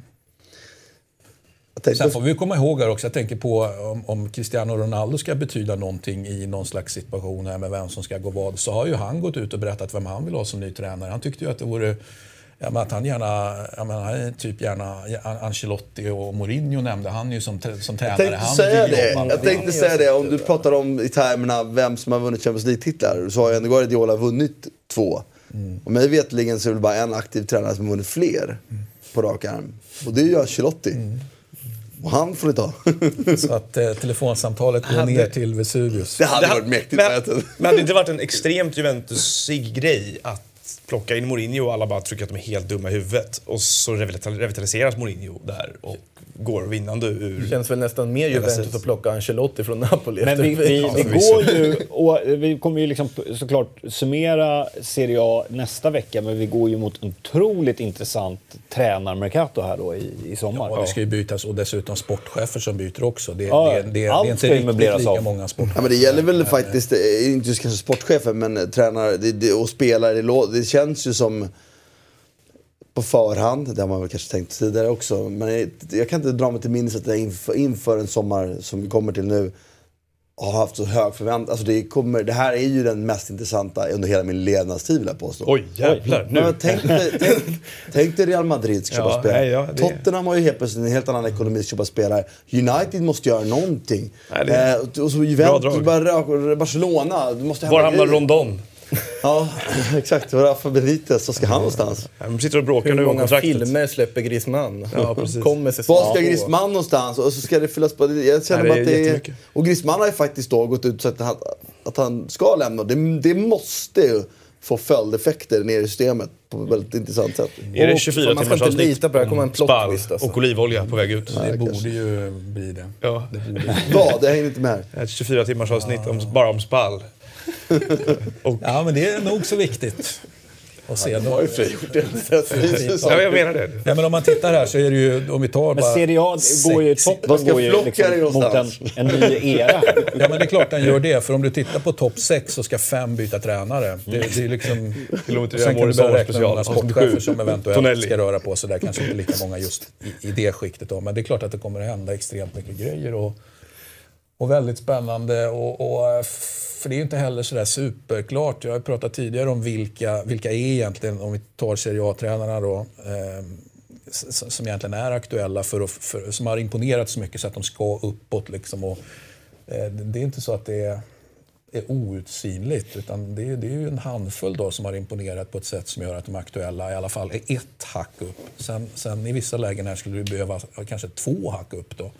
tänkte- Sen får vi komma ihåg här också, jag tänker på om, om Cristiano Ronaldo ska betyda någonting i någon slags situation här med vem som ska gå vad, så har ju han gått ut och berättat vem han vill ha som ny tränare. Han tyckte ju att det vore Ja, att han gärna, jag menar, typ gärna Ancelotti och Mourinho nämnde han ju som, som Jag tränare. tänkte han säga det. jobba. Jag tänkte säga det. Om du pratar om i termerna vem som har vunnit Champions League-titlar så har ju ändå Guardiola vunnit två. Och mig veterligen så är det bara en aktiv tränare som har vunnit fler på rak arm. Och det är ju Ancelotti. Och han får ni ta. Så att eh, telefonsamtalet går Hade- ner till Vesuvius. Det hade Det varit mäktigt. men, du. men hade det inte varit en extremt Juventusig grej att plocka in Mourinho och alla bara tycker att de är helt dumma i huvudet. Och så revital- revitaliseras Mourinho där och går vinnande ur... Det känns väl nästan mer Juventus att plocka Ancelotti från Napoli. Men vi, vi, Ja, vi går ju, och vi kommer ju liksom såklart summera Serie A nästa vecka, men vi går ju mot en otroligt intressant tränarmercato här då i, i sommar. Ja, det ska ju bytas och dessutom sportchefer som byter också. Det, Ja, det, det, det allt är inte riktigt lika av. många sportchefer. Ja, men det gäller väl faktiskt, eh, inte just kanske sportchefer, men eh, tränare och spelare. Det, det känns ju som på förhand, det har man väl kanske tänkt tidigare också. Men jag, kan inte dra mig till minnes att jag inför, inför en sommar som vi kommer till nu har haft så hög förväntan. Alltså det, kommer, det här är ju den mest intressanta under hela min levnadstid vill jag påstå. Oj, jävlar. Men Nu. tänk, dig, tänk, tänk dig Real Madrid ska köpa Ja, spelare. ja, det- Tottenham har ju helt plötsligt en helt annan ekonomi att köpa spelare. United måste göra någonting. Nej, det- eh, och- så Juventus, Barcelona. Du måste Var hamnar. Rondon? Ja, exakt. Var Rafa Benitez? Var ska han någonstans? De sitter och bråkar Hur nu om många kontraktet. filmer släpper Griezmann? Ja, precis. Kommer säsong Var ska. Griezmann någonstans? Och så ska det fyllas på. Jag känner Nej, det att det är... Och Griezmann har ju faktiskt då gått ut och sagt att han, att han ska lämna. Det, det måste ju få följdeffekter ner i systemet på ett väldigt intressant sätt. Är det Och- 24 man ska timmars inte lita på det, här kommer en plot Spall twist alltså. och olivolja på väg ut. Det borde ju bli det. Ja. Vad? Det hänger inte med här. Ett 24 timmars avsnitt om, bara om spall. Ja, men det är nog så viktigt. Och se då. Ja, jag menar det. Ja, men om man tittar här så är det ju, om vi tar Men bara... Serie A går ju, sex- toppen Vad ska går ju liksom mot en, en ny era. Ja, men det är klart den gör det. För om du tittar på topp 6 så ska fem byta tränare. Det, det är liksom... Kilometer Sen kan du börja räkna några avsnitt sportchefer som eventuellt Tonelli. ska röra på sig där. Kanske inte lika många just i, i det skiktet. Då. Men det är klart att det kommer att hända extremt mycket grejer. Och, och väldigt spännande. Och, och, för det är ju inte heller sådär superklart. Jag har pratat tidigare om vilka, vilka är egentligen, om vi tar Serie A-tränarna då, eh, som egentligen är aktuella, för, för som har imponerat så mycket så att de ska uppåt. Liksom, och, eh, det är inte så att det är, är outsinligt, utan det är, det är ju en handfull då som har imponerat på ett sätt som gör att de är aktuella, i alla fall är ett hack upp. Sen, sen i vissa lägen här skulle du behöva kanske två hack upp då.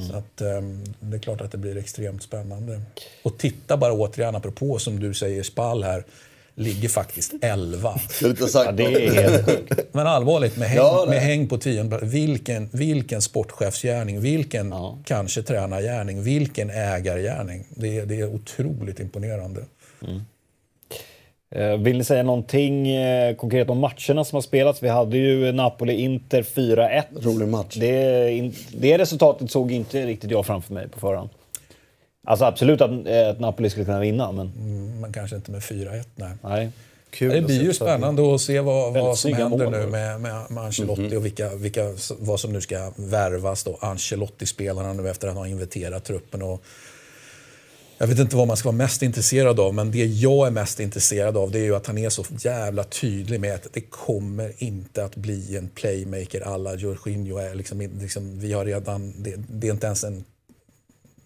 Så att, ehm, det är klart att det blir extremt spännande. Och titta bara återigen, apropå som du säger, Spall här, ligger faktiskt 11. Skulle inte ha sagt Ja, det är helt sjukt. Men allvarligt, med häng, Ja, med häng på tionde vilken, vilken sportchefsgärning, vilken kanske tränargärning, vilken ägargärning. Det, är- det är otroligt imponerande. Eh, Vill ni säga någonting eh, konkret om matcherna som har spelats? Vi hade ju Napoli-Inter 4-1. Rolig match. Det, det resultatet såg inte riktigt jag framför mig på förhand. Alltså absolut att, eh, att Napoli skulle kunna vinna, men Men kanske inte med 4-1, nej. nej. Kul Det blir ju spännande att se vad, vad som händer mål. nu med, med, med Ancelotti och vilka, vilka, vad som nu ska värvas. Ancelotti-spelarna nu efter att han har inventerat truppen. Och jag vet inte vad man ska vara mest intresserad av, men det jag är mest intresserad av det är ju att han är så jävla tydlig med att det kommer inte att bli en playmaker alla Jorginho är. Liksom, liksom, vi har redan, det, det är inte ens en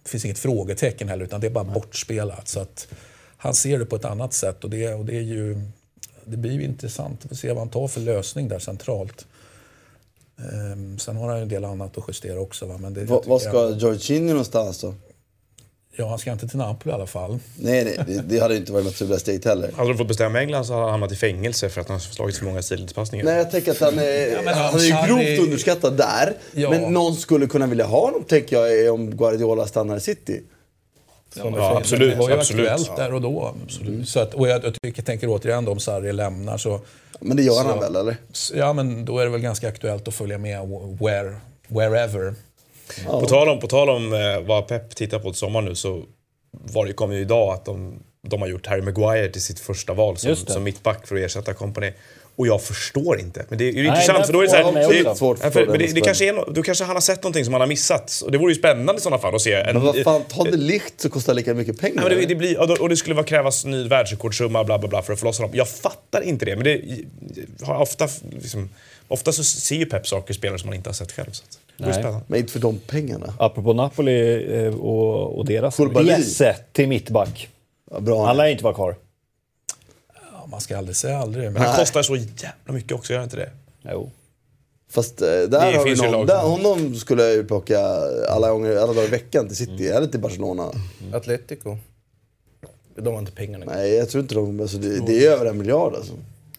det finns inget frågetecken heller, utan det är bara bortspelat. Så att han ser det på ett annat sätt och det, och det, är ju, det blir ju intressant att se vad han tar för lösning där centralt. Ehm, sen har han ju en del annat att justera också. Va? Men det, jag Vad ska jag- Jorginho någonstans då? Ja, han ska inte till Napoli i alla fall. Nej, nej, det, det hade inte varit något superbra steg heller. Hade de fått bestämma England så hade han hamnat i fängelse för att han slagit för många sidledspassningar. Nej, jag tänker att han är, men han är ju grovt underskattad där. Ja. Men någon skulle kunna vilja ha honom, tänker jag, är om Guardiola stannar i City. Ja, absolut. Det var ju absolut. aktuellt där och då. Absolut. Så att, och jag, jag tycker, tänker återigen då om Sarri lämnar så... Men det gör så, han väl, eller? Ja, men då är det väl ganska aktuellt att följa med where, wherever. På tal om, på tal om eh, vad Pep tittar på till sommar nu så var det, kom ju idag att de, de har gjort Harry Maguire till sitt första val som, det. som mittback för att ersätta Company. Och jag förstår inte. Men det är ju Nej, intressant för då är det får så här, det, också. Svårt ja, för men det, det kanske är no, då kanske han har sett någonting som han har missat. Och det vore ju spännande i sådana fall att se. En, Men vad fan, ta det likt så kostar det lika mycket pengar. Nej, men det, det blir, och, då, och det skulle vara krävas ny världsrekordsumma bla bla bla för att få loss honom. Jag fattar inte det, men det har ofta, liksom, ofta så ser ju Pep saker i spelare som man inte har sett själv. Så att, det Nej. spännande. Men inte för de pengarna. Apropå Napoli eh, och, och deras Koulibaly. rese till mittback. Ja, bra. Han lär inte vara kvar. Ja, man ska aldrig säga aldrig. Men Men han kostar så jävla mycket också, gör han inte det? Jo. Fast eh, där har vi någon, där, honom skulle jag ju plocka alla, gånger, alla dagar i veckan till City, eller till Barcelona. Atletico. De har inte pengarna. Nej, jag tror inte de... Alltså, det, det är över en miljard alltså.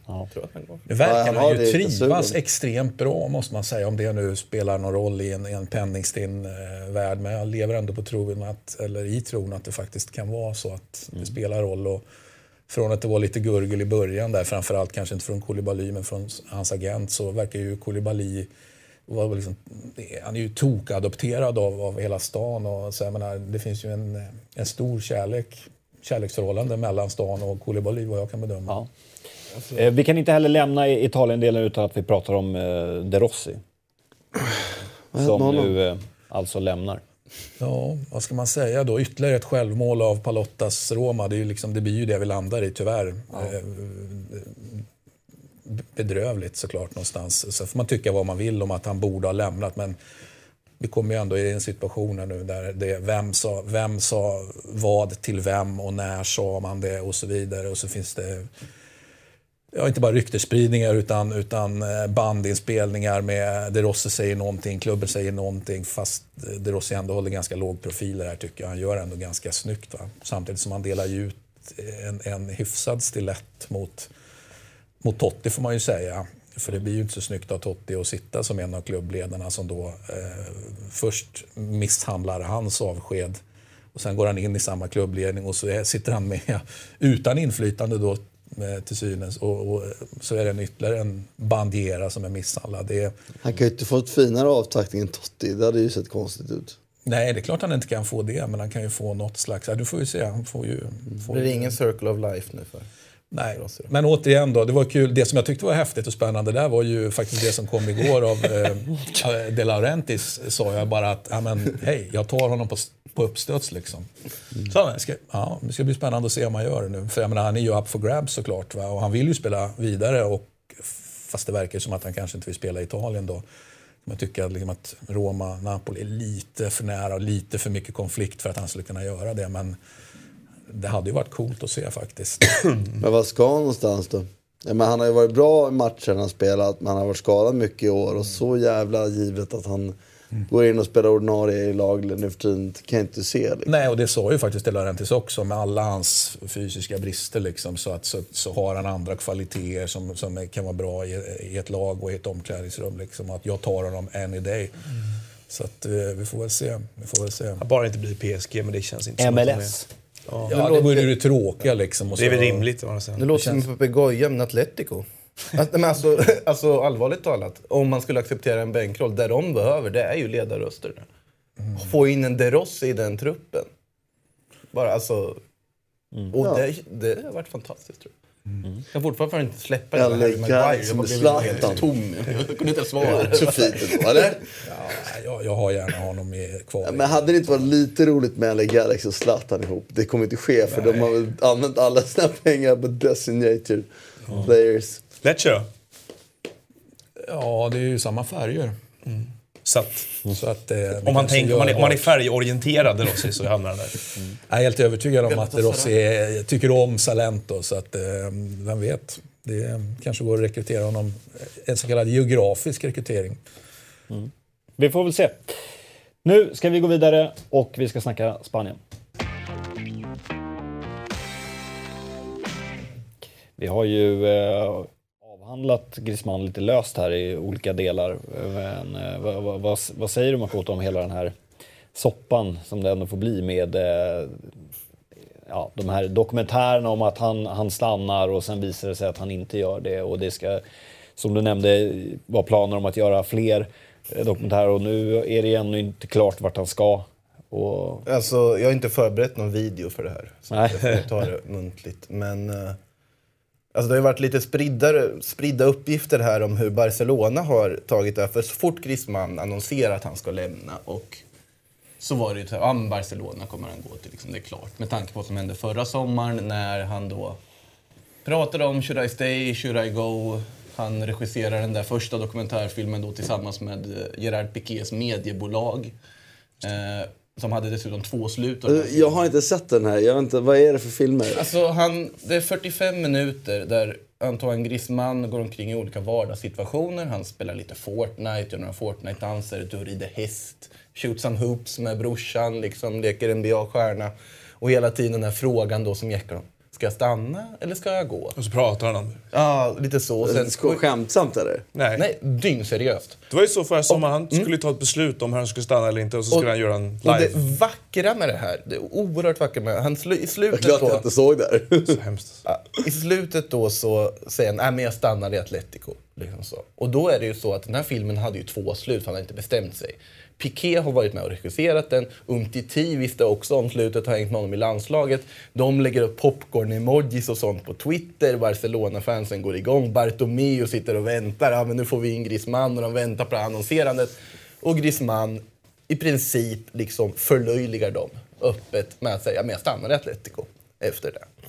Jag tror att han går. Nu verkar Ja, han ju trivas extremt bra måste man säga. Om det nu spelar någon roll i en, i en penningstinn eh, värld. Men jag lever ändå på tron att, eller i tron att det faktiskt kan vara så att det spelar roll. Och från att det var lite gurgel i början där, framförallt kanske inte från Koulibaly men från hans agent så verkar ju Koulibaly var liksom, han är ju tokadopterad av, av hela stan. Och så jag menar, det finns ju en, en stor kärlek, kärleksförhållande mellan stan och Koulibaly vad jag kan bedöma. Ja. Eh, vi kan inte heller lämna i- Italien-delen utan att vi pratar om eh, De Rossi. Som nu eh, alltså lämnar. Ja, vad ska man säga då? Ytterligare ett självmål av Palottas Roma. Det, är ju liksom, det blir ju det vi landar i tyvärr. Eh, bedrövligt såklart någonstans. Så får man tycka vad man vill om att han borde ha lämnat. Men vi kommer ju ändå i en situation här nu där det är vem sa, vem sa vad till vem och när sa man det och så vidare. Och så finns det ja, inte bara ryktesspridningar utan, utan eh, bandinspelningar med De Rossi säger någonting, klubben säger någonting fast eh, De Rossi ändå håller ganska låg profil här tycker jag. Han gör ändå ganska snyggt. Va? Samtidigt som han delar ut eh, en, en hyfsad stilett mot, mot Totti får man ju säga. För det blir ju inte så snyggt av Totti att sitta som en av klubbledarna som då eh, först misshandlar hans avsked och sen går han in i samma klubbledning och så sitter han med utan inflytande då till synes och, och så är det en ytterligare en bandiera som är misshandlad. Det är, Han kan ju inte få ett finare avtackning än Totti. Det hade ju sett konstigt ut. nej, det är klart han inte kan få det, men han kan ju få något slags... Ja, du får ju se. Han får ju... Får Blir det ingen circle of life nu för? Nej, men återigen då, det var kul. Det som jag tyckte var häftigt och spännande där var ju faktiskt det som kom igår av eh, De Laurentiis. Sa jag bara att, ja men hej, jag tar honom på, på uppstöds liksom. Så han, ska, ja, det ska bli spännande att se om han gör det nu. För jag menar, han är ju up for grabs såklart. Va? Och han vill ju spela vidare. Och, fast det verkar som att han kanske inte vill spela i Italien då. Jag tycker att, liksom att Roma, Napoli är lite för nära och lite för mycket konflikt för att han skulle kunna göra det. Men det hade ju varit coolt att se faktiskt. Men vad ska han någonstans då? Ja, men han har ju varit bra i matcher han spelat, men han har varit skadad mycket i år. Och så jävla givet att han går in och spelar ordinarie i lag nu för tiden kan jag inte se. Liksom. Nej, och det sa ju faktiskt De Laurentiis också med alla hans fysiska brister. Liksom, så, att, så, så har han andra kvaliteter som, som kan vara bra i, i ett lag och i ett omklädningsrum. Liksom, att jag tar honom any day. Så att, eh, vi får väl se. Vi får väl se. Bara inte blir PSG, men det känns inte som att MLS. Ja, det vore det tråkiga liksom. Och Det är väl så- rimligt sidan. Det låter som en papegoja med Atletico. Att- Men alltså, alltså allvarligt talat, om man skulle acceptera en bänkroll, där de behöver, det är ju ledarröster. Få in en De Rossi i den truppen. Bara alltså... Och det, det har varit fantastiskt tror jag. Jag kan fortfarande inte släppa det Eller Harry Maguire. Gais Jag blev Zlatan. helt tom. Jag kunde inte ens svara. Så fint ändå, eller? Ja, jag, jag har gärna honom kvar. Ja, men hade det inte varit lite roligt med LA Galaxy och Zlatan ihop? Det kommer inte ske för de har väl använt alla sina pengar på designated players. Lecce Ja, det är ju samma färger. Så att, mm. så att eh, om, man tänker, om, man är, om man är färgorienterad Rossi så hamnar han där. Mm. Jag är helt övertygad om att Rossi är, tycker om Salento, så att, eh, vem vet? Det kanske går att rekrytera honom. En så kallad geografisk rekrytering. Mm. Vi får väl se. Nu ska vi gå vidare och vi ska snacka Spanien. Vi har ju eh, avhandlat Griezmann lite löst här i olika delar. Men, eh, vad, vad, vad, säger du Makoto om hela den här soppan som det ändå får bli med eh, ja, de här dokumentärerna om att han, han stannar och sen visar det sig att han inte gör det och det ska, som du nämnde, vara planer om att göra fler eh, dokumentärer och nu är det ännu inte klart vart han ska. Och, Alltså, jag har inte förberett någon video för det här. Så Nej. jag får ta det muntligt. Men eh, alltså det har varit lite spridda, spridda uppgifter här om hur Barcelona har tagit det. För så fort Griezmann annonserar att han ska lämna och så var det ju så här, Barcelona kommer han gå till, liksom, det är klart. Med tanke på vad som hände förra sommaren när han då pratade om Should I stay, should I go? Han regisserar den där första dokumentärfilmen då tillsammans med eh, Gerard Piqués mediebolag. Eh, som hade dessutom två slut. Eh, Jag har inte sett den här. Jag vet inte, vad är det för filmer? Alltså han, det är 45 minuter där Antoine Griezmann går omkring i olika vardagssituationer. Han spelar lite Fortnite, gör några Fortnite-danser, du rider häst, shoot some hoops med brorsan, liksom leker NBA-stjärna. Och hela tiden den här frågan då som jäckar honom. Ska jag stanna eller ska jag gå? Och så pratar han om det. Ja, lite så. Sen, skämtsamt eller? Nej. nej, dyngseriöst. Det var ju så förra sommaren. Han skulle ju ta ett beslut om hur han skulle stanna eller inte och så skulle han göra en Och det live. vackra med det här, det är oerhört vackra med han slu, i Jag slutet är glad att då, jag inte såg där. Så hemskt. Ja, I slutet då så säger han nej men jag stannar i Atletico. Liksom så. Och då är det ju så att den här filmen hade ju två slut, för han hade inte bestämt sig. Piqué har varit med och regisserat den. Umtiti visste också om slutet, har hängt med honom i landslaget. De lägger upp popcorn-emojis och sånt på Twitter. Barcelona-fansen går igång. Bartomeu sitter och väntar. Ja, men nu får vi in Griezmann och de väntar på det här annonserandet. Och Griezmann i princip liksom förlöjligar dem öppet med att säga men jag stannar i Atletico efter det.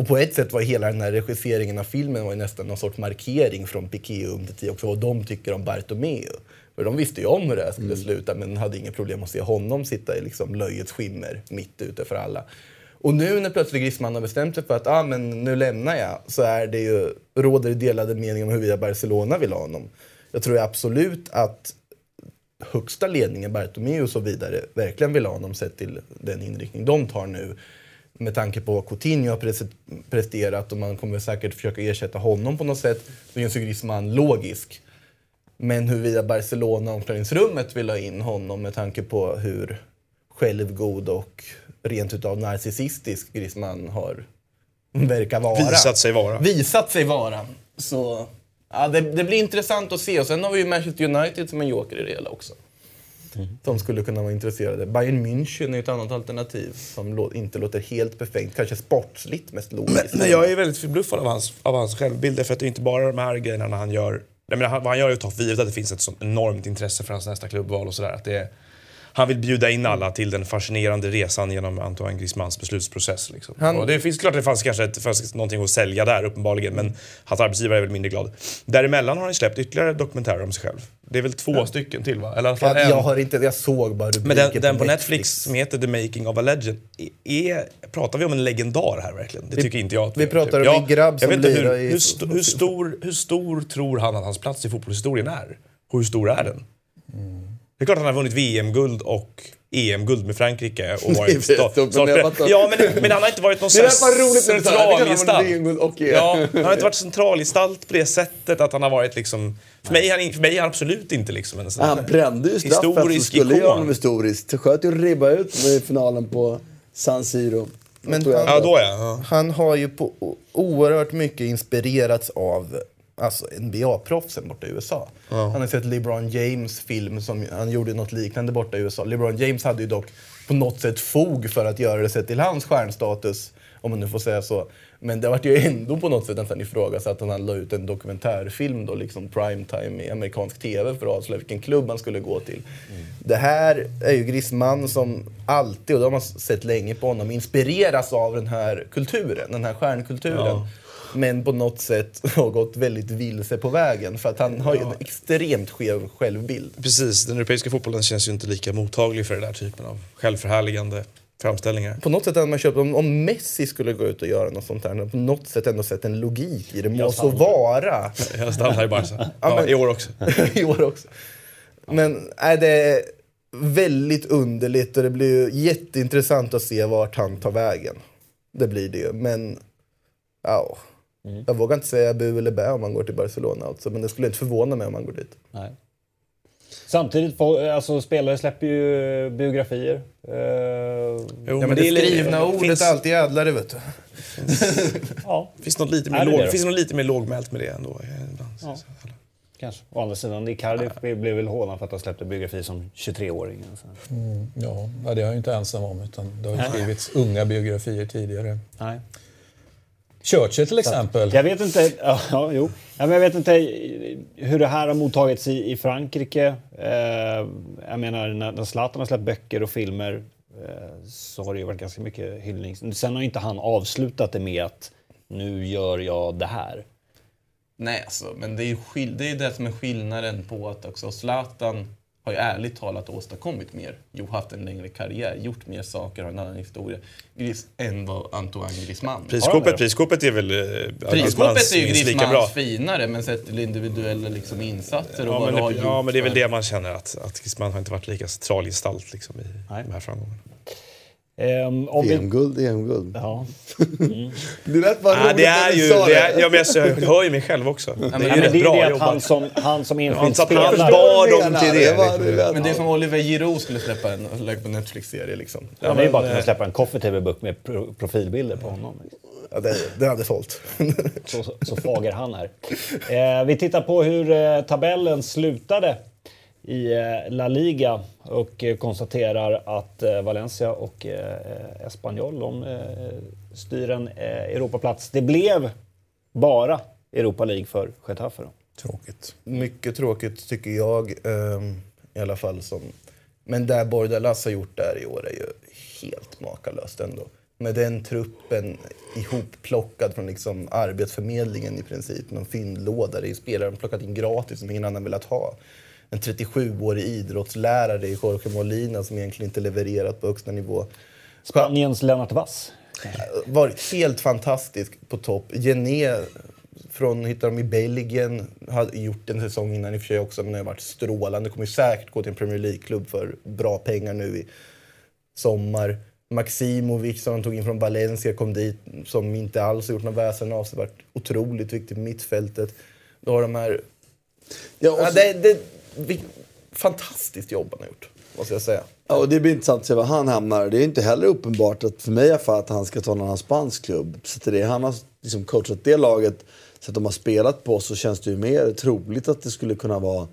Och på ett sätt var hela den här regisseringen av filmen var nästan någon sorts markering från Piqué och Umtiti också vad de tycker om Bartomeu. För de visste ju om hur det här skulle sluta men hade inga problem att se honom sitta i liksom löjets skimmer mitt ute för alla. Och nu när plötsligt Griezmann har bestämt sig för att ah, men nu lämnar jag så är det ju, råder det delade meningar om huruvida Barcelona vill ha honom. Jag tror absolut att högsta ledningen, Bartomeu och så vidare, verkligen vill ha honom sett till den inriktning de tar nu. Med tanke på vad Coutinho har pres- presterat och man kommer säkert försöka ersätta honom på något sätt, så känns ju Griezmann logisk. Men huruvida Barcelona omklädningsrummet vill ha in honom med tanke på hur självgod och rent utav narcissistisk Griezmann har verkar vara. Visat sig vara. Visat sig vara. Så ja, det, det blir intressant att se. Och sen har vi ju Manchester United som en joker i det hela också. Som skulle kunna vara intresserade. Bayern München är ett annat alternativ som inte låter helt befängt. Kanske sportsligt mest logiskt. Men jag är väldigt förbluffad av hans, av hans självbild. För att det är inte bara de här grejerna när han gör... Jag menar, han, vad han gör är att ta för givet att det finns ett sånt enormt intresse för hans nästa klubbval och sådär. Att det är, han vill bjuda in alla till den fascinerande resan genom Antoine Griezmanns beslutsprocess. Liksom. Han- Och det finns klart det fanns kanske ett, fanns någonting att sälja där uppenbarligen, men hans arbetsgivare är väl mindre glad. Däremellan har han släppt ytterligare dokumentärer om sig själv. Det är väl två stycken till va? Eller jag, en. jag, har inte, jag såg bara Men den, den på Netflix som heter The Making of a Legend, är, pratar vi om en legendar här verkligen? Det tycker inte jag. vi pratar om en grabb jag som vet inte hur, lirar hur, sto, hur, stor, hur stor tror han att hans plats i fotbollshistorien är? Och hur stor är den? Det är klart att han har vunnit VM-guld och EM-guld med Frankrike och varit vet men. Ja, men, men han har inte varit någon Det där var roligt centralgestalt. VM-guld och EM. Ja, han har inte varit centralgestalt på det sättet att han har varit liksom... För mig är han, för mig är han absolut inte liksom en sån Han brände ju straffet så historisk skulle göra ikon. honom historisk. Sköt ju ribba ut i finalen på San Siro. Men jag. Ja, då ja. ja. Han har ju på oerhört mycket inspirerats av alltså NBA-proffsen borta i USA. Han har sett LeBron James film, som han gjorde något liknande borta i USA. LeBron James hade ju dock på något sätt fog för att göra det sett till hans stjärnstatus, om man nu får säga så. Men det vart ju ändå på något sätt nästan ifrågasatt att han la ut en dokumentärfilm då, liksom primetime i amerikansk TV för att avslöja vilken klubb han skulle gå till. Det här är ju Griezmann som alltid, och det har man sett länge på honom, inspireras av den här kulturen, den här stjärnkulturen. Men på något sätt har gått väldigt vilse på vägen för att han har ju en extremt skev självbild. Precis, den europeiska fotbollen känns ju inte lika mottaglig för den där typen av självförhärligande framställningar. På något sätt hade man köpt, om, om Messi skulle gå ut och göra något sånt här, på något sätt ändå sett en logik i det. Må så vara. Jag stannar i Barca. Ja, Ja, men- I år också. I år också. Men är det väldigt underligt och det blir ju jätteintressant att se vart han tar vägen. Det blir det ju. Men ja, Jag vågar inte säga bu eller bä om man går till Barcelona alltså, men det skulle inte förvåna mig om man går dit. Nej. Samtidigt, alltså, spelare släpper ju biografier. Eh, Jo, Ja, men det, är lite- skrivna ordet finns, är alltid ädlare vet du. ja, finns något lite mer, det låg, det? finns något lite mer lågmält med det ändå. eh, ibland. Ja. kanske. Å andra sidan, Icardi blev väl hånad för att han släppte biografi som 23-åring. Så. Ja, ja, det är jag ju inte ensam om. Utan det har ju skrivits unga biografier tidigare. Nej. Churchill till exempel. Jag vet inte, ja, ja, jo. Ja, men jag vet inte hur det här har mottagits i, i Frankrike. Eh, jag menar, när, när Zlatan har släppt böcker och filmer eh, så har det ju varit ganska mycket hyllning. Sen har inte han avslutat det med att nu gör jag det här. Nej, alltså, men det är ju det, är det som är skillnaden på att också Zlatan har ju ärligt talat åstadkommit mer. Jo, haft en längre karriär, gjort mer saker, har en annan historia Gris, än vad Antoine Griezmann. Prisskåpet, prisskåpet är väl... eh, Griezmanns är ju minst lika bra. Griezmanns finare, men sett till individuella liksom, insatser och Ja vad men, har det, gjort. ja, men det är väl det man känner att, att Griezmann har inte varit lika central gestalt liksom, i Nej. de här framgångarna. Ehm, om vi, EM-guld, EM-guld. ja. Det lät bara roligt det är ju, det är, ja, men jag, jag hör ju mig själv också. det är men ju Ja, men rätt det bra det jobbat. han som, han som enskild inte att han spelare... var dem till det det. var- det Men det är som Oliver Giroud skulle släppa en Netflix-serie liksom. Ja, det är bara att men, kunna släppa en coffee table book med pro profilbilder på honom. Ja, det, det hade sålt. Så, så fager han är. Eh, vi tittar på hur eh, tabellen slutade i eh, La Liga och eh, konstaterar att eh, Valencia och Espanyol de, styr en Europaplats. Det blev bara Europa League för Getafe. Då. Tråkigt. Mycket tråkigt tycker jag ehm, i alla fall. Som, men det Bordalas har gjort där i år är ju helt makalöst ändå. Med den truppen ihopplockad från liksom Arbetsförmedlingen i princip. Någon fyndlåda. Det är spelare de plockat in gratis som ingen annan velat ha. En 37-årig idrottslärare i Jorge Molina som egentligen inte levererat på högsta nivå. Spaniens Lennart Wass. varit helt fantastisk på topp. Gené från, hittade de i Belgien, hade gjort en säsong innan i och för sig också, men det har varit strålande. Kommer ju säkert gå till en Premier League-klubb för bra pengar nu i sommar. Maximovic som de tog in från Valencia kom dit, som inte alls har gjort någon väsen av sig. Varit otroligt viktig på mittfältet. Då har de här... Ja, och Ja, så- det, det, fantastiskt jobb han har gjort, måste jag säga. Ja, och det blir intressant att se var han hamnar. Det är inte heller uppenbart att för mig i alla fall att han ska ta någon annan spansk klubb. Så det han har liksom coachat det laget, så att de har spelat på så känns det ju mer troligt att det skulle kunna vara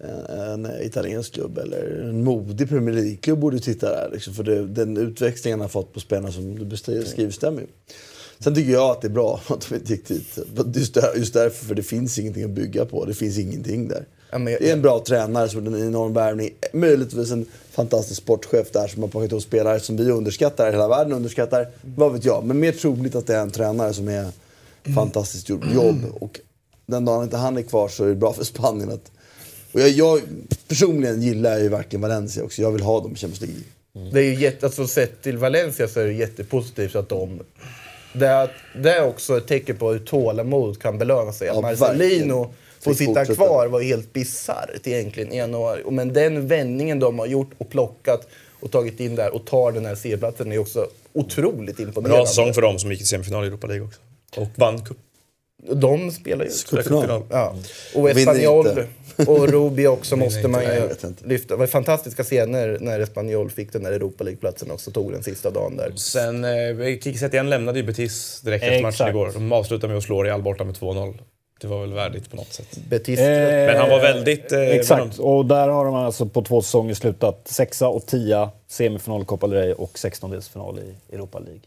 en, en italiensk klubb eller en modig Premier League-klubb borde titta där. Liksom, för det, den utväxlingen han har fått på spelarna som du beskriver stämmer ju. Sen tycker jag att det är bra att de inte gick dit. Just, där, just därför, för det finns ingenting att bygga på. Det finns ingenting där. Men jag- Det är en bra tränare som en enorm värvning. Möjligtvis en fantastisk sportchef där som har plockat ihop spelare som vi underskattar, hela världen underskattar. Vad vet jag. Men mer troligt att det är en tränare som är fantastiskt gjort jobb. Och den dagen inte han är kvar så är det bra för Spanien att... Och jag, jag personligen gillar ju verkligen Valencia också. Jag vill ha dem i Champions League. Det är ju jätte, alltså sett till Valencia så är det jättepositivt att de... Det är, det är också ett tecken på hur tålamod kan belöna sig. Ja, Marcelino Fick sitta fortsätta. kvar var helt bisarrt egentligen i januari. Och Men den vändningen de har gjort och plockat och tagit in där och tar den här C-platsen är också otroligt imponerande. Bra säsong för dem som gick till semifinal i Europa League också. Och vann cup. De spelar ju... Cupfinal. Ja. Och Espanyol och Rubio också måste man ju lyfta. Det var fantastiska scener när Espanyol fick den där Europa League-platsen också. Tog den sista dagen där. Sen, eh, Kiki Setien lämnade ju Betis direkt efter matchen igår. De avslutade med att slå Real borta med 2-0. Det var väl värdigt på något sätt. Betis... Men han var väldigt... Eh, Exakt, och där har de alltså på två säsonger slutat sexa och tia, semifinal i Copa del Rey och sextondelsfinal i Europa League.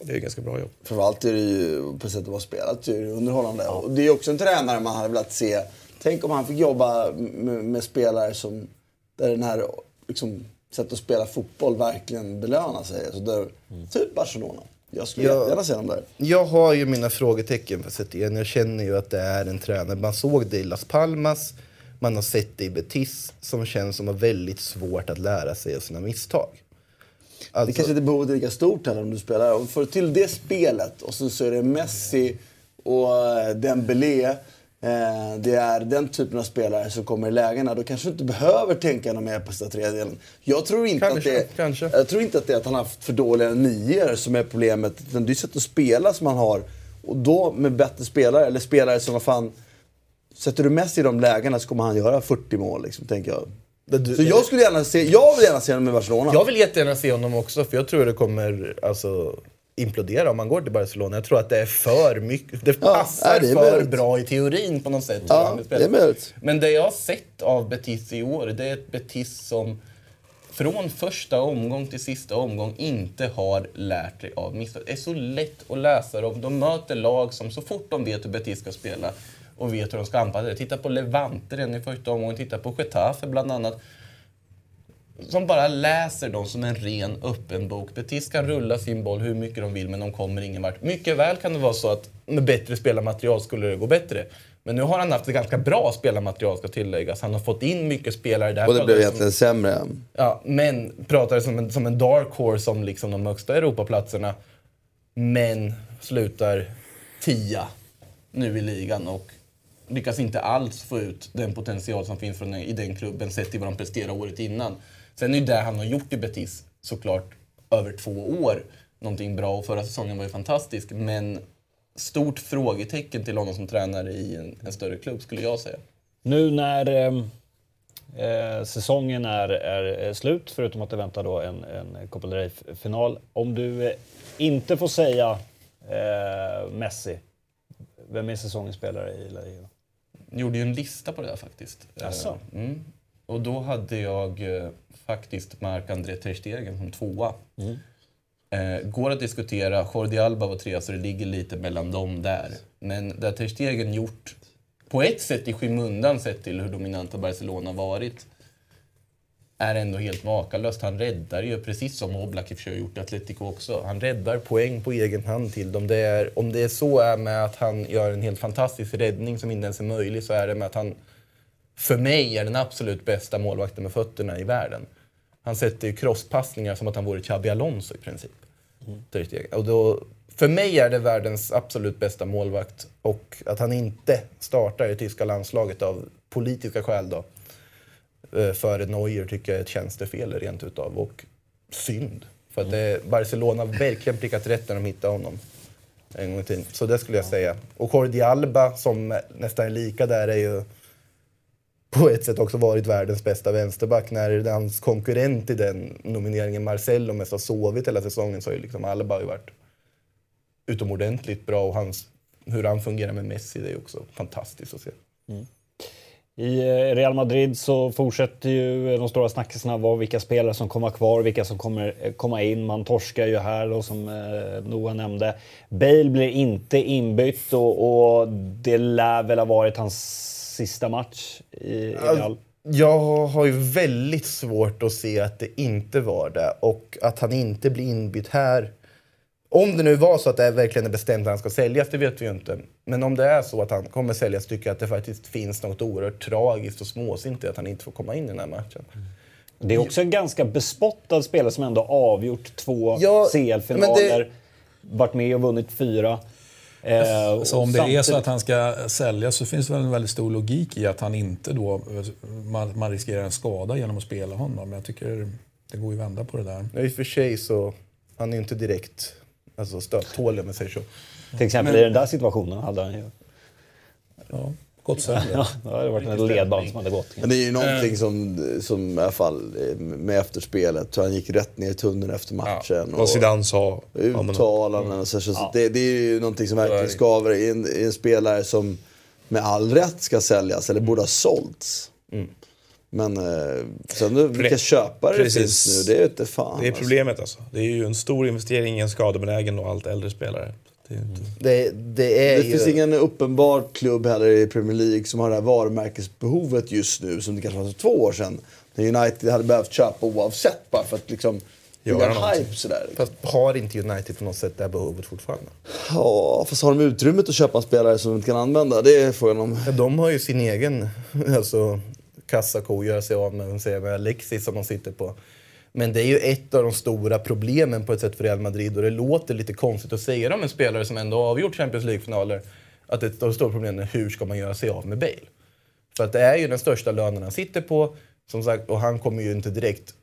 Det är ganska bra jobb. Framförallt är det ju, på sättet de har spelat, är det underhållande. Och det är också en tränare man hade velat se. Tänk om han fick jobba med, med spelare som, där den här liksom, sättet att spela fotboll verkligen belönar sig. Alltså där, Typ Barcelona. Jag skulle Ja. gärna se dem där. Jag har ju mina frågetecken för Setien. Jag känner ju att det är en tränare. Man såg det i Las Palmas, man har sett det i Betis som känns som har väldigt svårt att lära sig av sina misstag. Det Alltså, kanske inte behovet är lika stort heller om du spelar. Och för till det spelet och så, så är det Messi och eh, Dembélé. Eh, det är den typen av spelare som kommer i lägena. Då kanske du inte behöver tänka något mer på sista tredjedelen. Jag tror inte Kanske, att det, kanske. Jag tror inte att det är att han har haft för dåliga nior som är problemet. Utan det är sättet att spela som han har. Och då med bättre spelare, eller spelare som vad fan... Sätter du Messi i de lägena så kommer han göra 40 mål, liksom, tänker jag. Så jag skulle gärna se, jag vill gärna se honom i Barcelona. Jag vill jättegärna se honom också, för jag tror det kommer alltså, implodera om man går till Barcelona. Jag tror att det är för mycket. Det Ja, passar det för möjligt. bra i teorin på något sätt. Ja, det möjligt. Men det jag har sett av Betis i år, det är ett Betis som från första omgång till sista omgång inte har lärt sig av misstag. Det är så lätt att läsa dem. De möter lag som så fort de vet hur Betis ska spela och vet hur de ska anpassa det. Titta på Levante redan i första omgången, titta på Getafe bland annat. Som bara läser dem som en ren öppen bok. Betis kan rulla sin boll hur mycket de vill men de kommer ingen vart. Mycket väl kan det vara så att med bättre spelarmaterial skulle det gå bättre. Men nu har han haft ett ganska bra spelarmaterial ska tilläggas. Han har fått in mycket spelare där. Och det blev vi som- egentligen sämre. Ja, men pratar som en, som en dark horse om liksom de högsta Europaplatserna. Men slutar tia nu i ligan och lyckas inte alls få ut den potential som finns från, i den klubben sett till vad de presterade året innan. Sen är ju det han har gjort i Betis såklart över två år någonting bra och förra säsongen var ju fantastisk. Men stort frågetecken till honom som tränare i en, en större klubb skulle jag säga. Nu när eh, eh, säsongen är, är slut, förutom att det väntar då en, en Copa del Rey-final. Om du eh, inte får säga eh, Messi, vem är säsongens spelare i La Liga? gjorde ju en lista på det där faktiskt. Eh, Mm. Och då hade jag eh, faktiskt Marc-André Ter Stegen som tvåa. Mm. Eh, går att diskutera. Jordi Alba var trea, så det ligger lite mellan dem där. Men det Ter Stegen gjort, på ett sätt i skymundan sett till hur dominanta Barcelona varit, är ändå helt makalöst. Han räddar ju, precis som Oblak i och för sig har gjort i Atletico också. Han räddar poäng på egen hand till dem. Det är, om det är så är med att han gör en helt fantastisk räddning som inte ens är möjlig så är det med att han, för mig, är den absolut bästa målvakten med fötterna i världen. Han sätter ju crosspassningar som att han vore Xabi Alonso i princip. Stegen. Och då, för mig är det världens absolut bästa målvakt och att han inte startar i tyska landslaget av politiska skäl då eh, före Neuer tycker jag är ett tjänstefel rent utav och synd. För att det, Barcelona har verkligen prickat rätt när de hittade honom. En gång i tiden. Så det skulle jag säga. Och Jordi Alba som nästan är lika där är ju på ett sätt också varit världens bästa vänsterback. När hans konkurrent i den nomineringen, Marcelo, mest har sovit hela säsongen så har ju liksom Alba ju varit utomordentligt bra och hans, hur han fungerar med Messi det är ju också fantastiskt att se. Mm. I eh, Real Madrid så fortsätter ju de stora snackisarna vara vilka spelare som kommer kvar, vilka som kommer eh, komma in. Man torskar ju här då, som eh, Noah nämnde. Bale blir inte inbytt och, och det lär väl ha varit hans sista match i, i Real. Jag har ju väldigt svårt att se att det inte var det och att han inte blir inbytt här. Om det nu var så att det är verkligen är bestämt att han ska säljas, det vet vi ju inte. Men om det är så att han kommer säljas tycker jag att det faktiskt finns något oerhört tragiskt och småsint i att han inte får komma in i den här matchen. Det är också en ganska bespottad spelare som ändå avgjort två Ja, CL-finaler. det- Varit med och vunnit fyra. Eh, Så om det är så samtidigt- att han ska säljas så finns det väl en väldigt stor logik i att han inte då, man, man riskerar en skada genom att spela honom. Men jag tycker det går ju att vända på det där. I och för sig så, han är ju inte direkt alltså, stöttålig om man säger så. Till exempel Men- i den där situationen hade han ju... Ja, gått sönder. Ja, det hade varit en ledband som hade gått. Men det är ju någonting som, som i alla fall eh, med efterspelet. Så han gick rätt ner i tunneln efter matchen. Vad Zidane sa. Uttalanden och så. så Ja. det, det är ju någonting som verkligen det. skaver i en, i en spelare som med all rätt ska säljas, eller borde ha sålts. Men eh, sen nu, vilka köpare det finns nu, det är inte fan. Det är alltså. problemet alltså. Det är ju en stor investering i en skadebenägen och allt äldre spelare. Det är ju inte... Det, det är Det ju... finns ingen uppenbar klubb heller i Premier League som har det här varumärkesbehovet just nu som det kanske var för två år sedan. När United hade behövt köpa oavsett bara för att liksom Göra hype sådär. Fast har inte United på något sätt det här behovet fortfarande? Ja, fast har de utrymmet att köpa en spelare som de inte kan använda? Det är frågan om. Ja, de har ju sin egen alltså, kassako att göra sig av med, med Alexis som de sitter på. Men det är ju ett av de stora problemen på ett sätt för Real Madrid och det låter lite konstigt att säga det om en spelare som ändå har avgjort Champions League-finaler. Att ett av de stora problemen är hur ska man göra sig av med Bale? För att det är ju den största lönen han sitter på. Som sagt, och han kommer ju inte direkt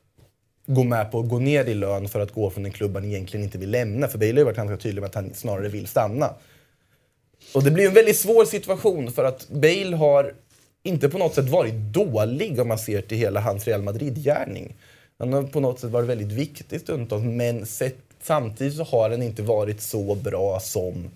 gå med på att gå ner i lön för att gå från en klubb han egentligen inte vill lämna. För Bale har ju varit ganska tydlig med att han snarare vill stanna. Och det blir en väldigt svår situation för att Bale har inte på något sätt varit dålig om man ser till hela hans Real Madrid-gärning. Han har eh, på något sätt varit väldigt viktig stundtals men sett, samtidigt så har han inte varit så bra som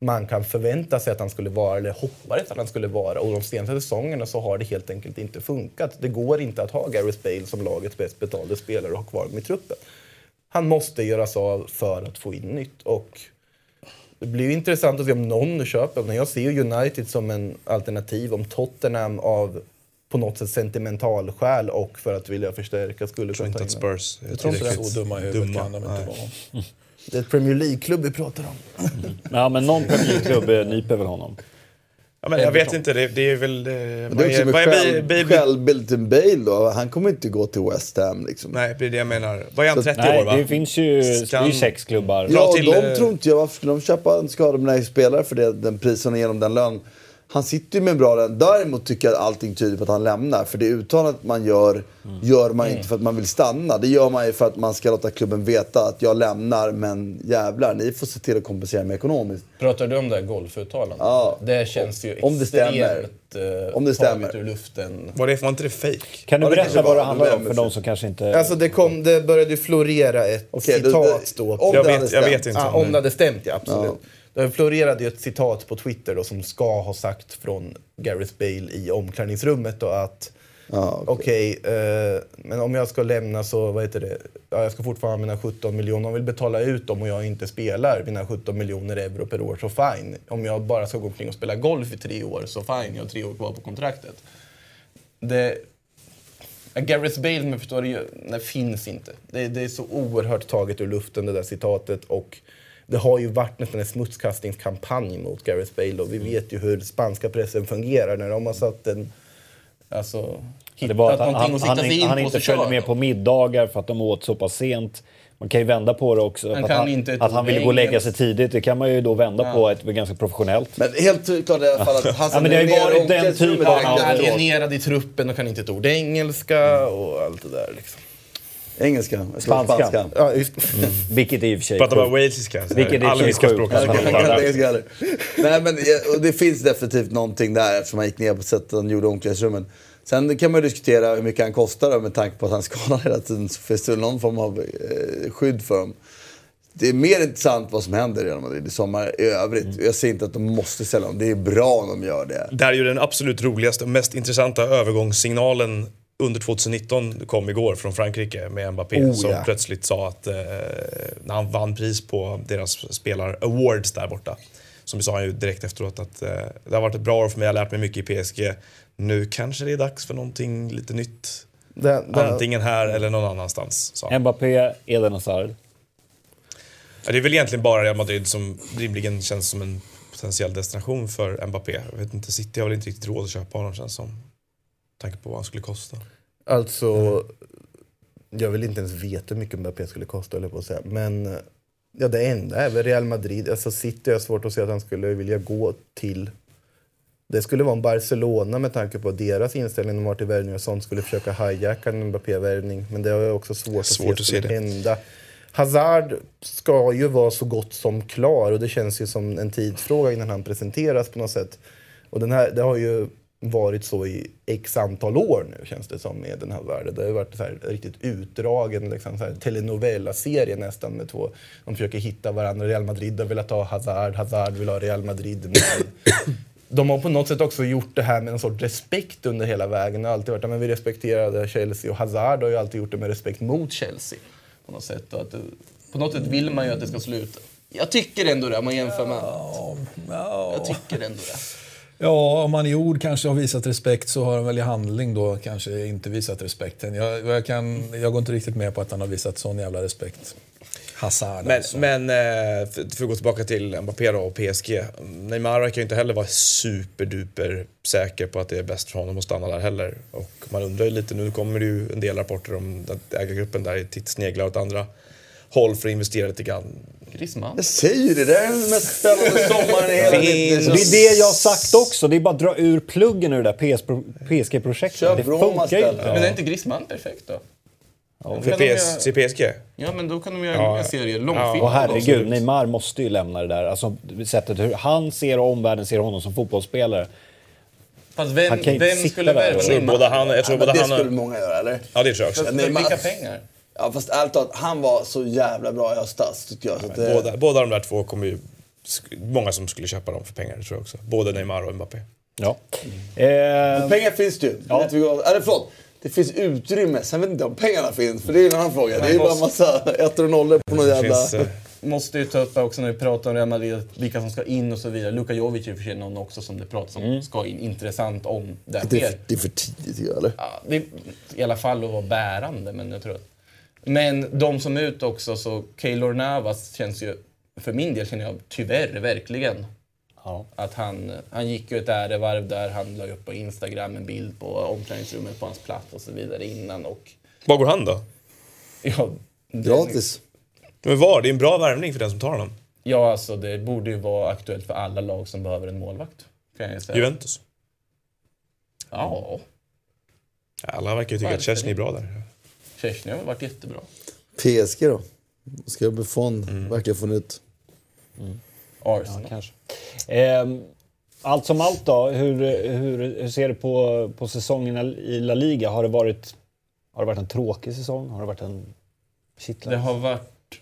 man kan förvänta sig att han skulle vara eller hoppades att han skulle vara. Och de senaste säsongerna så har det helt enkelt inte funkat. Det går inte att ha Gareth Bale som lagets bäst betalde spelare och ha kvar honom i truppen. Han måste göras av för att få in nytt. Och det blir ju intressant att se om någon köper honom. Jag ser ju United som en alternativ om Tottenham av på något sätt sentimental skäl och för att vilja förstärka skulle kunna ta in Spurs är Jag tror inte Så dumma i huvudet dumma. kan de inte vara. Det är ett Premier League-klubb vi pratar om. Ja, men någon Premier League-klubb eh, nyper väl honom. Ja, men jag vet inte, det, det är väl... eh, Det är också vad själv, Bale- Bale- då. Han kommer inte gå till West Ham liksom. Nej, det är det jag menar. Vad är han, Så- 30 Nej, år va? det finns ju det är Ska ju sex klubbar. Ja, till, de eh, tror inte jag. Varför skulle de köpa en skadebenägen spelare för det, den prisen och genom den lön? Han sitter ju med en bra lön. Däremot tycker jag att allting tyder på att han lämnar. För det uttalandet man gör, gör man inte för att man vill stanna. Det gör man ju för att man ska låta klubben veta att jag lämnar, men jävlar, ni får se till att kompensera mig ekonomiskt. Pratar du om det här golfuttalandet? Ja. Det känns ju Om det stämmer. extremt eh, Om det stämmer. taget ur luften. Var, det, var inte det fake? Kan du Ja, det berätta vad det handlar det om för de som kanske inte... Alltså det, kom, det började ju florera ett då- citat då. om Jag det vet, jag vet inte. Om om det hade stämt, ja. Absolut. Ja. Det florerade ju ett citat på Twitter då, som ska ha sagt från Gareth Bale i omklädningsrummet. Då, att Ja, okej, eh, men om jag ska lämna så, vad heter det, ja, jag ska fortfarande ha mina 17 miljoner. Om vill betala ut dem och jag inte spelar mina 17 miljoner euro per år, så fine. Om jag bara ska gå omkring och spela golf i tre år, så fine. Jag har tre år kvar på kontraktet. Det, Gareth Bale, jag förstår det, ju- nej, finns inte. Det, det är så oerhört taget ur luften det där citatet. Och det har ju varit nästan en smutskastningskampanj mot Gareth Bale. Och vi vet ju hur spanska pressen fungerar när de har satt en... Alltså, Det hittat var att han, någonting han, att han, sikta sig in han på inte följde med på middagar för att de åt så pass sent. Man kan ju vända på det också. Han att han, att han ville gå och lägga sig tidigt, det kan man ju då vända Ja. på ett ganska professionellt. Men helt klart i alla fall att Hassan Ja, men det har ju är varit den typen av- Gareth Bale. Alienerad i truppen och kan inte ett ord engelska och allt det där. Liksom. Engelska. Spanska. spanska. Ja, just. Vilket är i och för sig Prata bara walesiska. så här. Vilket är Alla precis ska sjukt. språka Ja, som det man kan- pratar. Jag kan inte heller. Nej, men det finns definitivt någonting där eftersom han gick ner på sättet han gjorde omklädningsrummen. Sen kan man ju diskutera hur mycket han kostar med tanke på att han skadar hela tiden. Så finns det någon form av eh, skydd för dem. Det är mer intressant vad som händer i Real Madrid i sommar i övrigt. Jag säger inte att de måste sälja dem. Det är bra om de gör det. Det här är ju den absolut roligaste och mest intressanta övergångssignalen under 2019 kom igår från Frankrike med Mbappé Oh, som ja. plötsligt sa att eh, när han vann pris på deras spelar-awards där borta som sa han ju direkt efteråt att eh, det har varit ett bra år för mig, jag har lärt mig mycket i PSG. Nu kanske det är dags för någonting lite nytt. Det, det, Antingen här eller någon annanstans. Sa han. Mbappé, Eden Hazard. Ja, det är väl egentligen bara Real Madrid som rimligen känns som en potentiell destination för Mbappé. Jag vet inte, City har väl inte riktigt råd att köpa honom känns som. Tanke på vad han skulle kosta. Alltså, jag vill inte ens veta hur mycket Mbappé skulle kosta, eller på att säga. Men ja, det enda är väl Real Madrid. Alltså City har jag svårt att se att han skulle vilja gå till. Det skulle vara en Barcelona med tanke på deras inställning de har till värvning och sånt skulle försöka hijacka en Mbappé-värvning. Men det har jag också svårt, Svårt att att se se skulle det. hända. Hazard ska ju vara så gott som klar och det känns ju som en tidsfråga innan han presenteras på något sätt. Och den här, det har ju varit så i x antal år nu känns det som med den här världen. Det har ju varit så här riktigt utdragen liksom, så här telenovela-serie nästan med två. De försöker hitta varandra. Real Madrid har velat ha Hazard, Hazard vill ha Real Madrid. Men de har på något sätt också gjort det här med en sorts respekt under hela vägen. Det har alltid varit att vi respekterade Chelsea och Hazard har ju alltid gjort det med respekt mot Chelsea. På något sätt. Och att på något sätt vill man ju att det ska sluta. Jag tycker ändå det om man jämför med annat. Jag tycker ändå det. Ja, om man i ord kanske har visat respekt så har han väl i handling då kanske inte visat respekten. Jag, jag, kan, jag går inte riktigt med på att han har visat sån jävla respekt. Hazard Men, alltså. men eh, för, att gå tillbaka till Mbappé och PSG. Neymar verkar ju inte heller vara superduper säker på att det är bäst för honom att stanna där heller. Och man undrar ju lite, nu kommer det ju en del rapporter om att ägargruppen där sneglar åt andra håll för att investera lite grann. Griezmann. Jag säger ju det, det är den mest spännande sommaren i hela mitt... Det är det jag har sagt också. Det är bara att dra ur pluggen ur det där PS PSG-projektet. Kör Det funkar ju inte. Men är inte Griezmann perfekt då? För Kan de PS, göra- PSG? Ja, men då kan de göra Ja. en serie Ja. långfilm. Och herregud. Neymar måste ju lämna det där. Alltså sättet hur han ser och omvärlden ser honom som fotbollsspelare. Fast vem, Han kan vem sitta skulle där. värva Jag tror både han, jag tror både det han skulle många göra, eller? Ja, det tror jag också. För vilka pengar? Ja, fast ärligt talat, han var så jävla bra i höstas, tycker jag. Så att det, Båda, båda de där två kommer ju... Många som skulle köpa dem för pengar, det tror jag också. Både Neymar och Mbappé. Ja. Men Eh, pengar finns det ju. Det gott. eller förlåt, det finns utrymme. Sen vet jag inte om pengarna finns, för det är en annan fråga. Det är ju bara en massa ettor och nollor på någon Det jävla... finns, eh, Måste ju ta upp också när vi pratar om Real Madrid, vilka som ska in och så vidare. Luka Jovic är för sig någon också som det pratas om ska in. Intressant om det det, är, sker. för- det är för tidigt, eller? Ja, det är, I alla fall att vara bärande, men jag tror att... Men de som är ute också, så Keylor Navas känns ju... För min del känner jag tyvärr verkligen ja. att han, han gick ju ett ärevarv där. Han la upp på Instagram en bild på omklädningsrummet på hans plats och så vidare innan. Och, Var går han då? ja, den- Gratis. Men var? Det är en bra värvning för den som tar honom. Ja, alltså det borde ju vara aktuellt för alla lag som behöver en målvakt. Kan jag säga. Juventus. Ja, Alla verkar ju tycka att Varför Chesney är bra där. Chesney har varit jättebra. PSG då? Ska Buffon verkligen få nytt? Arsenal. Kanske. Ehm, allt som allt då, hur, hur, hur ser du på, på säsongen i La Liga? Har det, varit, har det varit en tråkig säsong? Har det varit en Det kittlande? har varit...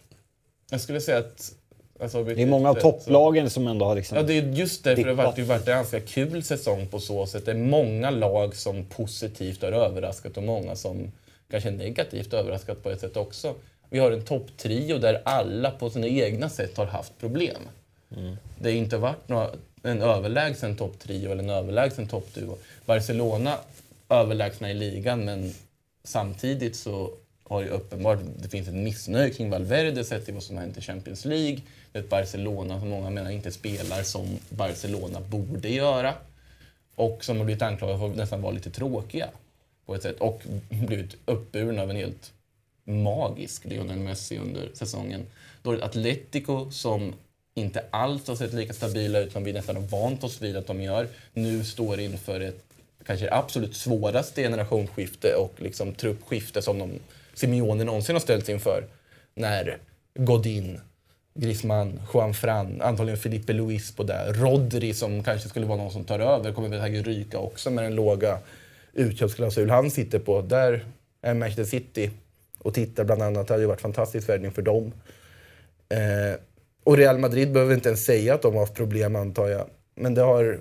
Jag skulle säga att... Alltså, Det är många av topplagen som ändå har liksom... Ja, det är just därför det har varit, det har varit en ganska kul säsong på så sätt. Det är många lag som positivt har överraskat och många som kanske negativt överraskat på ett sätt också. Vi har en topptrio där alla på sina egna sätt har haft problem. Det har inte varit några, en överlägsen topptrio eller en överlägsen toppduo. Barcelona överlägsna i ligan men samtidigt så har ju uppenbart det finns ett missnöje kring Valverde sett till vad som har hänt i Champions League. Det är ett Barcelona som många menar inte spelar som Barcelona borde göra. Och som har blivit anklagade för att nästan vara lite tråkiga på ett sätt. Och blivit uppburen av en helt magisk Lionel Messi under säsongen. Då är det Atletico som inte alls har sett lika stabila ut som vi nästan har vant oss vid att de gör. Nu står inför ett kanske det absolut svåraste generationsskifte och liksom truppskifte som de Simeone någonsin har ställts inför. När Godin, Griezmann, Juan Fran, antagligen Felipe Luis på där. Rodri som kanske skulle vara någon som tar över kommer väl säkert ryka också med den låga utköpsklausul han sitter på. Där är Manchester City och tittar bland annat. Det hade ju varit fantastisk värvning för dem. Eh, och Real Madrid behöver inte ens säga att de har haft problem antar jag. Men det har...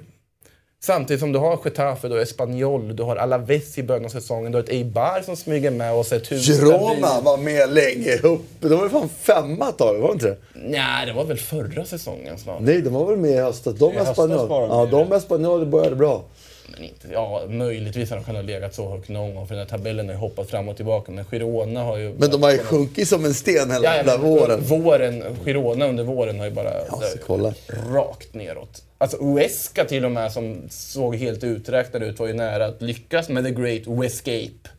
Samtidigt som du har Getafe, du har Espanyol, du har Alaves i början av säsongen, du har ett Eibar som smyger med och sett hur Girona var med länge upp. De var ju fan femma ett tag, var de inte det? Nej, det var väl förra säsongen snart. Nej, de var väl med i höstas. De Espanyol. Ja, de Espanyol började bra. Men inte, ja, möjligtvis har de kunnat legat så högt någon gång för den här tabellen har ju hoppat fram och tillbaka. Men Girona har ju... Men de har ju sjunkit som en sten hela Ja, våren. våren. Girona under våren har ju bara Ja, där, rakt neråt. Alltså Uesca till och med som såg helt uträknad ut var ju nära att lyckas med the great Wescape.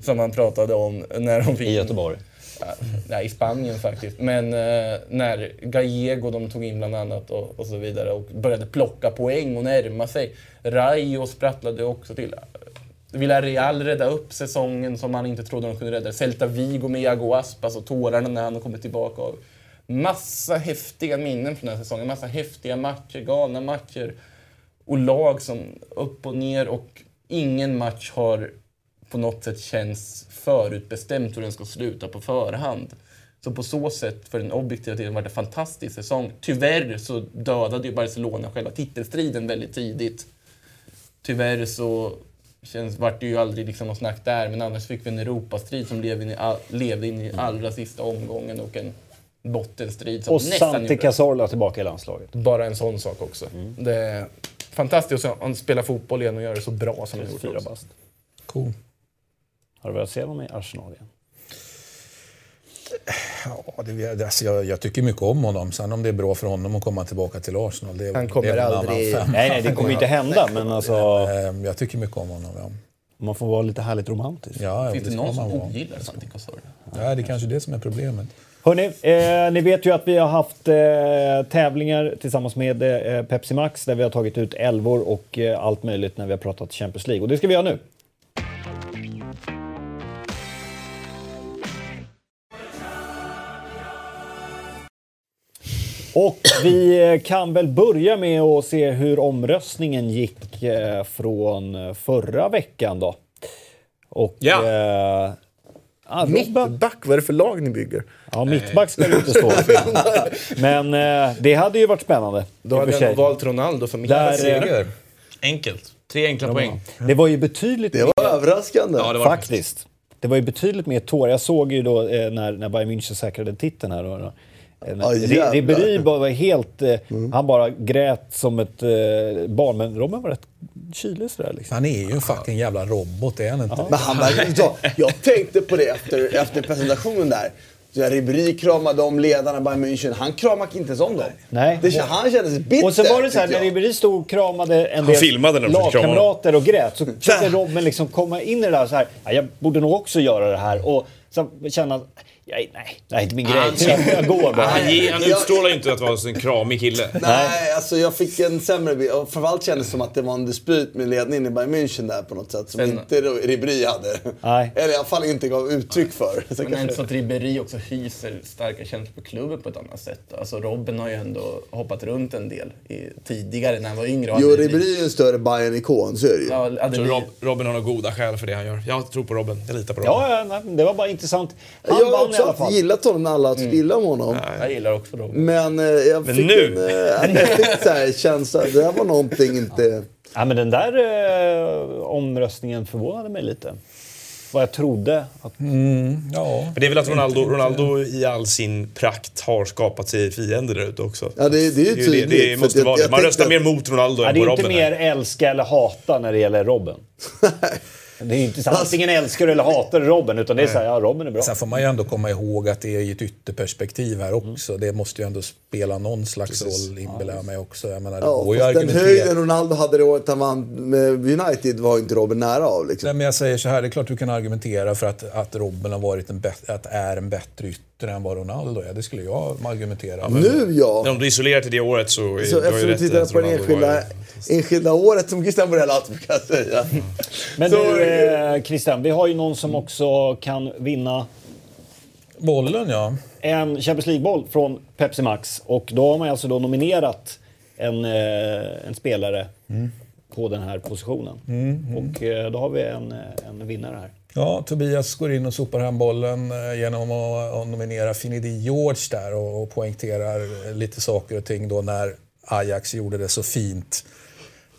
Som man pratade om när de fick... I Göteborg. Ja, nej, i Spanien faktiskt. Men eh, när Gallego de tog in bland annat och, och så vidare och började plocka poäng och närma sig. Rayo sprattlade också till. Eh, Villarreal rädda upp säsongen som man inte trodde de kunde rädda. Celta Vigo med Iago Aspas och tårarna när han kommit tillbaka. Och massa häftiga minnen från den här säsongen. Massa häftiga matcher, galna matcher. Och lag som upp och ner och ingen match har på något sätt känts förutbestämt hur den ska sluta på förhand. Så på så sätt, för den objektiva tiden, var det en fantastisk säsong. Tyvärr så dödade ju Barcelona själva titelstriden väldigt tidigt. Tyvärr så känns, vart det ju aldrig liksom något snack där, men annars fick vi en Europastrid som levde in i, all, levde in i allra sista omgången och en bottenstrid som Och nästan Santi Cazorla tillbaka i landslaget. bara en sån sak också. Det är fantastiskt att han spelar fotboll igen och gör det så bra som han gjort. 34 också. bast. Cool. Har du velat se honom i Arsenal igen? Ja, det, det- alltså jag, jag tycker mycket om honom. Sen om det är bra för honom att komma tillbaka till Arsenal, det, Han kommer det är aldrig-. Nej, nej, det kommer inte hända, men alltså... Eh, Jag tycker mycket om honom, ja. Man får vara lite härligt romantisk. ja ja, Finns det ska någon man som ogillar Santi Cazorla? Ja, det är kanske det som är problemet. Hörrni, eh, ni vet ju att vi har haft eh, tävlingar tillsammans med eh, Pepsi Max där vi har tagit ut elvor och eh, allt möjligt när vi har pratat Champions League. Och det ska vi göra nu. Och vi eh, kan väl börja med att se hur omröstningen gick eh, från eh, förra veckan då. Och... Ja. Eh, ah, Mittback, vad är det för lag ni bygger? Ja, mittback ska det inte stå för. Men eh, det hade ju varit spännande. Då hade för jag valt Ronaldo som Där, mittback. Enkelt. Tre enkla poäng. det var ju betydligt Det var överraskande. Ja, det var Faktiskt. Det var ju betydligt mer tår. Jag såg ju då eh, när, när Bayern München säkrade titeln här. Då, då. Ja, jävlar. Ribéry var helt... Eh, Han bara grät som ett eh, barn. Men Robben var rätt kylig sådär liksom. Han är ju en fucking jävla robot, är han inte? Men han verkar inte så. Jag tänkte på det efter, efter presentationen där. Så Ribéry kramade om ledarna Bayern München. Han kramade inte ens om dem. Nej. Det, han kändes bitter. Och så var det så här, när. Ribéry stod och kramade en del lagkamrater och grät så försökte Robben liksom komma in i det där så här. Ja, jag borde nog också göra det här. Och så känna att, nej, nej, det är inte min grej. Så jag, går bara. Han, han utstrålar inte att vara en kramig kille. Nej, alltså jag fick en sämre bild. Och framförallt kändes det som att det var en dispyt med ledningen i Bayern München där på något sätt. Som Men- inte Ribéry hade. Nej. Eller i alla fall inte gav uttryck för. Så Men det inte så att Ribéry också hyser starka känslor för klubben på ett annat sätt? Alltså Robben har ju ändå hoppat runt en del i, tidigare när han var yngre. Jo, Ribéry är ju en större Bayern-ikon, så är det ju. Ja, hade Så Rob, Robin har nog goda skäl för det han gör. Jag tror på Robin. Jag litar på Robin. Ja, ja nej, det var bara intressant. Han jag i också alla fall. gillat honom när alla har tyckt illa om honom. Jag gillar också Robben. Men eh, jag Men fick nu? en, eh, jag fick så här känsla. Det här var någonting inte... Ja, men den där eh, omröstningen förvånade mig lite. Vad jag trodde. Att, Ja. Men det är väl att Ronaldo, Ronaldo i all sin prakt har skapat sig fiender där ute också. Ja, det, det är ju Det, det, tydligt. det för måste jag- vara det. jag Man röstar att- mer mot Ronaldo ja, än det på är inte mer här. älska eller hata när det gäller Robben. Det är inte så, antingen älskar du eller hatar du Robben, utan det är så här, ja Robben är bra. Sen får man ju ändå komma ihåg att det är i ett ytterperspektiv här också. Det måste ju ändå spela någon slags roll, inbillar jag mig också. Jag menar, Ja, går ju att den höjden Ronaldo hade det året han vann med United var inte Robin nära av. Liksom. Nej, men jag säger så här, det är klart du kan argumentera för att, att Robben har varit en, att är en bättre yttre än vad Ronaldo är. Det skulle jag argumentera. Men- Nu ja! Om du isolerar till det året så... är- Så du ju eftersom i tittar att på Ronaldo enskilda, enskilda året som Christian Borell alltid brukar säga. Men Så- du, eh, Christian, vi har ju någon som också kan vinna Bollen ja. en Champions League-boll från Pepsi Max. Och då har man alltså då nominerat en, eh, en spelare på den här positionen. Och eh, då har vi en, eh, en vinnare här. Ja, Tobias går in och sopar hem bollen eh, genom att nominera Finidi George där och, och poängterar lite saker och ting då när Ajax gjorde det så fint.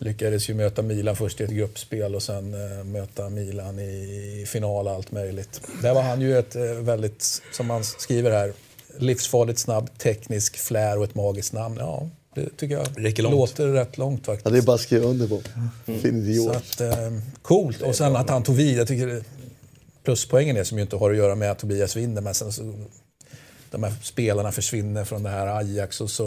Lyckades ju möta Milan först i ett gruppspel och sen eh, möta Milan i final och allt möjligt. Där var han ju ett eh, väldigt, som man skriver här, livsfarligt snabb, teknisk flär och ett magiskt namn. Ja, det tycker jag Räcker långt. låter rätt långt faktiskt. Ja, det är bara att skriva under på. Mm. Fin Så idiot. att, eh, coolt. Och sen att han tog vid. Jag tycker pluspoängen är som ju inte har att göra med att Tobias vinner. Men sen så, de här spelarna försvinner från det här Ajax och så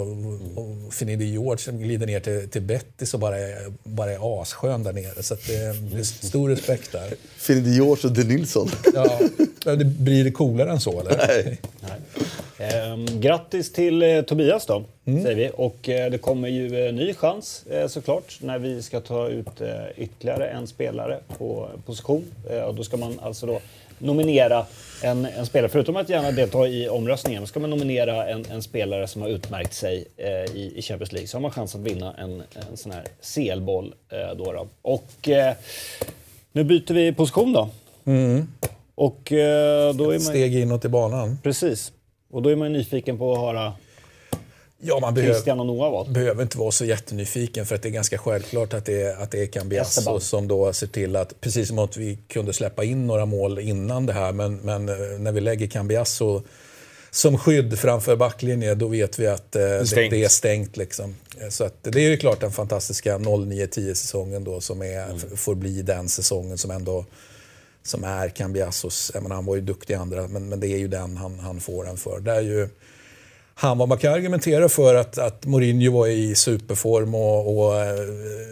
och Finidi George som glider ner till, till Betis och bara är, bara är asskön där nere. Så att det, det är stor respekt där. Fin idiot och De Nilsson. Ja, det blir det coolare än så eller? Nej. Ehm, grattis till eh, Tobias då, Mm. säger vi. Och eh, det kommer ju en ny chans eh, såklart när vi ska ta ut eh, ytterligare en spelare på position. Eh, och då ska man alltså då nominera en, en spelare, förutom att gärna delta i omröstningen, ska man nominera en, en spelare som har utmärkt sig eh, i, i Champions League. Så har man chans att vinna en, en sån här CL-boll. Eh, då då. Och eh, nu byter vi position då. Och eh, då är man... Steg inåt i banan. Precis. Och då är man nyfiken på att höra Ja, man behöver, Christian och Noah valt. behöver inte vara så jättenyfiken för att det är ganska självklart att det är, att det är Cambiasso som då ser till att, precis som att vi kunde släppa in några mål innan det här, men, men eh, när vi lägger Cambiasso som skydd framför backlinjen, då vet vi att eh, det, det är stängt. Liksom. Eh, Så att, det är ju klart den fantastiska 09-10 säsongen då som är, f- får bli den säsongen som ändå som är Cambiassos, jag menar, han var ju duktig i andra, men, men det är ju den han, han får den för. Det är ju, han var, man kan argumentera för att, att Mourinho var i superform och, och eh,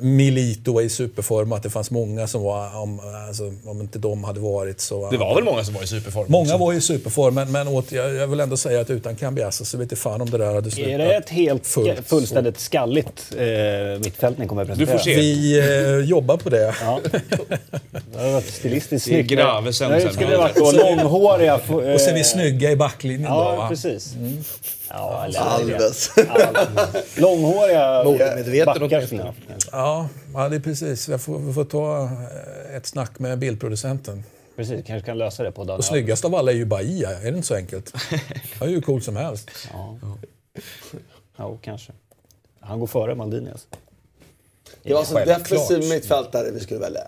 Milito var i superform och att det fanns många som var, om, alltså, om inte de hade varit så... Det var väl många som var i superform Många också. var i superform, men, men åt, jag, jag vill ändå säga att utan Cambiasso så vet jag fan om det där hade slutat. Är det ett helt fullt fullständigt skalligt eh, mittfält ni kommer att Du presentera? får se. Vi eh, jobbar på det. Ja. Det har varit stilistiskt Det är snyggt. Gravesen Nej, sen. Det skulle varit då långhåriga... Och så är vi eh, snygga i backlinjen Ja, då. va? precis. Ja, eller Alves. Alves. Långhåriga backar kanske. Ja, ja, det är precis. Jag får, vi får ta eh, ett snack med bildproducenten. Precis, kanske kan lösa det på Daniel Och snyggast av alla är ju Bahia, är det inte så enkelt? Han är ju cool som helst. Ja. ja, kanske. Han går före Maldini alltså. Det var så Självklart. defensiv mittfältare vi skulle välja.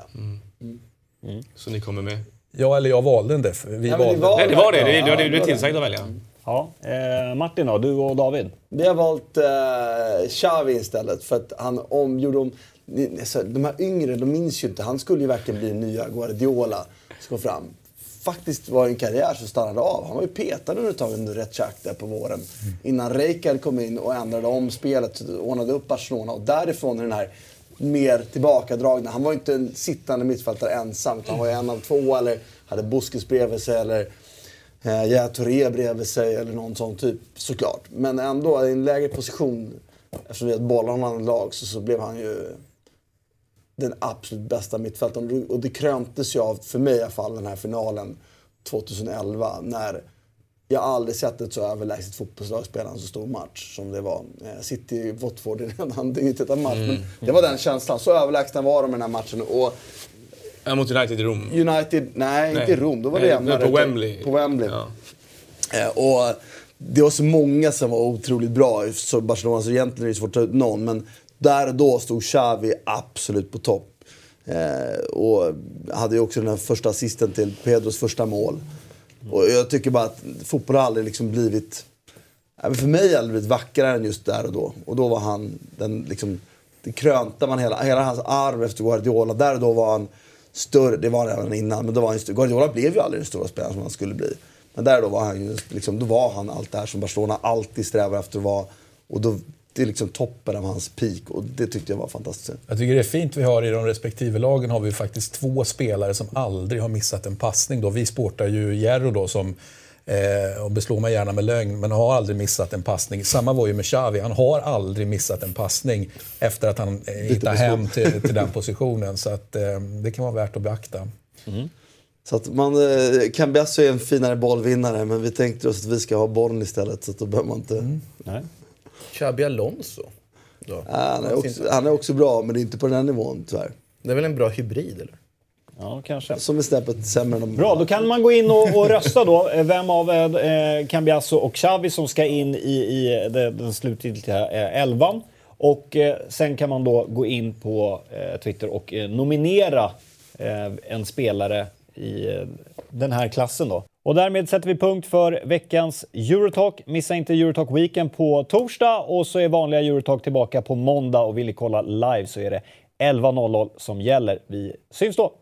Så ni kommer med? Ja, eller jag valde den def- Vi Ja, men valde. vi var- Nej, det var det. Det, Ja, det, det, det det välja. Ja. Eh, Martin då, du och David? Vi har valt eh, Xavi istället för att han om, gjorde om... De här yngre, de minns ju inte. Han skulle ju verkligen bli nya Guardiola. Ska fram. Faktiskt var det en karriär som stannade av. Han var ju petad under ett tag under rätt Xhaka där på våren. Innan Rijkaard kom in och ändrade om spelet, ordnade upp Barcelona. Och därifrån är den här mer tillbakadragna. Han var ju inte en sittande mittfältare ensam. Utan han var ju en av två eller hade Busquets bredvid sig. Eller eh, Touré bredvid sig eller någon sån typ såklart. Men ändå i en lägre position, eftersom vi hade bollarna lag så, så blev han ju den absolut bästa mittfältaren. Och det kröntes ju av, för mig i alla fall, den här finalen 2011 när jag aldrig sett ett så överlägset fotbollslag spela en så stor match som det var. Eh, City Watford i en match, men det var den känslan. Så överlägsna var de i den här matchen. Och Ja, mot United i Rom. United, nej, Nej. inte i Rom, då var det jämnare. på Wembley. På Wembley. Ja. Eh, och det var så många som var otroligt bra i så Barcelona, så egentligen är det svårt att ta ut någon. Men där och då stod Xavi absolut på topp. Eh, och hade ju också den här första assisten till Pedros första mål. Och jag tycker bara att fotboll har aldrig liksom blivit... För mig har det aldrig blivit vackrare än just där och då. Och då var han den liksom... Det krönte man hela, hela hans arv efter Guardiola. Där och då var han större, det var han även innan, men då var han ju större. Guardiola blev ju aldrig den stora spelaren som han skulle bli. Men där och då var han ju, liksom, då var han allt det här som Barcelona alltid strävar efter att vara. Och då, det är liksom toppen av hans peak och det tyckte jag var fantastiskt. Jag tycker det är fint vi har i de respektive lagen har vi faktiskt två spelare som aldrig har missat en passning. Då. Vi sportar ju Jerro då som Eh, och beslår mig gärna med lögn, men har aldrig missat en passning. Samma var ju med Xavi. Han har aldrig missat en passning efter att han eh, hittade hem till, till den positionen. Så att, eh, det kan vara värt att beakta. Så att man, eh, Cambiasso är en finare bollvinnare men vi tänkte oss att vi ska ha bollen istället så att då behöver man inte... Nej. Xabi Alonso. Då. Ja, han, är också, han är också bra men det är inte på den här nivån tyvärr. Det är väl en bra hybrid eller? Ja, kanske. Som är snäppet sämre än de Bra, då kan man gå in och, och rösta då. Eh, Vem av eh, Cambiasso och Xavi som ska in i, i det, den slutgiltiga eh, elvan. Och eh, sen kan man då gå in på eh, Twitter och eh, nominera eh, en spelare i eh, den här klassen då. Och därmed sätter vi punkt för veckans Eurotalk. Missa inte Eurotalk Weekend på torsdag och så är vanliga Eurotalk tillbaka på måndag och vill ni kolla live så är det 11.00 som gäller. Vi syns då!